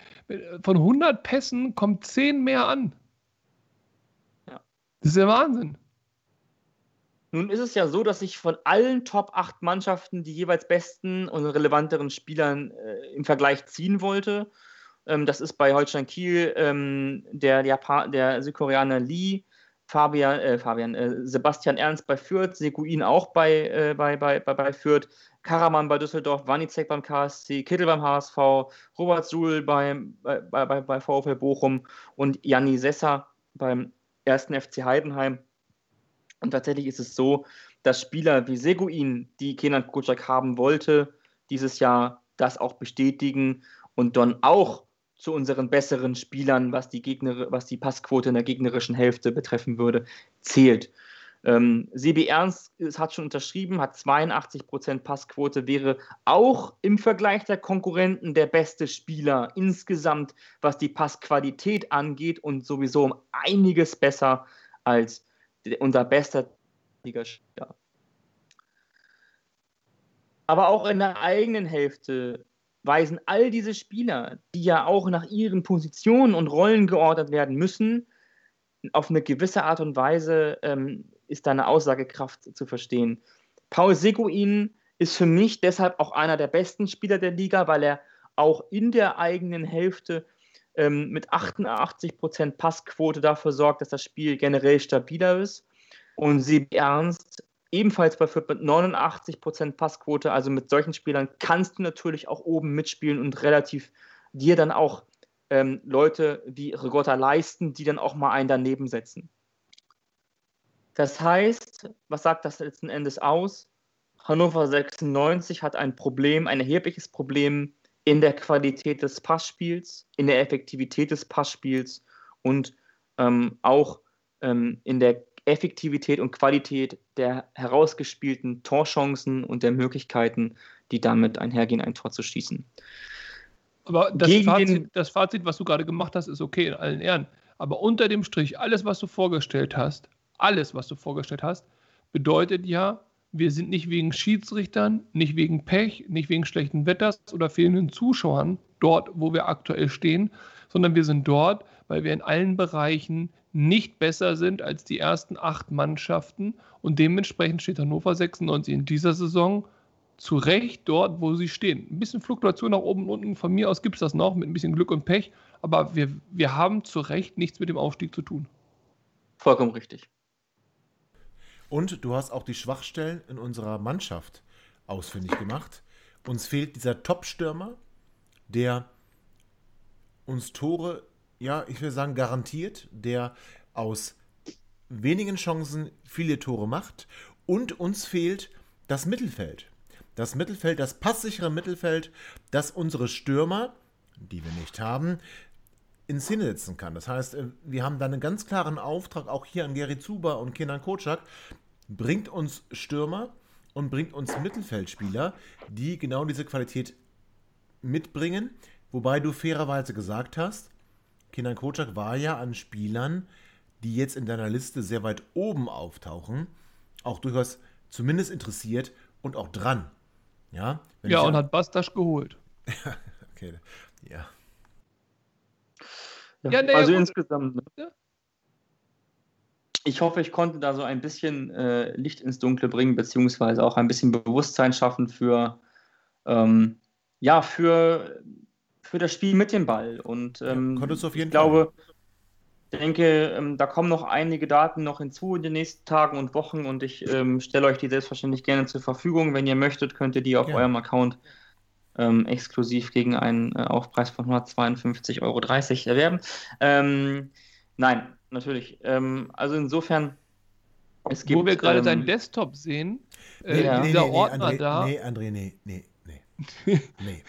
Speaker 3: von 100 Pässen kommt 10 mehr an. Ja. Das ist der Wahnsinn.
Speaker 2: Nun ist es ja so, dass ich von allen Top 8 Mannschaften die jeweils besten und relevanteren Spielern äh, im Vergleich ziehen wollte. Ähm, das ist bei Holstein Kiel ähm, der, Japan der Südkoreaner Lee, Fabian, äh, Fabian äh, Sebastian Ernst bei Fürth, Seguin auch bei, äh, bei, bei, bei, bei Fürth, Karaman bei Düsseldorf, Wanizek beim KSC, Kittel beim HSV, Robert Suhl beim, bei, bei, bei VfL Bochum und Janni Sessa beim 1. FC Heidenheim. Und tatsächlich ist es so, dass Spieler wie Seguin, die Kenan Kocak haben wollte, dieses Jahr das auch bestätigen und dann auch zu unseren besseren Spielern, was die, Gegner, was die Passquote in der gegnerischen Hälfte betreffen würde, zählt. Ähm, Sebi Ernst hat schon unterschrieben, hat 82% Passquote, wäre auch im Vergleich der Konkurrenten der beste Spieler insgesamt, was die Passqualität angeht und sowieso um einiges besser als unser bester Ligaspieler. Aber auch in der eigenen Hälfte weisen all diese Spieler, die ja auch nach ihren Positionen und Rollen geordnet werden müssen, auf eine gewisse Art und Weise ähm, ist da eine Aussagekraft zu verstehen. Paul Seguin ist für mich deshalb auch einer der besten Spieler der Liga, weil er auch in der eigenen Hälfte ähm, mit 88% Passquote dafür sorgt, dass das Spiel generell stabiler ist. Und Sebi Ernst ebenfalls bei Fürth mit 89% Passquote. Also mit solchen Spielern kannst du natürlich auch oben mitspielen und relativ dir dann auch ähm, Leute wie Rigotta leisten, die dann auch mal einen daneben setzen. Das heißt, was sagt das letzten Endes aus? Hannover 96 hat ein Problem, ein erhebliches Problem in der Qualität des Passspiels, in der Effektivität des Passspiels und ähm, auch ähm, in der Effektivität und Qualität der herausgespielten Torchancen und der Möglichkeiten, die damit einhergehen, ein Tor zu schießen.
Speaker 3: Aber das, Fazit, das Fazit, was du gerade gemacht hast, ist okay in allen Ehren. Aber unter dem Strich, alles, was du vorgestellt hast, alles, was du vorgestellt hast, bedeutet ja, wir sind nicht wegen Schiedsrichtern, nicht wegen Pech, nicht wegen schlechten Wetters oder fehlenden Zuschauern dort, wo wir aktuell stehen, sondern wir sind dort, weil wir in allen Bereichen nicht besser sind als die ersten acht Mannschaften und dementsprechend steht Hannover 96 in dieser Saison zu Recht dort, wo sie stehen. Ein bisschen Fluktuation nach oben und unten, von mir aus gibt es das noch mit ein bisschen Glück und Pech, aber wir, wir haben zu Recht nichts mit dem Aufstieg zu tun.
Speaker 2: Vollkommen richtig.
Speaker 1: Und du hast auch die Schwachstellen in unserer Mannschaft ausfindig gemacht. Uns fehlt dieser Top-Stürmer, der uns Tore, ja, ich will sagen, garantiert, der aus wenigen Chancen viele Tore macht. Und uns fehlt das Mittelfeld. Das Mittelfeld, das passsichere Mittelfeld, das unsere Stürmer, die wir nicht haben, in Szene setzen kann. Das heißt, äh, wir haben da einen ganz klaren Auftrag, auch hier an Gary Zuba und Kenan Kocak, bringt uns Stürmer und bringt uns Mittelfeldspieler, die genau diese Qualität mitbringen. Wobei du fairerweise gesagt hast, Kenan Kocak war ja an Spielern, die jetzt in deiner Liste sehr weit oben auftauchen, auch durchaus zumindest interessiert und auch dran. Ja,
Speaker 3: ja und hat Bastasch geholt.
Speaker 1: okay, ja.
Speaker 2: Ja, nee, also insgesamt. Ne? Ich hoffe, ich konnte da so ein bisschen äh, Licht ins Dunkle bringen, beziehungsweise auch ein bisschen Bewusstsein schaffen für, ähm, ja, für, für das Spiel mit dem Ball. Und ähm,
Speaker 1: ja, konntest du auf jeden
Speaker 2: ich glaube, ich denke, ähm, da kommen noch einige Daten noch hinzu in den nächsten Tagen und Wochen und ich ähm, stelle euch die selbstverständlich gerne zur Verfügung. Wenn ihr möchtet, könnt ihr die auf ja. eurem Account ähm, exklusiv gegen einen äh, Aufpreis von 152,30 Euro erwerben. Ähm, nein, natürlich. Ähm, also insofern,
Speaker 3: es gibt. Wo wir gerade deinen ähm, Desktop sehen,
Speaker 1: äh, ja. nee, dieser nee, Ordner André, da. Nee, André, nee, nee, nee. nee.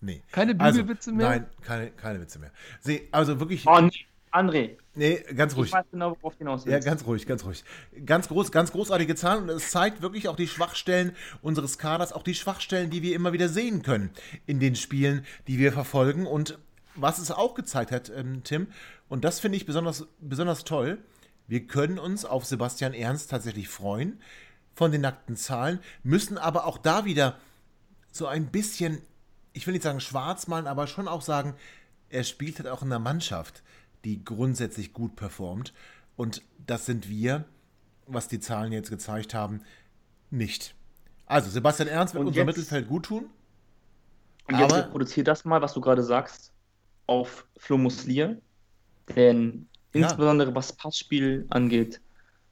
Speaker 1: Nee.
Speaker 3: Keine Bügelwitze also, mehr?
Speaker 1: Nein, keine, keine Witze mehr. Sie, also wirklich.
Speaker 2: Oh, nee. André.
Speaker 1: Nee, ganz ruhig. Ich
Speaker 2: weiß genau, worauf du hinaus
Speaker 1: willst. Ja, ganz ruhig, ganz ruhig. Ganz groß, ganz großartige Zahlen und es zeigt wirklich auch die Schwachstellen unseres Kaders, auch die Schwachstellen, die wir immer wieder sehen können in den Spielen, die wir verfolgen und was es auch gezeigt hat, ähm, Tim, und das finde ich besonders, besonders toll, wir können uns auf Sebastian Ernst tatsächlich freuen von den nackten Zahlen, müssen aber auch da wieder so ein bisschen, ich will nicht sagen schwarz malen, aber schon auch sagen, er spielt halt auch in der Mannschaft die grundsätzlich gut performt. Und das sind wir, was die Zahlen jetzt gezeigt haben, nicht. Also, Sebastian Ernst wird unser Mittelfeld gut tun.
Speaker 2: Und jetzt aber, produziere das mal, was du gerade sagst, auf Flo Muslier. Denn ja. insbesondere was Passspiel angeht,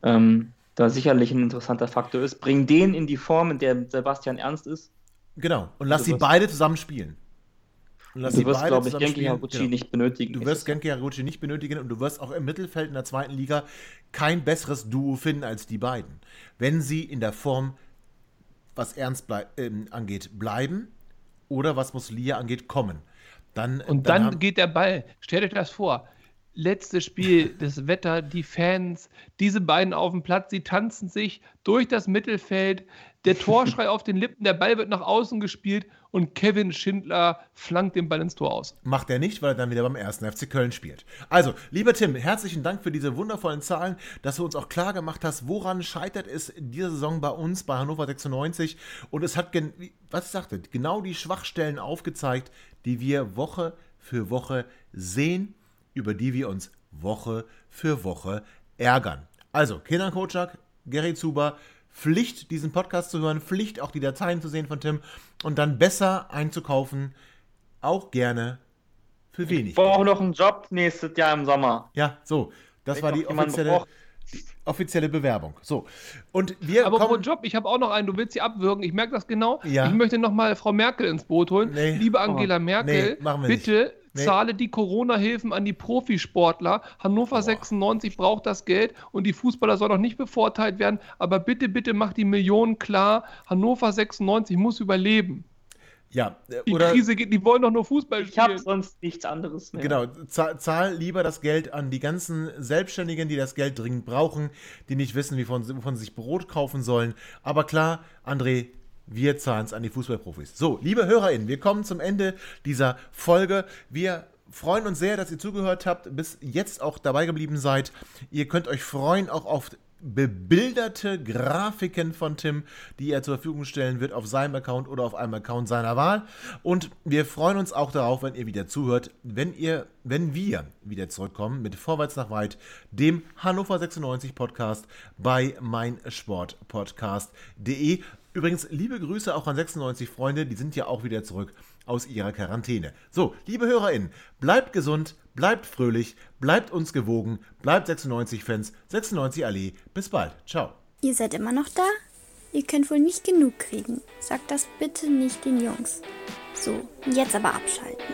Speaker 2: ähm, da sicherlich ein interessanter Faktor ist. Bring den in die Form, in der Sebastian Ernst ist.
Speaker 1: Genau. Und lass sie beide zusammen spielen.
Speaker 2: Und lass du wirst, glaube ich, Genki Haraguchi genau. nicht benötigen.
Speaker 1: Du wirst Genki Haraguchi nicht benötigen und du wirst auch im Mittelfeld in der zweiten Liga kein besseres Duo finden als die beiden. Wenn sie in der Form, was Ernst blei äh, angeht, bleiben oder was Muslia angeht, kommen. Dann,
Speaker 3: und dann, dann geht der Ball. Stellt euch das vor letztes Spiel, das Wetter, die Fans, diese beiden auf dem Platz, sie tanzen sich durch das Mittelfeld, der Torschrei auf den Lippen, der Ball wird nach außen gespielt und Kevin Schindler flankt den Ball ins Tor aus.
Speaker 1: Macht er nicht, weil er dann wieder beim ersten FC Köln spielt. Also, lieber Tim, herzlichen Dank für diese wundervollen Zahlen, dass du uns auch klar gemacht hast, woran scheitert es in dieser Saison bei uns, bei Hannover 96. Und es hat, was ich sagte, genau die Schwachstellen aufgezeigt, die wir Woche für Woche sehen über die wir uns Woche für Woche ärgern. Also, Kenan Kocak, Gary Zuber, Pflicht, diesen Podcast zu hören, Pflicht, auch die Dateien zu sehen von Tim und dann besser einzukaufen, auch gerne für wenig. Ich
Speaker 2: brauche noch einen Job nächstes Jahr im Sommer.
Speaker 1: Ja, so. Das ich war die offizielle, offizielle Bewerbung. So. Und wir
Speaker 3: Aber kommen, Job, ich habe auch noch einen, du willst sie abwürgen, ich merke das genau. Ja. Ich möchte nochmal Frau Merkel ins Boot holen. Nee. Liebe Angela Merkel, nee, bitte nicht nee. zahle die Corona-Hilfen an die Profisportler. Hannover Boah. 96 braucht das Geld und die Fußballer sollen auch nicht bevorteilt werden. Aber bitte, bitte mach die Millionen klar. Hannover 96 muss überleben.
Speaker 1: Ja,
Speaker 3: die oder, Krise geht, die wollen doch nur Fußball
Speaker 2: spielen. Ich habe sonst nichts anderes
Speaker 1: mehr. Genau, zahl, zahl, lieber das Geld an die ganzen Selbstständigen, die das Geld dringend brauchen, die nicht wissen, wovon, wovon sie sich Brot kaufen sollen. Aber klar, André, wir zahlen es an die Fußballprofis. So, liebe HörerInnen, wir kommen zum Ende dieser Folge. Wir freuen uns sehr, dass ihr zugehört habt, bis jetzt auch dabei geblieben seid. Ihr könnt euch freuen auch auf bebilderte Grafiken von Tim, die er zur Verfügung stellen wird auf seinem Account oder auf einem Account seiner Wahl. Und wir freuen uns auch darauf, wenn ihr wieder zuhört, wenn ihr, wenn wir wieder zurückkommen mit Vorwärts nach Weit, dem Hannover 96 Podcast bei meinsportpodcast.de. Übrigens, liebe Grüße auch an 96 Freunde, die sind ja auch wieder zurück aus ihrer Quarantäne. So, liebe HörerInnen, bleibt gesund, bleibt fröhlich, bleibt uns gewogen, bleibt 96 Fans, 96 Allee. Bis bald. Ciao.
Speaker 4: Ihr seid immer noch da? Ihr könnt wohl nicht genug kriegen. Sagt das bitte nicht den Jungs. So, jetzt aber abschalten.